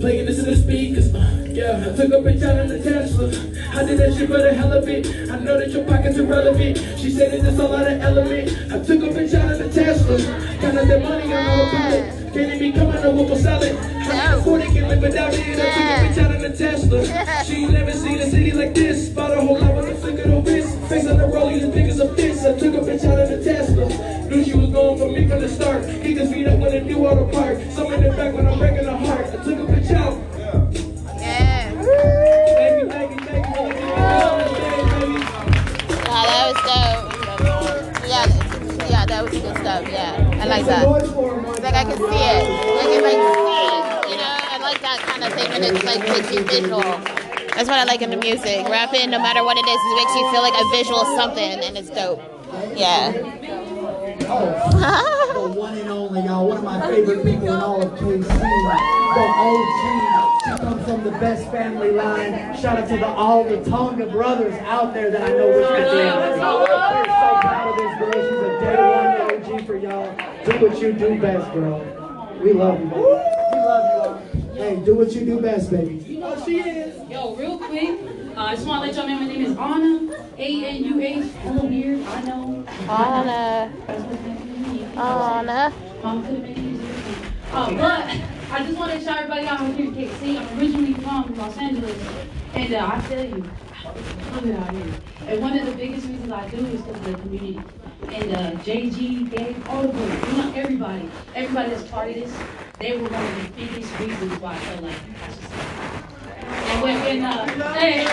Playing this in the speakers. Yeah, I took a bitch out in the Tesla. I did that shit for the hell of it. I know that your pockets are relevant. She said that there's a lot of element. I took a bitch out in the Tesla. Got that money on all pilot. Can't even come out of whoop a salad. I afford it, can live without it. I took a bitch out in the Tesla. She never seen a city like this. Bought a whole lot with a flick of the wrist. Face on the rollie as big as a fist. I took a bitch out in the Tesla. Knew she was going for me from the start. Kicked his feet up when a new auto park. Summon it back when I'm breaking her heart. I took a bitch out. Thank you, thank you, thank you. Wow, that was dope. Yeah, yeah, that was good stuff. Yeah, I like that. It's like I can see it. Like if I see you know, I like that kind of thing, and it's like makes you visual. That's what I like in the music. Rapping, no matter what it is, it makes you feel like a visual something, and it's dope. Yeah. Oh. the one and only, y'all. One of my favorite people in all of KC. The OG. She comes from the best family line. Shout out to the, all the Tonga brothers out there that I know wish could be out there. We're so proud of this girl. She's a day one OG for y'all. Do what you do best, girl. We love you. baby. We love you. Hey, do what you do best, baby. You know she is. Yo, real quick, uh, I just want to let y'all know my name is Anna. A-N-U-H. Hello, weird. I know. Anna. Anna. Uh, but I just want to shout everybody out here in KC. I'm originally from Los Angeles. And uh, I tell you, I love it out here. And one of the biggest reasons I do is because of the community. And uh, JG, Gabe, all of them, you know, everybody, everybody that's part of this, they were one of the biggest reasons why I felt like I should stay. And when, when uh, hey, it is.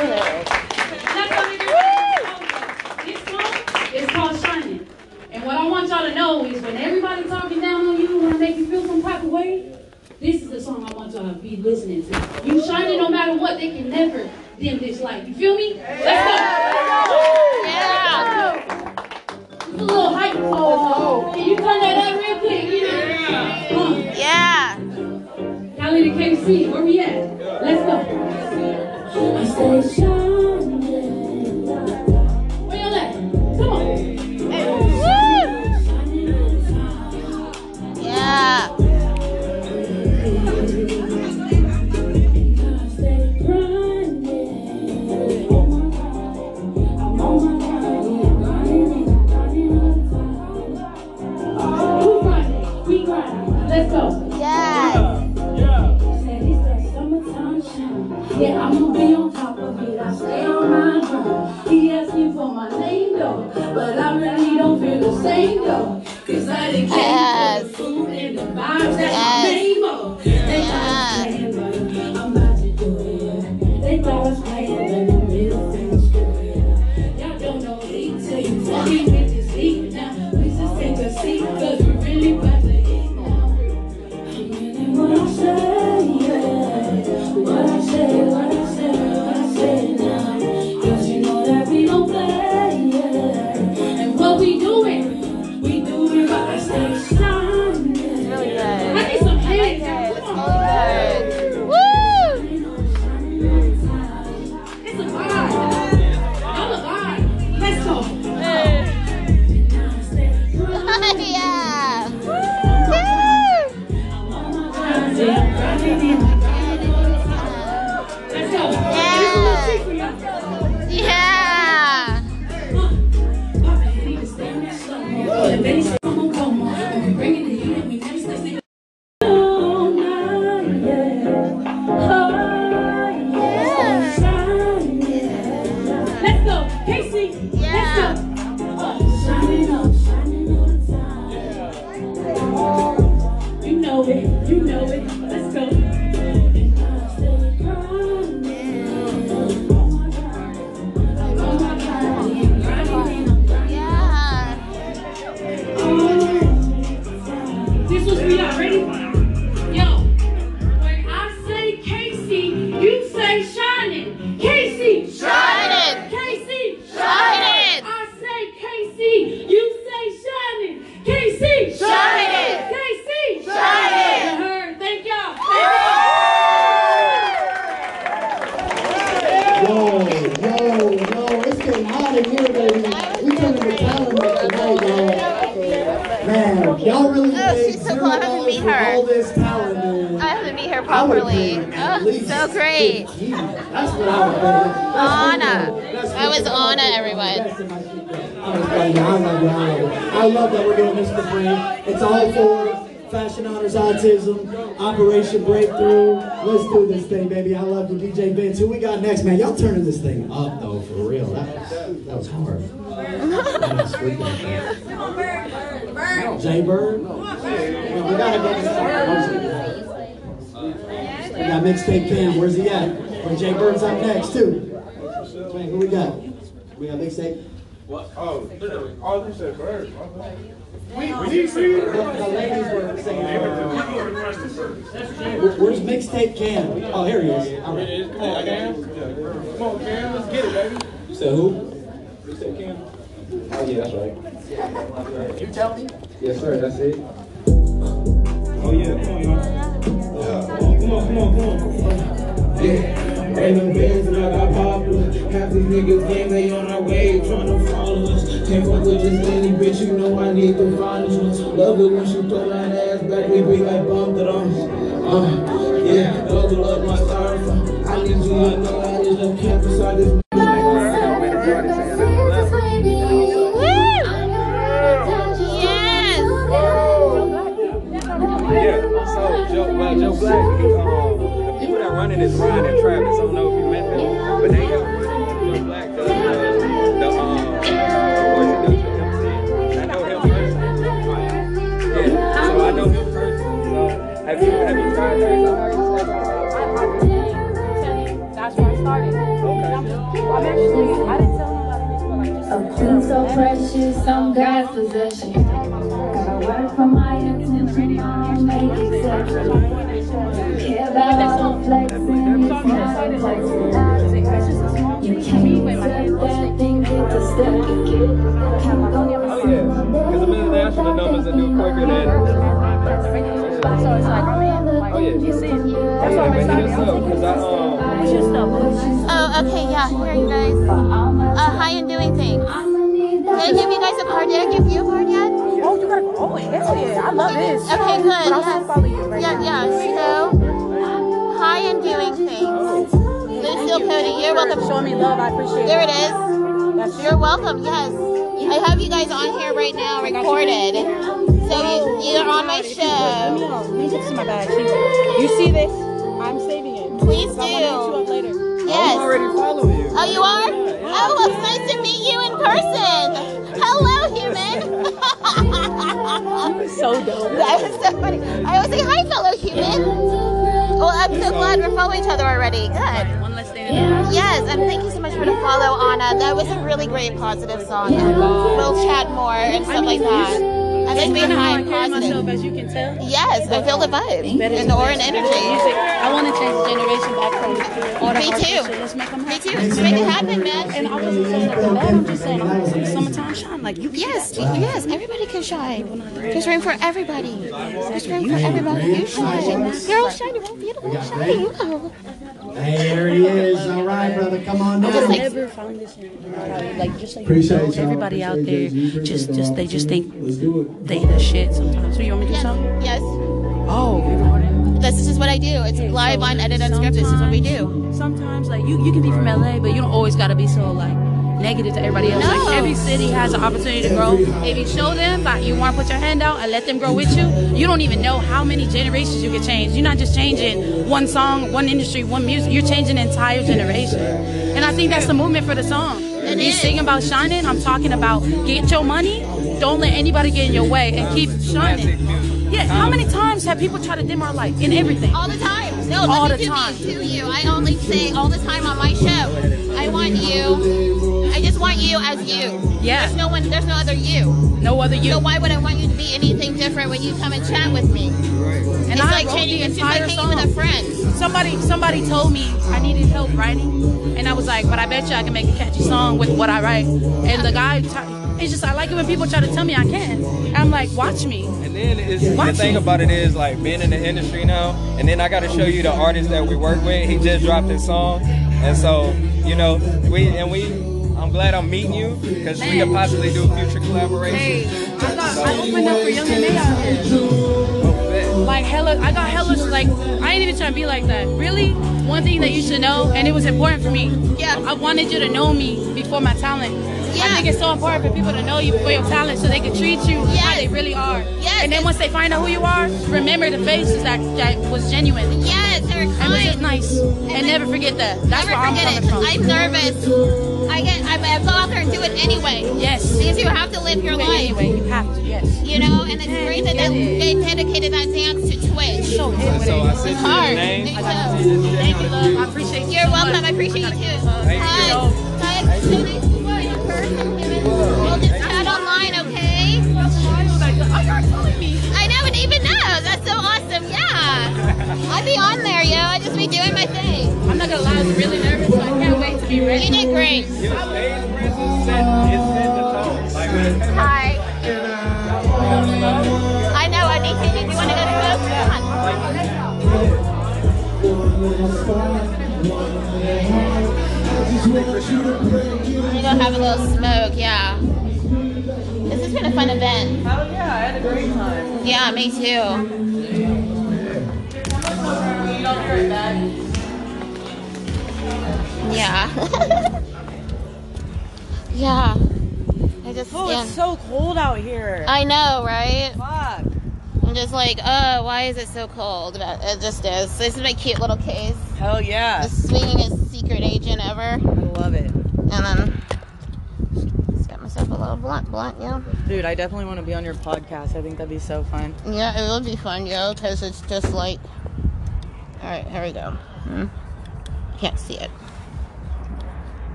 This song is called Shining. And what I want y'all to know is when everybody talking down on you, when I make you feel some type of way, this is the song I want y'all to be listening to. You shining no matter what, they can never dim this light. You feel me? Let's go. Yeah. It's a little hype. Oh, can you turn that up real quick? Know? Yeah. In the KC, where we at? Let's go. Man, y'all turning You tell me? Yes, sir, that's it. shine. Like you yes, shine. yes, everybody can shine. There's room for everybody. There's room for everybody. You shine. You're all shiny, all beautiful, shiny. You go. There he is. All right, brother. Come on down. Like, never found this like just like Appreciate everybody out there. Just, just they just think they the shit sometimes. So you want me to do something? Yes. Oh, you're this is what I do. It's live, unedited, unscripted. This is what we do. Sometimes, like you, you can be from LA, but you don't always gotta be so like negative to everybody else. No. Like every city has an opportunity to grow. If you show them, you want to put your hand out and let them grow with you, you don't even know how many generations you can change. You're not just changing one song, one industry, one music. You're changing an entire generation. And I think that's the movement for the song. And he's singing about shining, I'm talking about get your money, don't let anybody get in your way, and keep shining. Yeah, how many times have people tried to dim our light in everything? All the time. No, all the time. me to you. I only say all the time on my show. I want you. I just want you as you. Yeah. There's no one. There's no other you. No other you. So why would I want you to be anything different when you come and chat with me? And it's I like changing. the It's just like entire hanging with a friend. Somebody somebody told me I needed help writing, and I was like, but I bet you I can make a catchy song with what I write. And the guy, t- it's just I like it when people try to tell me I can. And I'm like, watch me. And then it's, the thing me. about it is like being in the industry now, and then I got to show you the artist that we work with. He just dropped his song, and so you know we and we. I'm glad I'm meeting you because we could possibly do future collaborations. Hey, I got I opened up for Young and May out here. Like hella, I got hella like I ain't even trying to be like that. Really, one thing that you should know, and it was important for me. Yeah, I wanted you to know me before my talent. Yeah. I think it's so important for people to know you for your talent, so they can treat you how they really are. Yes. And then once they find out who you are, remember the faces that, that was genuine. Yes, they're And was kind. just nice. And never forget that. That's Never where I'm forget coming it. from. I'm nervous. I get. I, I go out there and do it anyway. Yes. Because you have to live your life. anyway, you have to. Yes. You know, and it's great that they, they dedicated that dance to Twitch. So So I sent It's you hard. name. Me too. Thank you, love. I appreciate you. You're so welcome. much. I appreciate you too. Thank Hi. you. Hi. It's so nice you in be on there, yo. I'd just be doing my thing. I'm not gonna lie, I was really nervous, but I can't wait to be ready. You did great. Your stage presence set, it set the tone. Like, Hi. I know. I need to. Do you want to go to Coke? I'm gonna go have a little smoke. Yeah. This has been a fun event. Oh yeah, I had a great time. Yeah, me too. Yeah. yeah. I just Oh, yeah. it's so cold out here. I know, right? Fuck. I'm just like, oh, why is it so cold? But it just is. This is my cute little case. Hell yeah. The swingingest secret agent ever. I love it. And then just got myself a little blunt, blunt, yeah. Dude, I definitely want to be on your podcast. I think that'd be so fun. Yeah, it would be fun, yo, because it's just like. All right, here we go. Hmm. Can't see it.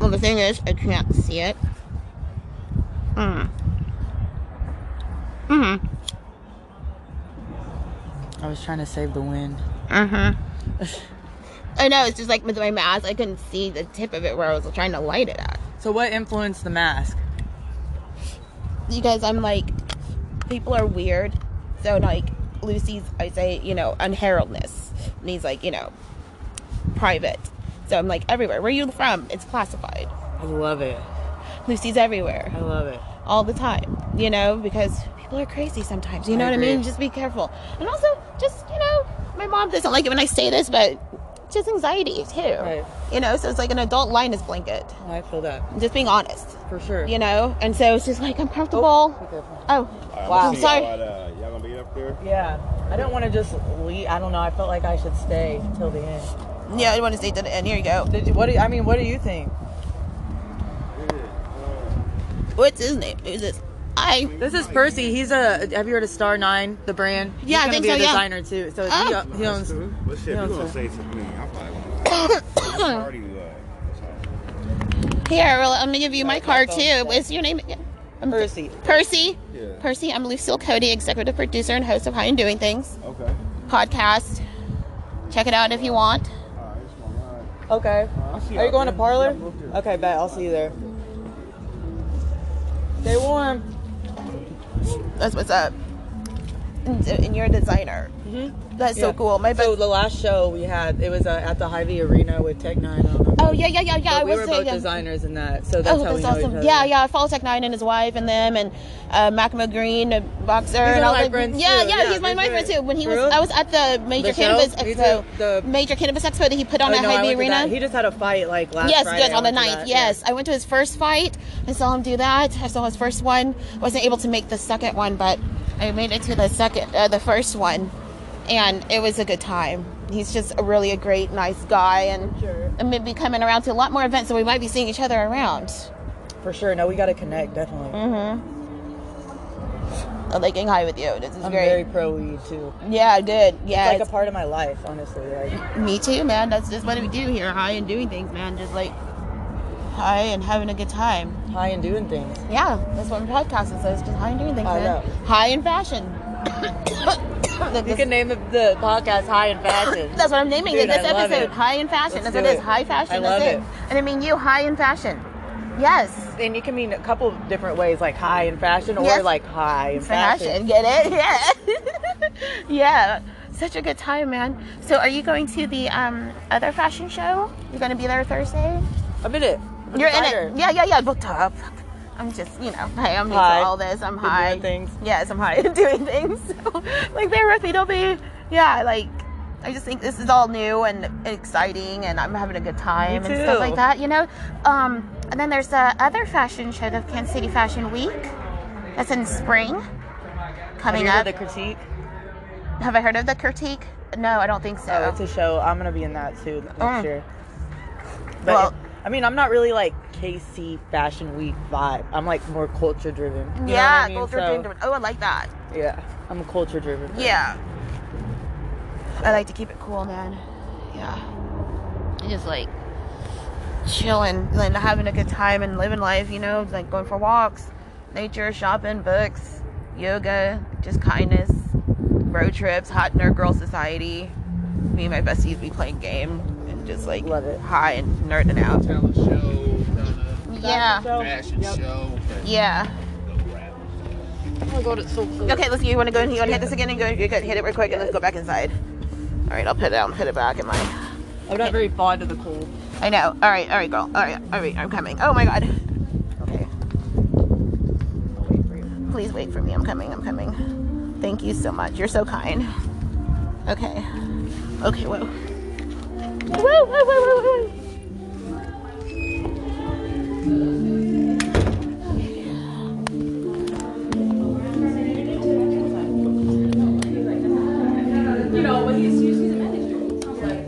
Well, the thing is, I can't see it. Hmm. Hmm. I was trying to save the wind. Uh huh. I know, it's just like with my mask, I couldn't see the tip of it where I was trying to light it at. So what influenced the mask? You guys, I'm like, people are weird. So, like, Lucy's, I say, you know, unheraldness. And he's like, you know, private. So I'm like, everywhere. Where are you from? It's classified. I love it. Lucy's everywhere. I love it. All the time. You know, because people are crazy sometimes. You know I what I mean? Just be careful. And also, just, you know, my mom doesn't like it when I say this, but just anxiety too. Right. You know, so it's like an adult linus blanket. I feel that. Just being honest. For sure. You know? And so it's just like I'm comfortable. Oh, Wow. I'm sorry. uh, y'all gonna be up there? Yeah. I don't want to just leave. I don't know. I felt like I should stay till the end. Yeah, I want to stay to the end. Here you go. Did you, what do you, I mean, what do you think? What's his name? Who's this? Hi. This is Percy. He's a. Have you heard of Star Nine, the brand? He's Yeah, I gonna think be so, a yeah. designer too. So Oh. he, he owns. Well, shit, he if you owns gonna say something to me, I'm probably gonna already, uh, Here, well, I'm gonna give you my card too. What's your name? again? I'm- Percy. Percy. Yeah. Percy. I'm Lucille Cody, executive producer and host of High and Doing Things Okay. podcast. Check it out if you want. Okay. Are you going to parlor? Okay, bet. I'll see you there. Stay warm. That's what's up. And, and you're a designer. Mm-hmm. That's so cool. My so the last show we had, it was uh, at the Hy-Vee Arena with Tech N9ne. Know. Oh yeah, yeah, yeah, yeah. But I we was were both yeah. designers in that, so that's oh, how that's we know awesome. each other. Yeah, yeah. I follow Tech N9ne and his wife, and them, and uh, Mackma Green, a boxer, These and all my friends, yeah, yeah, Yeah, He's my, my friend too. When he was? I was at the Major? Cannabis. Expo, The- Major Cannabis Expo that he put on Oh, at no, Hy-Vee Arena. He just had a fight like last yes, Friday. yes, on the went to 9th. Yes, I went to his first fight. I saw him do that. I saw his first one. wasn't able to make the second one, but I made it to the second, uh, the first one, and it was a good time. he's just a really a great, nice guy, and and maybe coming around to a lot more events, so we might be seeing each other around. For sure. No, we got to connect, definitely. Mm-hmm. I like getting high with you. This is I'm great. very pro weed too. Yeah, good. Yeah, it's like a part of my life, honestly. Like, Me too, man. That's just what we do here. High and doing things, man. Just like high and having a good time. High and doing things. Yeah, that's what my podcast is. It's just high and doing things, I man. know. High in fashion. you can name the, the podcast "High in Fashion." That's what I'm naming Dude, it this I episode. High in fashion. Let's that's what it is. High fashion. I that's it. it. And I mean you high in fashion. Yes. And you can mean a couple of different ways, like high in fashion or Yes. like high in Fashion. fashion. Get it? Yeah. yeah. Such a good time, man. So are you going to the um other fashion show? You're gonna be there Thursday? I'm in it. I'm You're in it. Yeah, yeah, yeah. Booked up. I'm just, you know, hey, I'm new to all this. I'm high. doing things. Yes, I'm high doing things. So, like, bear with me. Don't be, yeah, like, I just think this is all new and exciting, and I'm having a good time and stuff like that, you know. Um, and then there's the other fashion show, the Kansas City Fashion Week. That's in spring, coming Have you up. the critique? Have I heard of the critique? No, I don't think so. Oh, it's a show. I'm gonna be in that too next Mm. year. But Well- it- I mean, I'm not really like KC Fashion Week vibe. I'm like more culture driven. You know yeah, I mean? culture So, driven. Oh, I like that. Yeah, I'm a culture driven. Yeah. I like to keep it cool, man. Yeah. And just like chilling and having a good time and living life, you know, like going for walks, nature, shopping, books, yoga, just kindness, road trips, hot nerd girl society. Me and my besties be playing game just like high and nerding out. Yeah. Fashion show. Yeah. Oh my god, it's so cool. Okay, let's. You want to go? You want to hit this again and go? You could hit it real quick and let's go back inside. All right, I'll put it down. Put it back in my. I'm not very fond of the cold. I know. All right, all right, girl. All right, all right. I'm coming. Oh my god. Okay. Please wait for me. I'm coming. I'm coming. Thank you so much. You're so kind. Okay. Okay. Whoa. When he's she's in ministry.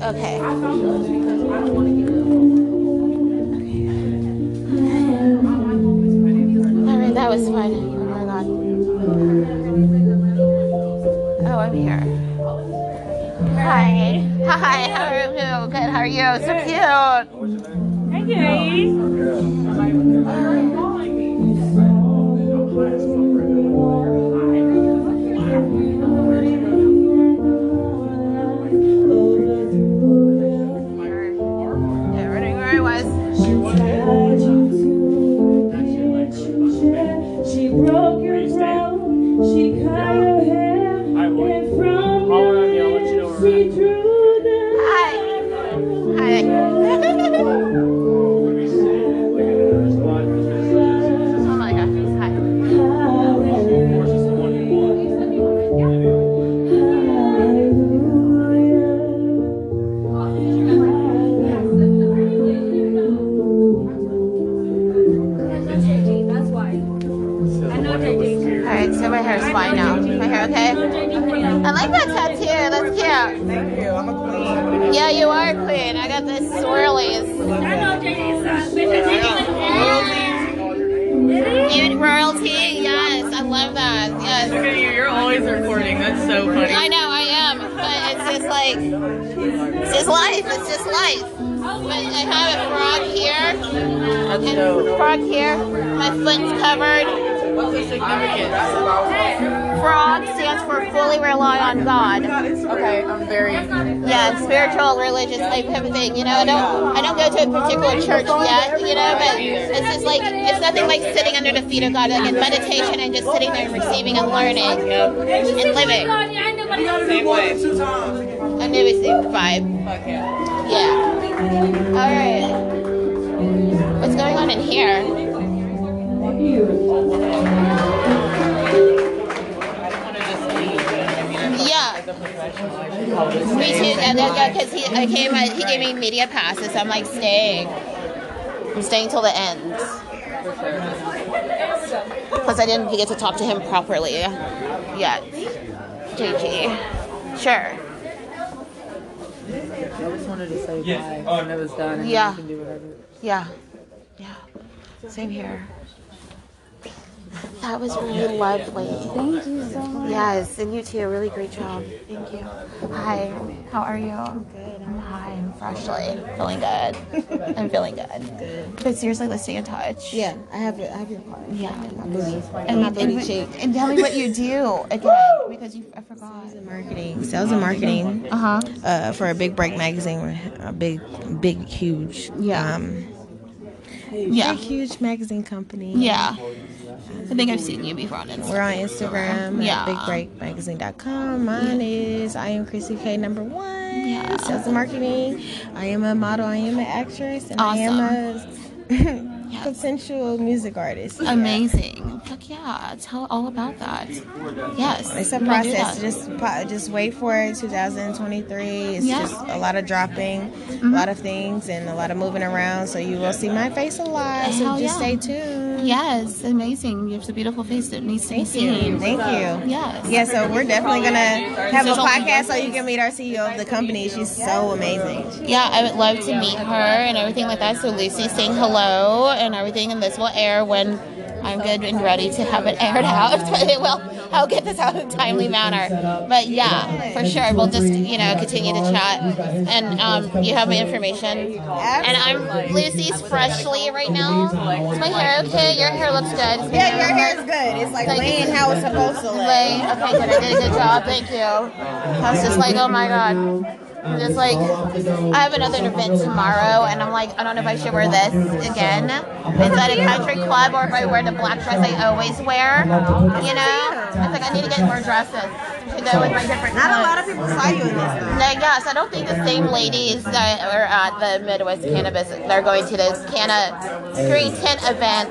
Okay. All right, that was fun. Oh my god. Oh, I'm here. Hi. Hi. How are you? Good. How are you? So cute. Thank Hi, Yeah, life. It's just life. But I have a frog here. That's and dope. Frog here. My foot's covered. What's the significance? Frog stands for fully rely on God. Okay, I'm very. Yeah, spiritual, religious type of thing. You know, I don't, I don't go to a particular church yet. You know, but it's just like it's nothing like sitting under the feet of God, like in meditation and just sitting there and receiving and learning and living. Same way. I knew it's the vibe. Fuck yeah. Yeah. All right. What's going on in here? Yeah. Me too. Yeah, because he, I came, he gave me media passes. I'm like staying. I'm staying till the end. Plus, I didn't get to talk to him properly yet. JG. Sure. I just wanted to say bye when it was done. And Yeah. Can do whatever. Yeah. Yeah. Same here. That was really lovely. Thank you so much. Yes, and you too. Really great job. Thank you. Hi. How are you? I'm good. I'm hi. I'm freshly feeling good. I'm feeling good. Good. But seriously, let's stay in touch. Yeah, I have your, I have your card. Yeah. My booty, And, booty and, cheek. and tell me what you do again because you I forgot. Sales and Marketing, sales and marketing. Uh-huh. Uh For a big break magazine, a big, big, huge. Yeah. Um, Yeah. Big, huge magazine company. Yeah. I think I've seen you before on Instagram. We're on Instagram Yeah. at bigbreakmagazine.com. Mine is I am Chrissy K number one. Yeah. Sales and marketing. I am a model. I am an actress, and I am a consensual music artist. Amazing. Fuck yeah. Tell all about that. Yes. It's a I'm gonna do process. Just just wait for it. 2023. It's Yeah. just a lot of dropping, Mm-hmm. a lot of things, and a lot of moving around. So you will see my face a lot. So Hell just yeah. stay tuned. Yes, amazing. You have a beautiful face that needs to be you. seen. Thank you. Yes. Yeah, so we're definitely gonna have a podcast so you can meet our CEO of the company. She's so amazing. Yeah, I would love to meet her and everything like that. So Lucy's saying hello and everything, and this will air when I'm good and ready to have it aired out. it will. I'll get this out in a timely manner. But yeah, for sure, we'll just you know continue to chat, and um, you have my information. And I'm Lucy's freshly right now. Is my hair okay? Your hair looks good. Yeah, your hair is good. It's like Thank laying you. how it's supposed to lay. Lay. Okay, good. I did a good job. Thank you. I was just like, oh my god. I'm Just like, I have another event tomorrow, and I'm like, I don't know if I should wear this again. It's at a country club, or if I wear the black dress I always wear. You know, it's like I need to get more dresses to go with my different. Not a lot of people saw you in this. though. No, yes, I don't think the same ladies that are at the Midwest Cannabis, they're going to this Canna 310 event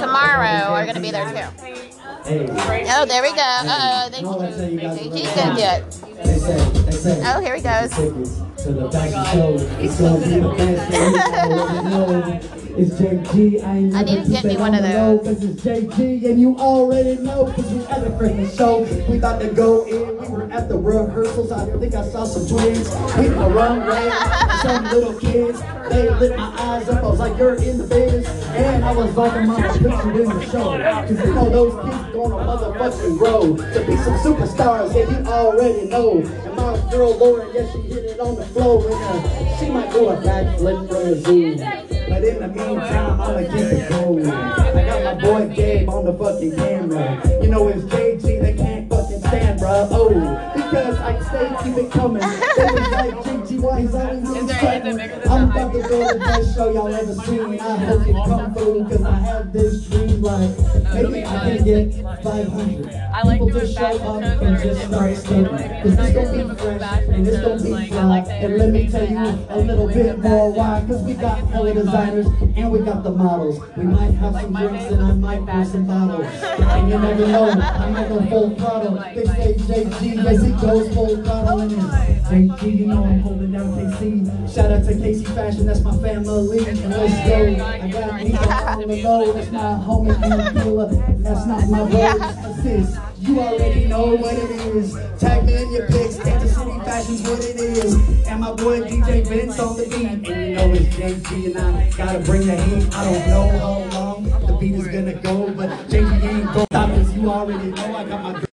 tomorrow, are going to be there too. Oh, there we go. Uh oh, thank you. She's going to do it. Oh, here he goes. to the fashion show. It's gonna be the best show you know. It's JG, I ain't I need to get me one of those. Cause it's JG and you already know Cause we at the freaking show. We about to go in, we were at the rehearsals. I think I saw some twins hitting the runway Some little kids, they lit my eyes up. I was like, you're in the biz. And I was like, mama, put you in the show. Cause you know those kids gonna motherfucking grow To be some superstars, yeah, you already know. And my girl Lauren, yeah, she hit it on the floor. And uh, she might do a backflip from the zoo. But in the meantime, I'ma keep it going. I got my boy Gabe on the fucking camera. You know it's fucking stand, bruh. Oh, because I stay keep it coming. They was like, JG, why he's always in trouble? I'm about to go to the best show y'all ever seen. I hope you come through, cause I have this dream like, maybe I can get 500. I like People just show up and just start skating. Cause this gon' be fresh, and this gon' be fly. And let me tell you a little bit more why. Cause we got hella designers, and we got the models. We might have some drinks, and I might pour some bottles. And you never know, I might go full throttle. They say JG, yes he goes full throttle. It's JG, you know I'm holding down KC. Shout out to KC Fashion, that's my family. And let's go. I got me on the low, that's my homie Anguilla. That's not my bro, that's sis. You already know what it is. Tag me in your pics, Kansas City Fashion's what it is. And my boy DJ Vince on the beat. And you know it's JG and I gotta bring the heat. I don't know how long the beat is gonna go, but JG ain't gonna stop this. You already know I got my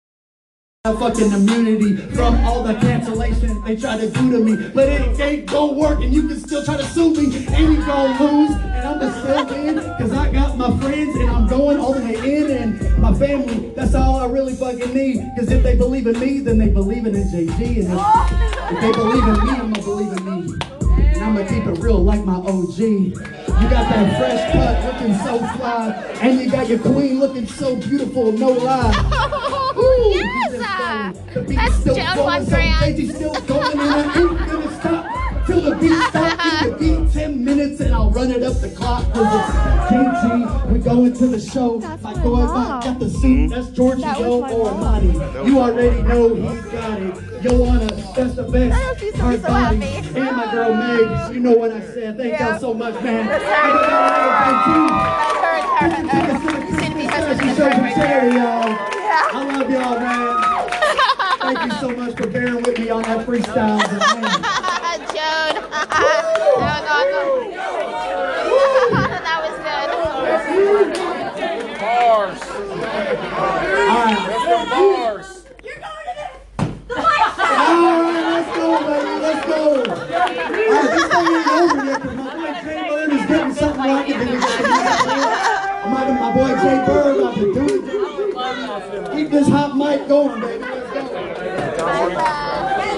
fucking immunity from all the cancellation they try to do to me. But it ain't gonna work and you can still try to sue me and you gonna lose and I'm gonna still win cause I got my friends and I'm going all the way in and my family. That's all I really fucking need. Cause if they believe in me, then they believe in JG and if, if they believe in me, I'm gonna believe in me. And I'm gonna keep it real like my OG. You got that fresh cut looking so fly, and you got your queen looking so beautiful, no lie. Ooh, yes! Uh, the beat's That's still Joan going, so. Still going, and I ain't gonna stop till the beat stops. Give the beat 10 minutes, and I'll run it up the clock. Cause it's JG, we're going to the show. My boy got got the suit, that's Giorgio Armani. You already know he's got it. Joanna, that's the best. Hard body. And my girl Meg, you know what I said. Thank y'all so much, man. I love y'all, man. Thank you so much for bearing with me on that freestyle. And, man, Joan, that was good. Bars. Bars. Alright, let's go, baby, let's go. Alright, this thing ain't over Keep this hot mic going, baby. Let's go.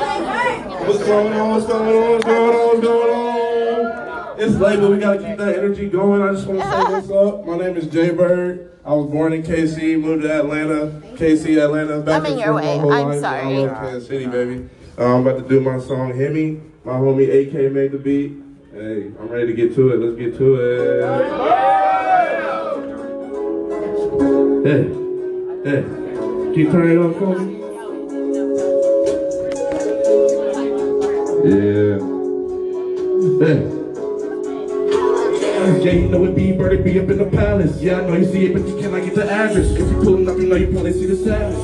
What's going on? What's going on? What's going on? What's going on? It's late, but we gotta keep that energy going. I just want to say what's up. My name is Jay Bird. I was born in KC, moved to Atlanta. KC, Atlanta. Back I'm in your way. I'm life. sorry. I love Kansas City, baby. Uh, I'm about to do my song "Hit Me." My homie AK made the beat. Hey, I'm ready to get to it. Let's get to it. Hey, hey, can you turn it on for Yeah. Jay, you know it be Birdie be up in the palace. Yeah, I know you see it, but you cannot get the address. If you pulling up, you know you probably see the savage.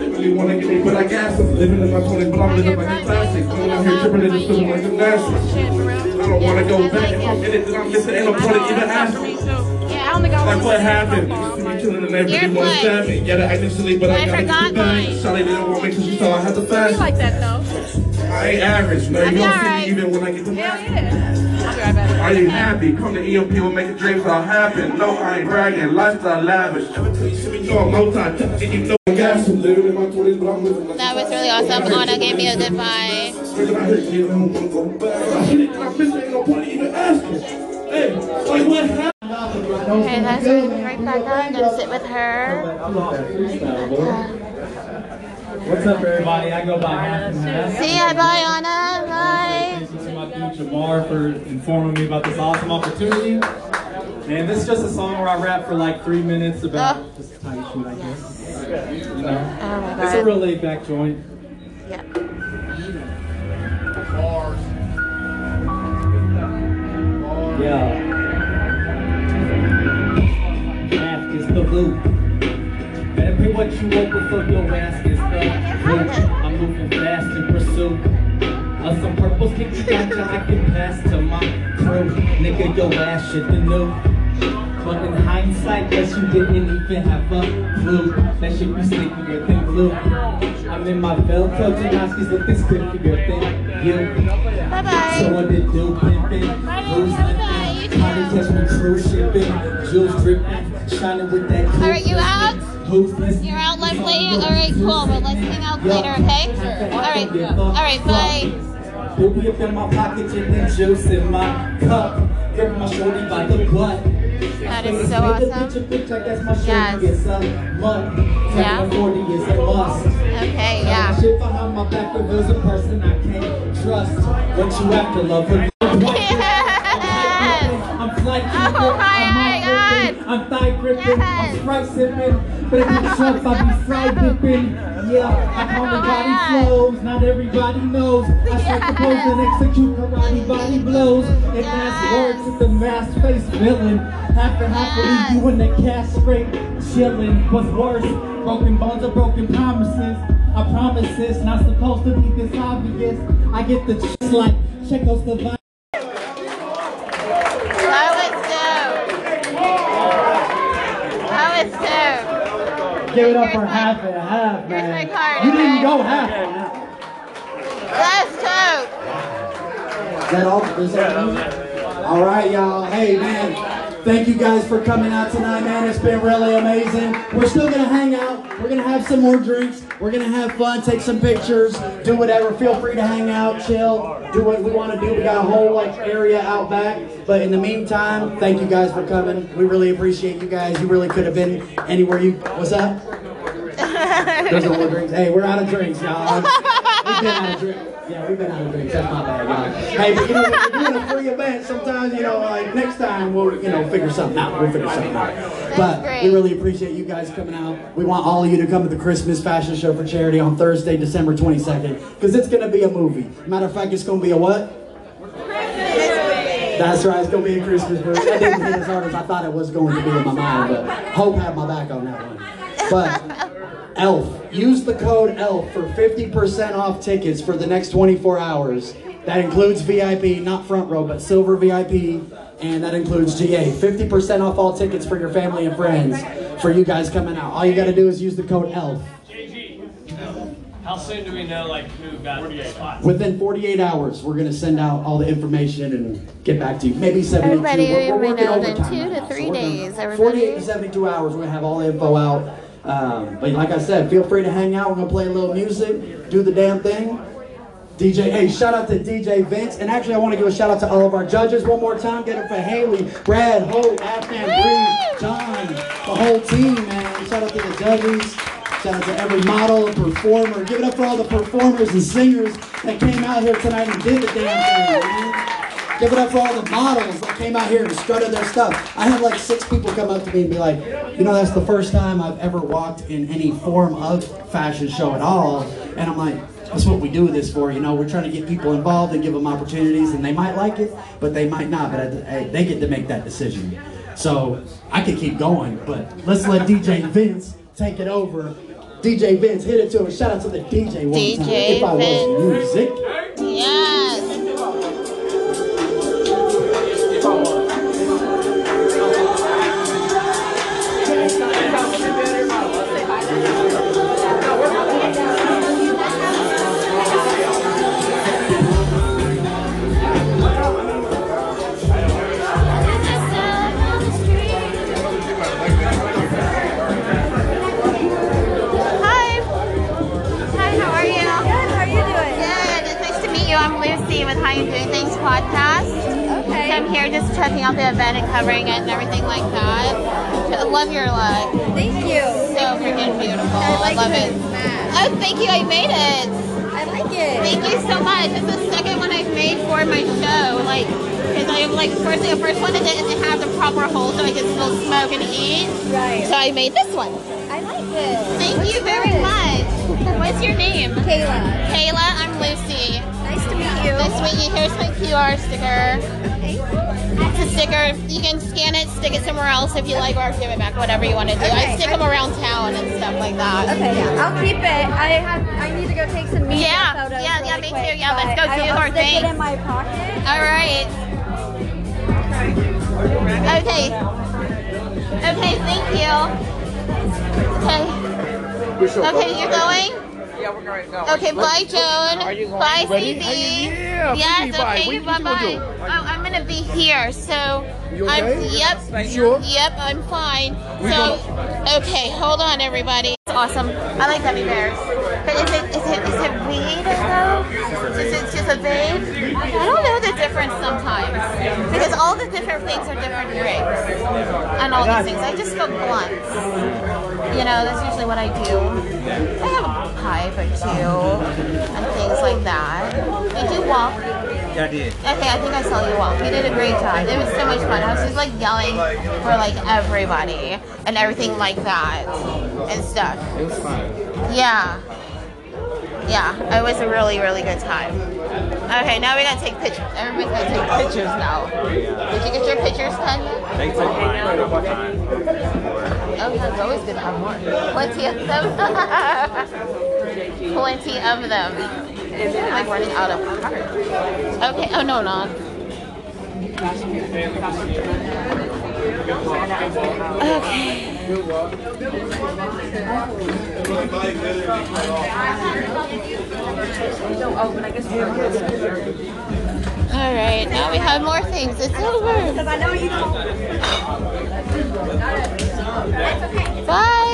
They really wanna get me, but I gas them. Living in my 20s, but I'm living like a classic. Going out here tripping in the film like gymnastics. I don't wanna go back. If I'm in it, then I'm missing. Ain't no point in even asking. Yeah, I only got Like what happened? You see me chilling in the neighborhood, you wanna stab me. Yeah, I acting silly, but I, I gotta forgot get the bag. mine. Shawty didn't want me cause she saw I had the You fast. like that though? I ain't average. No, you don't see alright. me even when I get the Hell yeah. I'll be right back. Are you happy? Come to EMP, we'll make the dreams all happen. No, I ain't bragging, lifestyle lavish. Ever tell you see me know I'm multi and you know I got some living in my 20s, but I'm living like That was really awesome. Anna gave me a good vibe. I hit you, I don't wanna go back. I hit it, and I miss it, ain't no point in even asking. Hey, like? Okay, guys, we're right back on. I'm gonna sit with her. What's up, everybody? I go by half. See ya, bye, Anna. Bye. Thank you to my dude Jamar for informing me about this awesome opportunity. And this is just a song where I rap for like three minutes about oh. just tight shit, I guess. You know, Oh it's a real laid back joint. Yeah. Yeah. Half is the loop. Better pay what you owe before your ass gets the loop. I'm moving fast in pursuit of some purple sticky gotcha I can pass to my crew. Nigga, your ass should have knew. But in hindsight, guess you didn't even have a clue. That shit be stickier than glue. I'm in my Velcro Janoskis looking spiffier than you. Bye-bye. So what it do, pimpin'? Who's limpin'? They catch me cruise shipping? Jewels drippin', shining with that All right, you out? You're out, Leslie? All right, cool. Well, let's hang out later, okay? All right. All right, bye. Booby up in my pocket, and juice in my cup. Grip my shorty by the butt. That is so awesome. Yes. Yeah. Yeah. 40 is a must. Okay, yeah. Shit behind my back reveals a person I can't trust. What you after, love? I'm thigh gripping, I'm sprite sipping, but if you trucks, I be fried dipping. Yeah, I call the body flows, not everybody knows. I strike the pose and execute karate body blows. And mass words with the mass face villain. Half and half leave you in the castrate, chilling. What's worse, broken bones or broken promises. I promise it's not supposed to be this obvious. I get the just like Checkos the vibe. That was dope. Was dope. Give it up for half and half, Here's my man. card, You didn't go half. That's dope. Is that all? Is that all? All right, y'all. Hey, man. Thank you guys for coming out tonight, man. It's been really amazing. We're still gonna hang out. We're gonna have some more drinks. We're gonna have fun, take some pictures, do whatever. Feel free to hang out, chill, do what we want to do. We got a whole like area out back. But in the meantime, thank you guys for coming. We really appreciate you guys. You really could have been anywhere you. What's up? There's no more drinks. Hey, we're out of drinks, y'all. We've been out of drinks. Yeah, we've been out of drinks. That's my bad, y'all. Hey, but you know, when you're doing a free event, sometimes, you know, like next time we'll, you know, figure something out. We'll figure something out. But we really appreciate you guys coming out. We want all of you to come to the Christmas fashion show for charity on Thursday, December 22nd, because it's going to be a movie. Matter of fact, it's going to be a what? That's right, it's gonna be a Christmas movie. That didn't hit as hard as I thought it was going to be in my mind, but Hope had my back on that one. But ELF, use the code ELF for 50% off tickets for the next 24 hours That includes VIP, not front row, but silver VIP, and that includes GA. 50% off all tickets for your family and friends for you guys coming out. All you got to do is use the code ELF. J G. How soon do we know like who got the spots? Within 48 hours, we're going to send out all the information and get back to you. Maybe 72. Everybody, We're- we're we working know in overtime two right to now, three so we're gonna- days, 48 to 72 hours, we're going to have all the info out. Um, but like I said, feel free to hang out. We're going to play a little music, do the damn thing. DJ, hey, shout out to DJ Vince. And actually, I want to give a shout out to all of our judges one more time. Get it for Haley, Brad, Hope, Afghan, Bree, John, the whole team, man. Shout out to the judges. Shout out to every model and performer. Give it up for all the performers and singers that came out here tonight and did the damn thing, man. Give it up for all the models that came out here and strutted their stuff. I had like six people come up to me and be like, you know, that's the first time I've ever walked in any form of fashion show at all. And I'm like, that's what we do this for, you know. We're trying to get people involved and give them opportunities, and they might like it, but they might not. But I- I- they get to make that decision. So I could keep going, but let's let DJ Vince take it over. DJ Vince, hit it to him. Shout out to the DJ one time. DJ If I was Vince. music. Yes. Checking out the event and covering it and everything like that. I love your look. Thank you. So freaking beautiful. I, love it. Oh, thank you. I made it. I like it. Thank you so much. It's the second one I've made for my show. Like, because I am like first the first one I didn't have the proper hole so I could still smoke and eat. Right. So I made this one. I like it. Thank you very much. What's your name? Kayla. Kayla, I'm Lucy. Nice to meet you. Nice to meet you. Here's my QR sticker. It's a sticker. You can scan it, stick it somewhere else if you like, or give it back, whatever you want to do. I stick them around town and stuff like that. Okay, yeah, I'll keep it. I have. I need to go take some media Yeah, photos. yeah, yeah, really me quick, too. Yeah, let's go do I'll our stick thing. it in my pocket. All right. Okay. Okay, thank you. Okay. Okay, you're going? Yeah, we're going to go. Okay, bye, Joan. Are you going? Bye, Ready? CB. Yeah, Yes, bye. okay, bye what you gonna bye. Oh, I'm gonna be here, so. I'm, okay? yep. You sure? Yep, I'm fine. We So, okay, hold on, everybody. It's awesome. I like gummy bears. But is it is it is it weed though? Is it just a vape? I don't know the difference sometimes because all the different things are different drinks and all these things. I just smoke blunts. You know, that's usually what I do. I have a pipe or two and things like that. Did do walk? Yeah, I did. Okay, I think I saw you walk. You did a great job. It was so much fun. I was just like yelling for like everybody and everything like that and stuff. It was fun. Yeah. Yeah, it was a really, really good time. Okay, now we gotta take pictures. Everybody's gonna take pictures now. Did you get your pictures done yet? They took mine a couple times. Oh, yeah, it's always good to have more. Plenty of them. Plenty of them. I'm like running out of cards. Okay, oh no, not. Okay. All right, now we have more things. It's over. Because I know you Bye.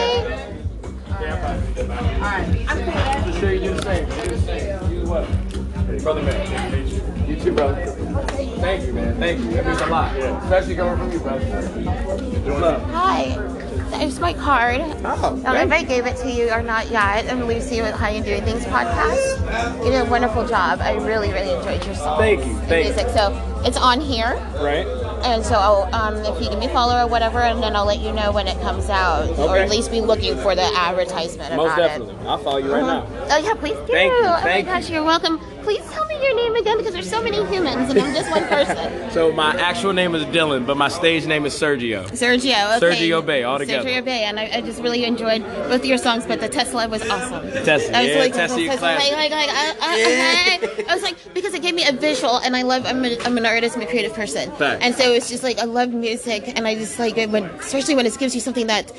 Just sure you do the same. Do. You what? Brother man. You too, brother. Thank you, man. Thank you. That means a lot. Especially coming from you, brother. What's up? Hi. It's my card. Oh, I don't know if I gave it to you or not yet. I'm Lucy with High and Doing Things podcast. You did a wonderful job. I really, really enjoyed your song. Thank you, thank you. music. So it's on here. Right? And so I'll, um, if you give me a follow or whatever, and then I'll let you know when it comes out, or at least be looking for the advertisement Most definitely. I'll follow you right Uh-huh. now. Oh yeah, please do. Thank you, oh thank my gosh, you're welcome. Please tell me your name again because there's so many humans, and I'm just one person. So my actual name is Dylan, but my stage name is Sergio. Sergio, okay. Sergio Bay, all together. Sergio Bay, and I, I just really enjoyed both of your songs, but the Tesla was awesome. The Tesla, I was yeah, like, Tesla, like, classic. like, like, I, I, okay. I was like, because it gave me a visual, and I love. I'm, a, I'm an artist. I'm a creative person, Facts. and so it's just like I love music, and I just like it when, especially when it gives you something that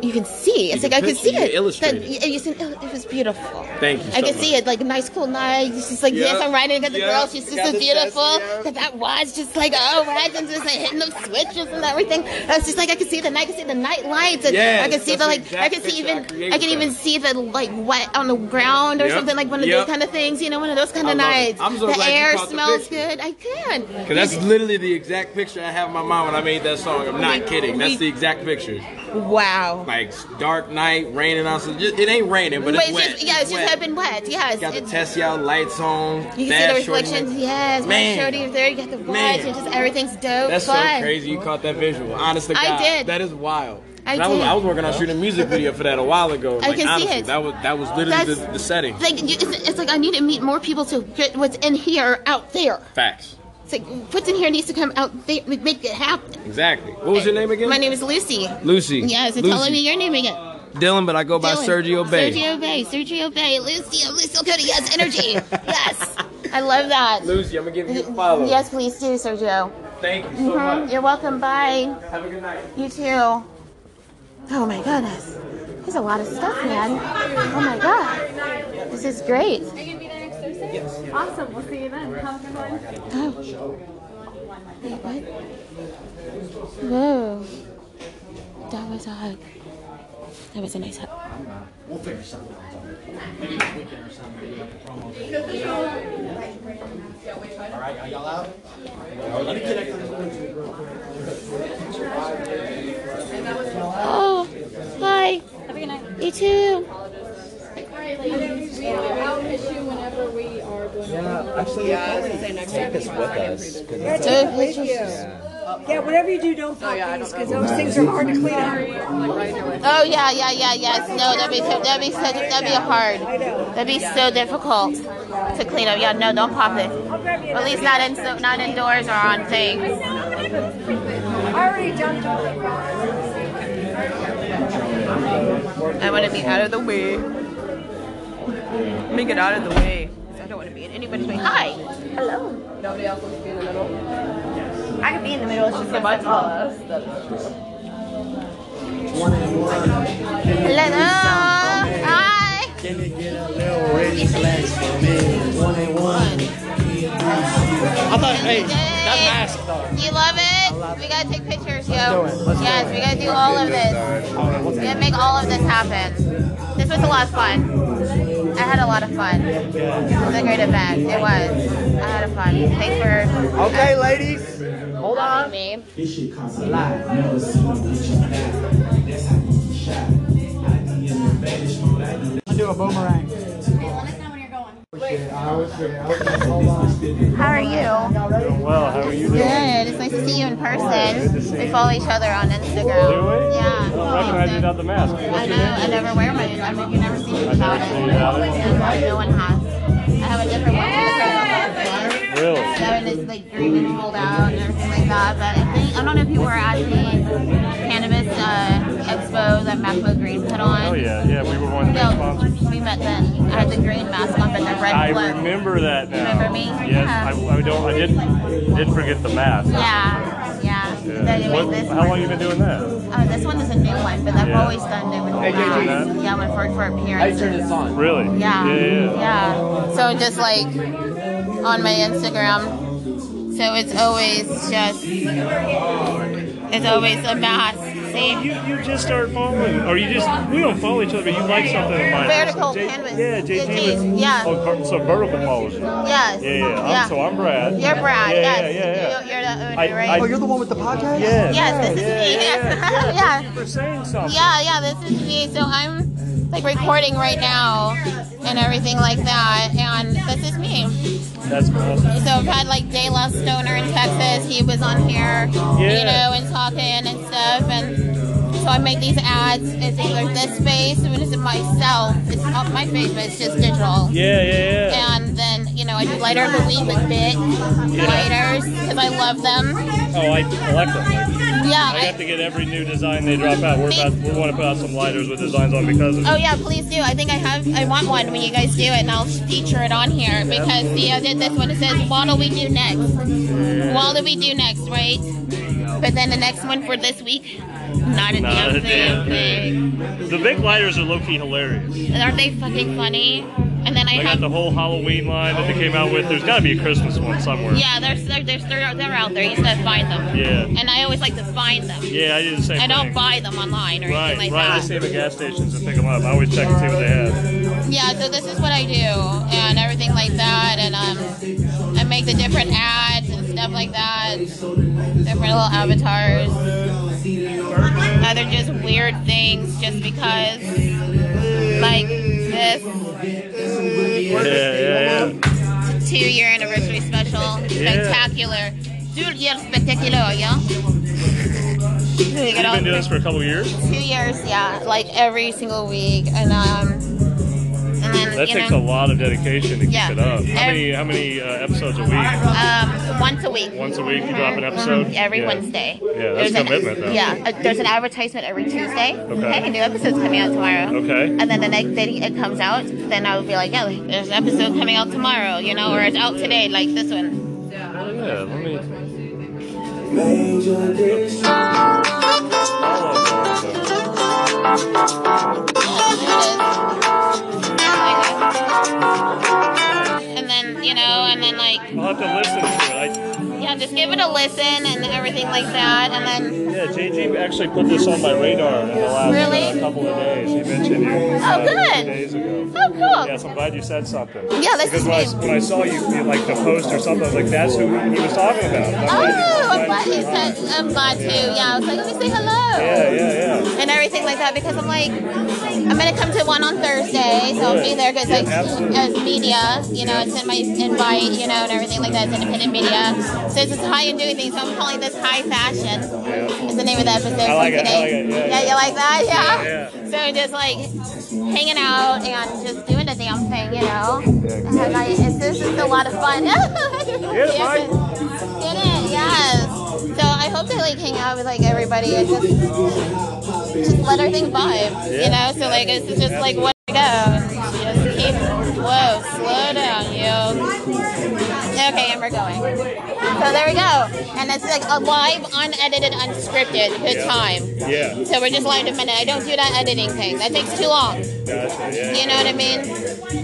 you can see. It's You like I could see you it. illustrate That- it. you see- oh, it was beautiful. Thank you. I so could see it, like a nice, cool night. It's just like, Yep. yes, I'm riding with the Yep. girl. She's just Got so the beautiful. Tesla, That that watch, just like, oh, right, and just like hitting the switches and everything. I was just like, I could see the night, I could see the night lights. And Yes, I could see that's the, the like, I exact could see picture I even, I could with even see the, like, wet on the ground or Yep. something, like one of Yep. those kind of things, you know, one of those kind of love it. nights. I'm so the glad you air caught smells picture. good. I can. Cause that's literally the exact picture I have in my mind when I made that song. I'm not kidding. That's the exact picture. Wow. Like dark night, raining outside. Just- It ain't raining, but Wait, it's wet. just, yeah, it's just wet. have been wet. Yes. Got the It- Tesla lights on. you can see the shorty. reflections, yes. Man. Shorty there, you got the watch, Man. and just everything's dope. That's fun. so crazy. You caught that visual. Honest to I did. That is wild. I And was. I was working on shooting a music video for that a while ago. I like can see it. that was that was literally the, the setting. Like you- it's, it's like I need to meet more people to get what's in here out there. Facts. It's like what's in here needs to come out there, make it happen. Exactly. What was your name again? My name is Lucy. Lucy. Yes, and tell me your name again. Dylan, but I go by Dylan. Sergio Bay. Sergio Bay. Sergio Bay. Lucy. I'm Lucy Cody. Yes, energy. yes. I love that. Lucy, I'm gonna give you a follow. Yes, please do, Sergio. Thank you so Mhm. much. You're welcome. Bye. Have a good night. You too. Oh my goodness. There's a lot of stuff, man. Oh my god. This is great. Awesome. We'll see you then. Have a good one. Oh. Wait, what? Whoa. That was a hug. That was a nice hug. We'll figure something out. Maybe this weekend or something. maybe like a promo. All right, are y'all out? Let me connect on this Bluetooth real quick. Oh, hi. Have a good night. You too. Yeah, actually, Yeah, I was gonna say next take time this you with find us. it. 'cause Yeah, it's- take Yeah. whatever you do, don't oh, pop these because those things are hard to clean up. Oh yeah, yeah, yeah, yes. No, that'd be so, that'd be so, that'd be hard. That'd be so difficult to clean up. Yeah, no, don't pop it. At least not in so, not indoors or on things. I already jumped over the I want to be out of the way. Let me get out of the way. I don't want to be in anybody's way. Hi. Hello. Nobody else wants to be in the middle. Yes. I could be in the middle. It's just so much all us. Hello. Hi. Can you get a little ready flex for me? One and one. I thought, hey, that mask though. You love it? We gotta take pictures, yo. it. Let's do yes, we gotta do all of this. We gotta make all of this happen. This was a lot of fun. I had a lot of fun. It was a great event. It was. I had a fun. Thanks for. Okay, ladies. Hold on. Me. This shit costs a lot. Never seen a bitch on that. That's how you shot. I be in the vanish mode. I do I do a boomerang. How are you? Well, how are you doing? Good. It's nice to see you in person. We follow each other on Instagram. Do we? Yeah. I recognize you without the mask. I What's your know. name? I never wear my. I mean, you never see me I without never it. without it. Yeah, no one has. I have a different one. Really? Yeah, and it's like green and rolled out and everything like that. But I think I don't know if you were at the expo that Macmo Green put oh, on. Oh yeah, yeah. We were one of the big sponsors. We met then. I had the green mask on, but the red I float. remember that now. Remember me? Yes, Yeah. I, I don't. I didn't. Didn't forget the mask. Yeah, yeah. Yeah. anyway, What, this how long you been doing that? Oh, this one is a new one, but I've Yeah. always done it with Hey, the JG. mask. Yeah, when for for appearances. on? Really? Yeah. Yeah, yeah. Yeah. So just like on my Instagram. So it's always just it's always a mask. See? You, you just started following, or you just we don't follow each other, but you like something of mine. Vertical J- canvas. Yeah, JG. JG, was- yeah. Oh, so vertical follows you. Yes. Yeah, yeah. I'm, Yeah. So I'm Brad. You're Brad, Yeah, yes. yeah, yeah, yeah. You're, you're the owner, I- right? I- Oh, you're the one with the podcast? Yes. Yes, this is Yeah, me. yeah, Yes. yeah. yeah. For saying something. Yeah, yeah, this is me. So I'm like recording right now and everything like that, and this is me. That's awesome. So I've had like De La Stoner in Texas. He was on here, you know, and talking and stuff. And so I make these ads. It's either this face, or it's myself. It's not my face, but it's just digital. Yeah, yeah, yeah. And then you know, I do lighter of the week with BIC lighters because I love them. Oh, I collect them. Yeah, I I- have to get every new design they drop out. We're about we want to put out some lighters with designs on because of Oh yeah, please do. I think I have. I want one when you guys do it, and I'll feature it on here because Theo did this one. It says, "What'll we do next? What'll we do next?" Right? But then the next one for this week, not a Not damn a thing. thing. The BIC lighters are low key hilarious. Aren't they fucking funny? And then I They got the whole Halloween line that they came out with. There's got to be a Christmas one somewhere. Yeah, they're, they're they're they're they're out there. You just gotta find them. Yeah. And I always like to find them. Yeah, I do the same I don't thing. buy them online or Right, anything like right. I that. see them at gas stations and pick them up. I always check and see what they have. Yeah, so this is what I do and everything like that, and um, I make the different ads and stuff like that, different little avatars. Other just weird things, just because, like this Yeah, yeah, yeah. two year anniversary special, spectacular, two year spectacular, yeah. You've been doing this for a couple years. Two years, yeah, like every single week, and um, and That you takes know, a lot of dedication to keep it up. How Ev- many how many uh, episodes a week? um, once a week. Once a week you drop an episode. Every Yeah. Wednesday. Yeah, that's There's an- commitment though. Yeah, uh, there's an advertisement every Tuesday. Okay. Hey, a new episode's coming out tomorrow. Okay. And then the next day it comes out, then I would be like, yeah, there's an episode coming out tomorrow, you know, or it's out today, like this one. Yeah, let me. And then, you know, and then like, I'll have to listen to it. I, yeah, just give it a listen and everything like that, and then. yeah, JG actually put this on my radar in the last Really? uh, couple of days. He mentioned you uh, Oh, good. days ago. Oh, cool. Yes, I'm glad you said something. Yeah, that's because when I, when I saw you, you like the post or something, I was like, that's who he was talking about. I'm Oh, I'm glad you said. I'm glad to. Yeah, I was like, let me say hello. Yeah, yeah, yeah. And everything like that because I'm like, I'm gonna come to one on Thursday, so I'll be there because like as uh, media, you know, it's in my invite, you know, and everything like that. It's independent media, so it's just how you doing things. So I'm calling this high fashion. Is the name of the episode I like it, I today. like yeah, yeah. you like that? Yeah. Yeah, So just like hanging out and just doing the damn thing, you know. And it's this is a lot of fun. It, Mike. Yes. So I hope to like hang out with like everybody and just just let everything vibe, you know. So like it's just like what to go, just keep whoa, slow down, you. Okay, and we're going. So there we go, and it's like a live, unedited, unscripted. Good Yeah. time. Yeah. So we're just live a minute. I don't do that editing thing. That takes too long. Gotcha, yeah. You know what I mean?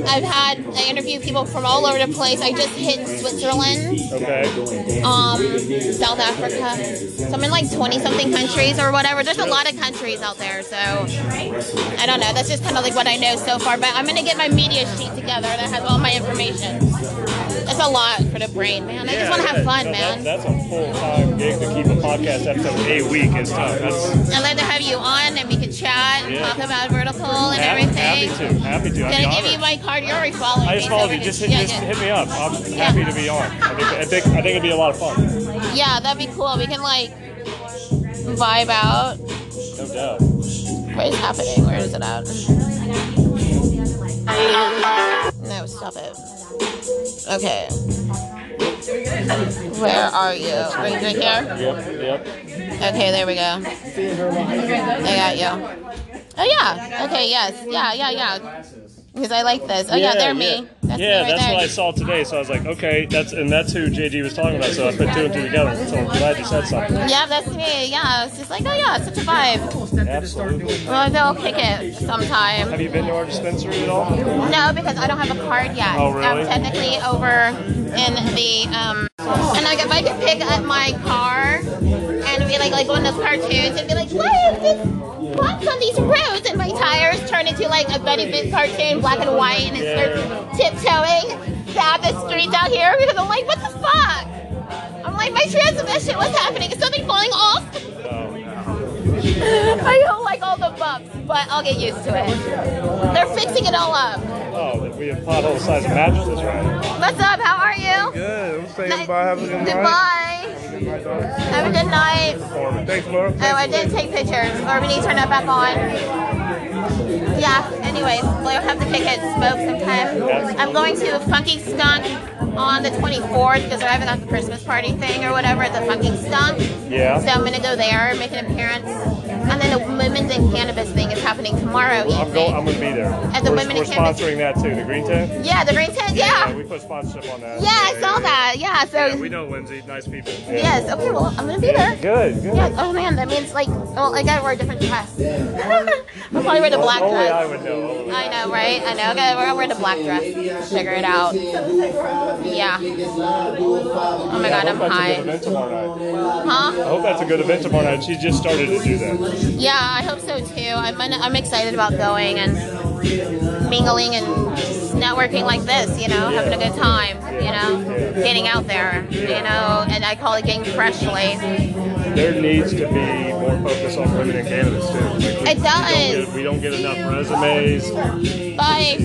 I've had I interview people from all over the place. I just hit Switzerland, Okay. um, South Africa. So I'm in like 20 something countries or whatever. There's a lot of countries out there. So I don't know. That's just kind of like what I know so far. But I'm gonna get my media sheet together that has all my information. It's a lot for the brain, man. I just want to have fun, No, man. That, that's a full time gig to keep a podcast episode a week is tough. That's I'd like to have you on and we could chat and talk about vertical and happy, everything. happy to. Happy to. I'd Can be I give you my card? You're already following I just followed you. Just hit. Just hit me up. I'm happy to be on. I think, I think I think it'd be a lot of fun. Yeah, that'd be cool. We can like vibe out. No doubt. What is happening? Where is it at? No, stop it. Okay. Where are you? Right, right here? Yep, yep. Okay, there we go. I got you. Oh yeah. Okay. Yes. Yeah. Yeah. Yeah. Because I like this. Oh yeah, they're me. That's yeah, me right that's there. what I saw today. So I was like, okay, that's and that's who JG was talking about. So I put two and two together. So I'm glad you said something. Yeah, that's me. Yeah, it's just like, oh yeah, it's such a vibe. Absolutely. Well, they'll kick it sometime. Have you been to our dispensary at all? No, because I don't have a card yet. Oh, really? I'm technically over in the um, and like if I could pick up my car and be like like one of those cartoons and be like, why is this on these roads and my tires turn into like a Betty Boop cartoon, black and white, and it starts tiptoeing down the streets out here because I'm like, what the fuck? I'm like, my transmission, what's happening? Is something falling off? Oh, I don't like all the bumps, but I'll get used to it. They're fixing it all up. Oh, we have pothole sized mattresses, right? What's up? How are you? Good. I'm saying goodbye. Have a good night. Goodbye. Have a good night. Thanks, Laura. Oh, I didn't take pictures. Or we need to turn that back on. Yeah. Anyways, we'll have to pick it, smoke sometime. I'm going to Funky Skunk on the 24th because they're having like a Christmas party thing or whatever at the Funky Skunk. Yeah. So I'm gonna go there, make an appearance, and then the Women's in Cannabis thing is happening tomorrow evening. I'm going. I'm going to be there. At the we're, Women we're in Cannabis- sponsoring that too. The Green Tent. Yeah, the Green Tent. Yeah. yeah. we put sponsorship on that. Yeah, I saw that. Yeah. So. Yeah, we know Lindsay. Nice people. Yeah. Yes. Okay. Well, I'm gonna be there. Good. Good. Yeah. Oh man, that means like, well, I gotta wear a different dress. I'll probably wear the black Only dress. I would know. I know, right? I know. I gotta wear, wear the black dress. Figure it out. Yeah. Oh my god, I'm I hope that's a high. good event tomorrow night. Huh? I hope that's a good event tomorrow night. She just started to do that. Yeah, I hope so too. I'm I'm excited about going and mingling and networking like this. You know, having a good time. You know, getting out there. You know, and I call it getting freshly. There needs to be more focus on women in cannabis too. Like, we, It does. We don't, get, we don't get enough resumes. Like,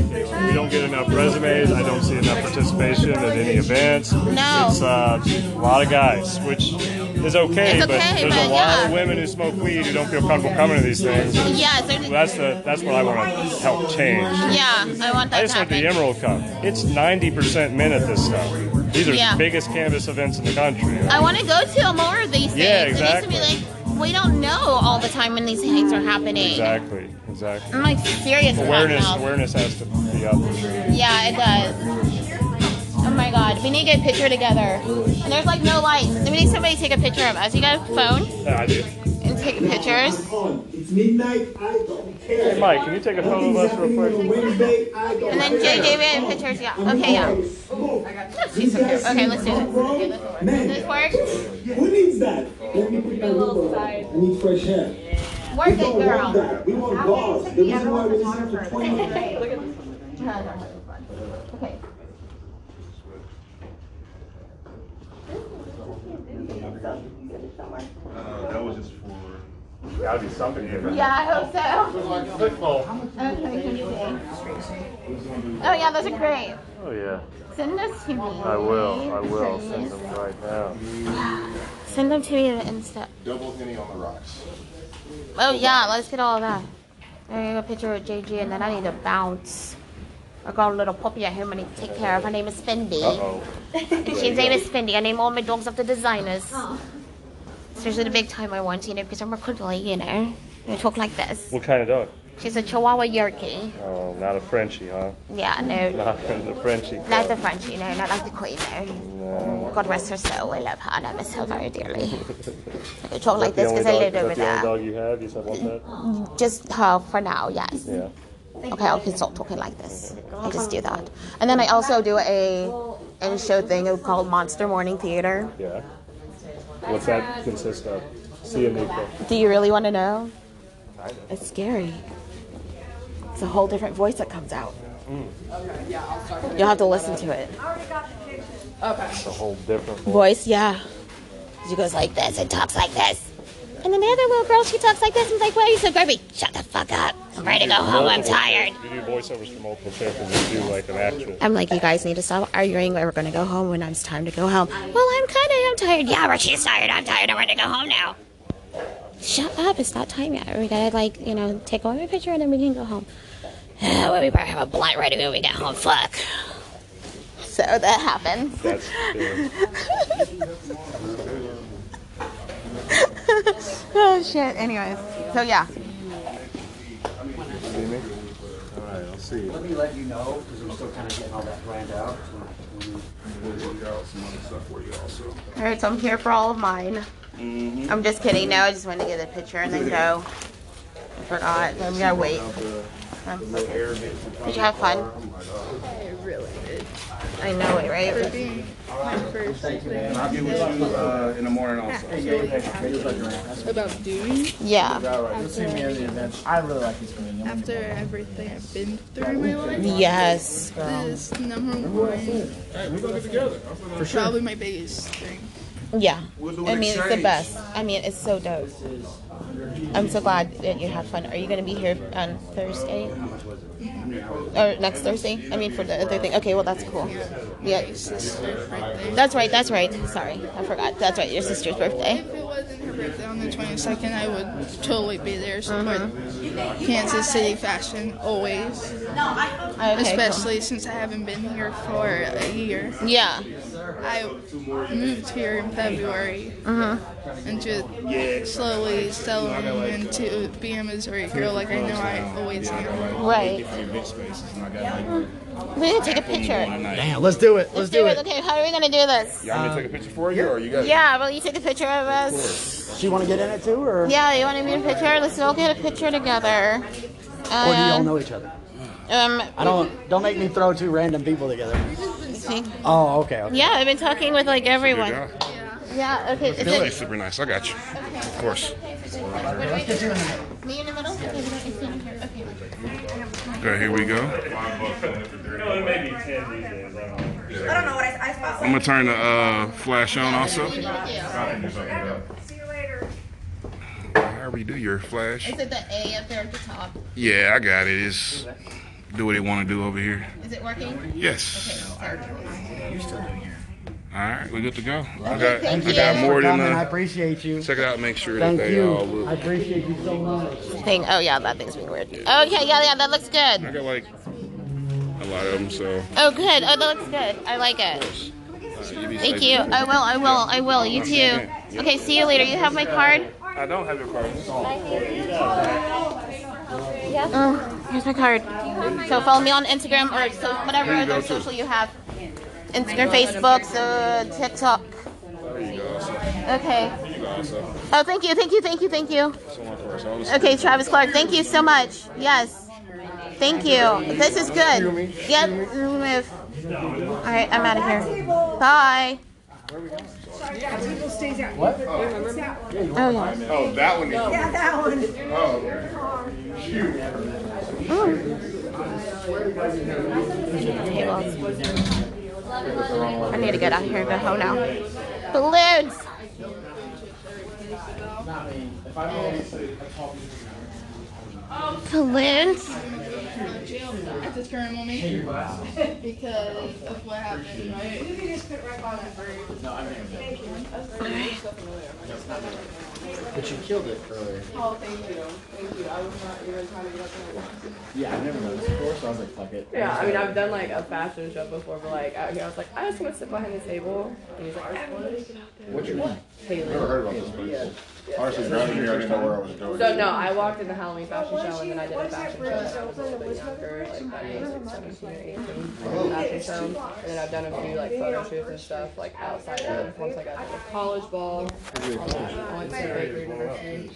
We don't get enough resumes. I don't see enough participation at any events. No. It's uh, a lot of guys, which is okay, but there's but a lot yeah. of women who smoke weed who don't feel comfortable coming to these things. Yeah, so- that's the that's what I want to help change. yeah, I want that I to just went to the Emerald Cup. It's 90% men at this stuff. These are Yeah. the biggest cannabis events in the country. I want to go to more of these things. Yeah, It needs to be like we don't know all the time when these things are happening. Exactly, exactly. I'm like serious Awareness, awareness has to be up. Yeah, it does. Oh my god, we need to get a picture together. And there's like no lights. Do we need somebody to take a picture of us. You got a phone Yeah, I do. And take pictures? It's midnight. I don't care. Hey, Mike, can you take a photo of us real quick? Wednesday, And then JJ, we have pictures. Yeah. Okay, yeah. She's so cute. Okay, let's do this. Okay, let's work. Does this work? Who needs that? Let me put that window. I need fresh air. Work we it, don't girl. want that. We want bars. The reason why we're listening for 20 minutes. Look at this. Okay. Gotta be something different. Yeah, I hope so. Okay, can you see? Oh yeah, those are great. Oh yeah. Send those to me. I will. I will please. send them right now. Send them to me to Insta. Double henny on the rocks. Oh yeah, let's get all of that. I need a picture with JG, and then I need to bounce. I got a little puppy at home I need to take care of. Her name is Fendi. Uh-oh. She's name is Fendi. I name all my dogs after designers. Oh. Especially the big time I want, you know, because I'm a cuddly, you know. I talk like this. What kind of dog? She's a Chihuahua Yorkie. Oh, not a Frenchie, huh? Yeah, no. Not the Frenchie. Not the French, no. not like the Queen, no. No. God rest her soul. I love her and I miss her very dearly. I talk like this because I lived is over that the only there. dog you have? You said one pet? Mm, just her for now, yes. Yeah. Okay, I can stop talking like this. I'll just do that. And then I also do a in show thing called Monster Morning Theater. Yeah. What's that consist of? See a Nico. Do you really want to know? It's scary. It's a whole different voice that comes out. Mm. You'll have to listen to it. Okay. It's a whole different voice. Voice, yeah. She goes like this and talks like this. And then the other little girl, she talks like this and is like, why are you so grumpy? Shut the fuck up. I'm ready to go home. I'm tired. You do voiceovers for multiple characters. You do like an actual. I'm like, you guys need to stop arguing. We're going to go home when it's time to go home. Well, I'm kind of, I'm tired. Yeah, but she's tired. I'm tired. I'm ready to go home now. Shut up. It's not time yet. We got to, like, you know, take away my picture and then we can go home. well, we better have a blunt ready when we get home. Fuck. So that happens. Oh, shit. Anyways. So, yeah. See me? All right, I'll see you. Let me let you know, because I'm still kind of getting all that planned out. All right, so I'm here for all of mine. Mm-hmm. I'm just kidding. No, I just wanted to get a picture and then go. I forgot. I'm gonna wait. Um, Did you have fun? I really did. I know it, right? For being my first And I'll get with you uh, in the morning also. about doing Yeah. You'll see me in the event. I really like this game. after everything I've been through in my life. Yes. This number one, we gonna get together. for sure. probably my biggest thing. Yeah. I mean, it's the best. I mean, it's so dope. I'm so glad that you had fun. Are you gonna be here on Thursday? Or next Thursday? I mean, for the other thing. Okay, well, that's cool. Yeah. That's right. That's right. Sorry, I forgot. That's right. Your sister's birthday. If it wasn't her birthday on the 22nd, I would totally be there. Support Kansas City fashion always. Okay, Especially since I haven't been here for a year. Yeah. I moved here in February Mhm. And just slowly settling into being a Missouri girl like I know I always am. Right. We need to take a picture. Damn, let's do it. Let's do it. Okay, how are we gonna do this? Y'all want me to take a picture for you, or you guys? Yeah, will you take a picture of us? She want to get in it too, or? Yeah, you want to be in a picture? Let's all get a picture together. Or do y'all Um, know each other? Um, I don't. Don't make me throw two random people together. Oh, okay. okay. Yeah, I've been talking with like everyone. Guy. Yeah. Okay. Is Billy, it super nice. I got you. Of course. me in the middle? Okay, okay. Okay, here we go. No, it may be 10 these days. I don't know. I don't know what I, I spot. I'm gonna turn the uh, flash on also. See you later. However you do your flash. Is it the A up there at the top? Yeah, I got it. It's do what they want to do over here. Is it working? Yes. Okay. You're still doing here. All right, we're good to go. I got thank I you got more than coming. I uh, appreciate you. check it out. Make sure Thank that they you. all look. I appreciate you so much. Thing. Oh yeah, that thing's being weird. Okay, yeah, yeah, that looks good. I got like a lot of them, so. Oh, good. Oh, that looks good. I like it. uh, Thank safe. you. I will. I will. I will. You too. Okay. See you later. You have my card. I don't have your card. Yeah. Oh, here's my card. So follow me on Instagram or so whatever There you go, other social you have. Instagram, Facebook, so uh, TikTok. There you go. Also. Okay. There you go. Also. Oh, thank you. Thank you. Thank you. Thank you. Someone first. I was- Okay, Travis Clark. Thank you so much. Yes. Thank you. This is good. Yep. Move. All right. I'm out of here. Bye. What? Oh yeah. Oh, that one. Yeah, that one. Oh, okay. Shoot. Oh. I need to get out here and go home now. Balloons. Balloons. At this current moment because of what happened, right? You can just put right on that bird. No, I'm But you killed it earlier. Oh, thank you. Thank you. I was not even trying to get up there. Yeah, I never noticed before, so I was like, fuck it. Yeah, I mean, I've done like a fashion show before, but like out here, I was like, I just want to sit behind the table. And he's like, I want to get out there. What's your name? Haley. Never heard about this place. Honestly, grabbing me, I didn't know where I was going. So no, I walked in the Halloween fashion show and then I did a fashion show when I was a little bit younger, like I like 17 or 18. I did fashion show, and then I've done a few like photo shoots and stuff like outside of once I got to the college ball. I went to Baker University.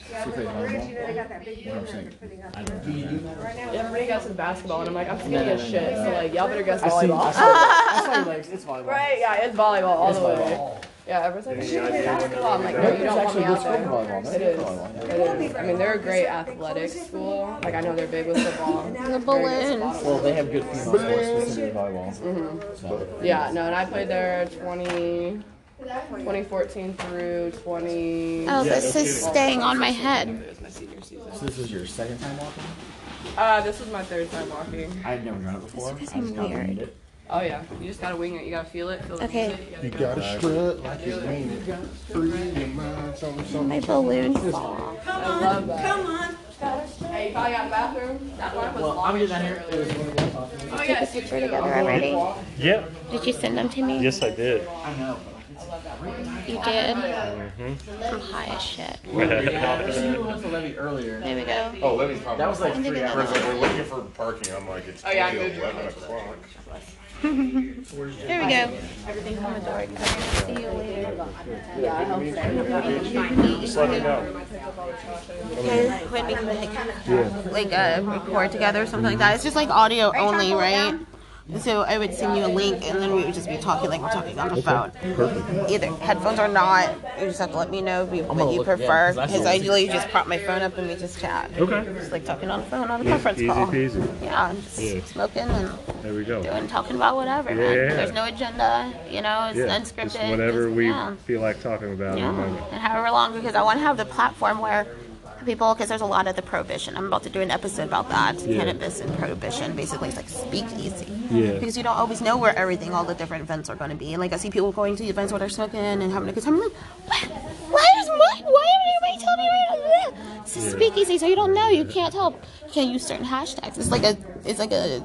Yeah, everybody guesses basketball, and I'm like, I'm skinny as shit, so like y'all better guess I see- volleyball. I saw- I saw your legs. It's volleyball. Right? Yeah, it's volleyball all It's the way. volleyball. Yeah, everyone's like, shoot me basketball. I'm like, no, you It's don't want actually me a good out school there. for volleyball. That's It good is. volleyball. It is. I mean, they're a great athletic school. Like, I know they're big with football. The balloons. Well, they have good female sports, specifically volleyball. So. Yeah, no, and I played there 20, 2014 through 20. Oh, this is staying on my head. It was my senior season. So this is your second time walking? Uh, this was my third time walking. I've never done it before. This is I just kinda weird. winged it. Oh yeah, you just gotta wing it. You gotta feel it. Feel the Okay. music, You gotta gotta strut like you mean it. Free your mind, something, something. My balloons fall. I love that. Come on. Hey, you probably got the bathroom. That one was Well, long. I'm getting down here. It was one of the Oh Take yeah, a picture together already. Yeah. Did you send them to me? Yes, I did. I know. You did. Mm-hmm. I'm high as shit. Went to Levy earlier. There we go. Oh, Levy's probably. That was like three hours. we're looking for parking. I'm like, it's Oh, yeah, I only moved your 11 page. o'clock. There we go. Everything's on the door. guys. See you later. Yeah, I hope Just let me know. When we can like, like uh, record together or something like that. It's just like audio only, right? So I would send you a link, and then we would just be talking like we're talking on the phone. Perfect. Either headphones or not. You just have to let me know what gonna you look- yeah, prefer. 'cause I Because saw I it. usually just prop my phone up and we just chat. Okay. Just like talking on the phone on a Easy- conference easy call. peasy. Yeah, just Yeah. smoking and There we go. doing talking about whatever. man. Yeah. There's no agenda. You know, it's Yeah. unscripted. Just whatever Just- we yeah. feel like talking about Yeah, and however long, because I want to have the platform where people, because there's a lot of the prohibition. I'm about to do an episode about that, Yeah. cannabis and prohibition. Basically, it's like speakeasy. Yeah. Because you don't always know where everything, all the different events are going to be. And like I see people going to events where they're smoking and having a good time. I'm like, what? Why is what? Why It's a speakeasy, so you don't know. You can't tell. You can't use certain hashtags. It's like a, it's like a,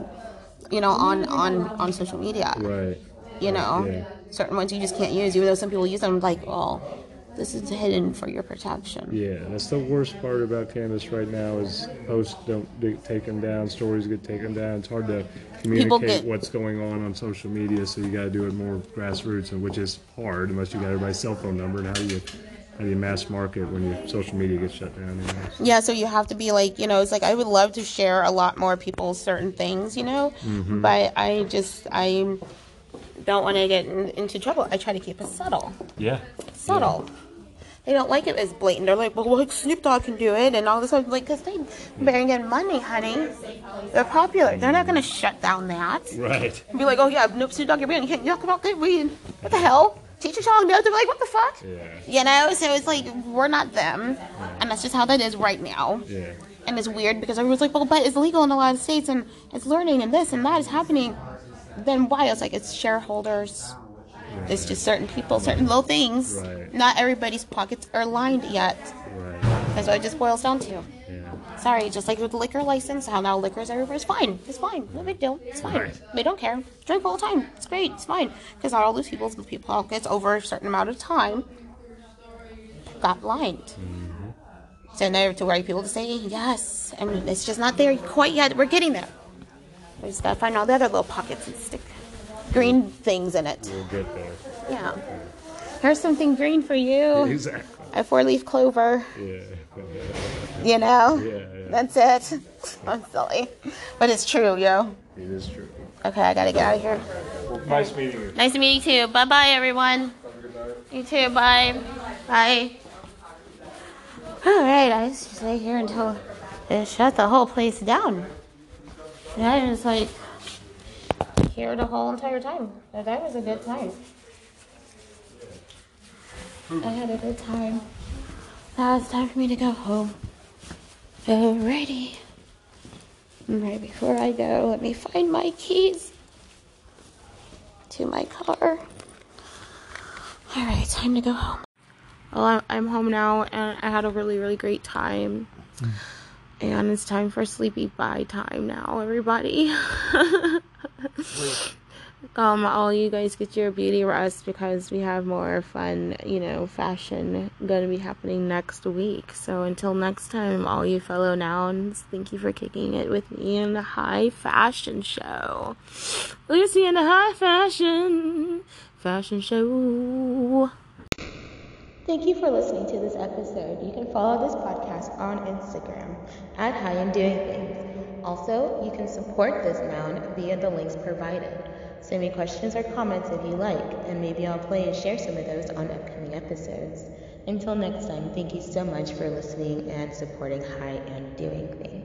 you know, on on on social media. Right. You know, Yeah. certain ones you just can't use, even though some people use them. Like, well, this is hidden for your protection. Yeah, that's the worst part about cannabis right now is posts don't get taken down, stories get taken down. It's hard to communicate get- what's going on on social media, so you got to do it more grassroots, and which is hard unless you got everybody's cell phone number. And how do you how do you mass market when your social media gets shut down? Anyways? Yeah, so you have to be like, you know, it's like I would love to share a lot more people certain things, you know, Mhm. but I just I don't want to get in, into trouble. I try to keep it subtle, Yeah. subtle. They don't like it as blatant. They're like, well, like Snoop Dogg can do it and all this. I'm like, because they bring in money, honey. They're popular. They're not going to shut down that. Right. And be like, oh yeah, Snoop Snoop Dogg, you're You can't talk about good. What the hell? Cheech and Chong knows. They're like, what the fuck? Yeah. You know, so it's like we're not them, and that's just how that is right now. Yeah. And it's weird because everyone's like, well, but it's legal in a lot of states and it's learning and this and that is happening. Then why? It's like it's shareholders. It's just certain people, certain little things. Right. Not everybody's pockets are lined yet. Right. That's what it just boils down to. Yeah. Sorry, just like with the liquor license, how now liquor is everywhere. It's fine. It's fine. No big deal. It's fine. Right. They don't care. Drink all the time. It's great. It's fine. Because not all these people's people pockets over a certain amount of time got lined. Mm-hmm. So now to where people to say yes, and it's just not there quite yet. We're getting there. We just gotta find all the other little pockets and stick green things in it. We'll get there. Yeah. Here's something green for you. Exactly. A four-leaf clover. Yeah. You know. Yeah, yeah. That's it. I'm silly, but it's true, yo. It is true. Okay, I gotta get out of here. Well, nice meeting you. Nice to meet you too. Bye bye, everyone. You too. Bye. Bye. All right, I just just lay here until they shut the whole place down. And I was like here the whole entire time. That was a good time. I had a good time. Now it's time for me to go home. Alrighty. Right before I go, let me find my keys to my car. Alright, time to go home. Well, I'm- I'm home now and I had a really, really great time. Mm. And it's time for sleepy bye time now, everybody. um, all you guys get your beauty rest because we have more fun, you know, fashion gonna be happening next week. So until next time, all you fellow nouns, thank you for kicking it with me in the high fashion show. Lucy in the high fashion fashion show. Thank you for listening to this episode. You can follow this podcast on Instagram at High and Doing Things. Also, you can support this noun via the links provided. Send me questions or comments if you like, and maybe I'll play and share some of those on upcoming episodes. Until next time, thank you so much for listening and supporting High and Doing Things.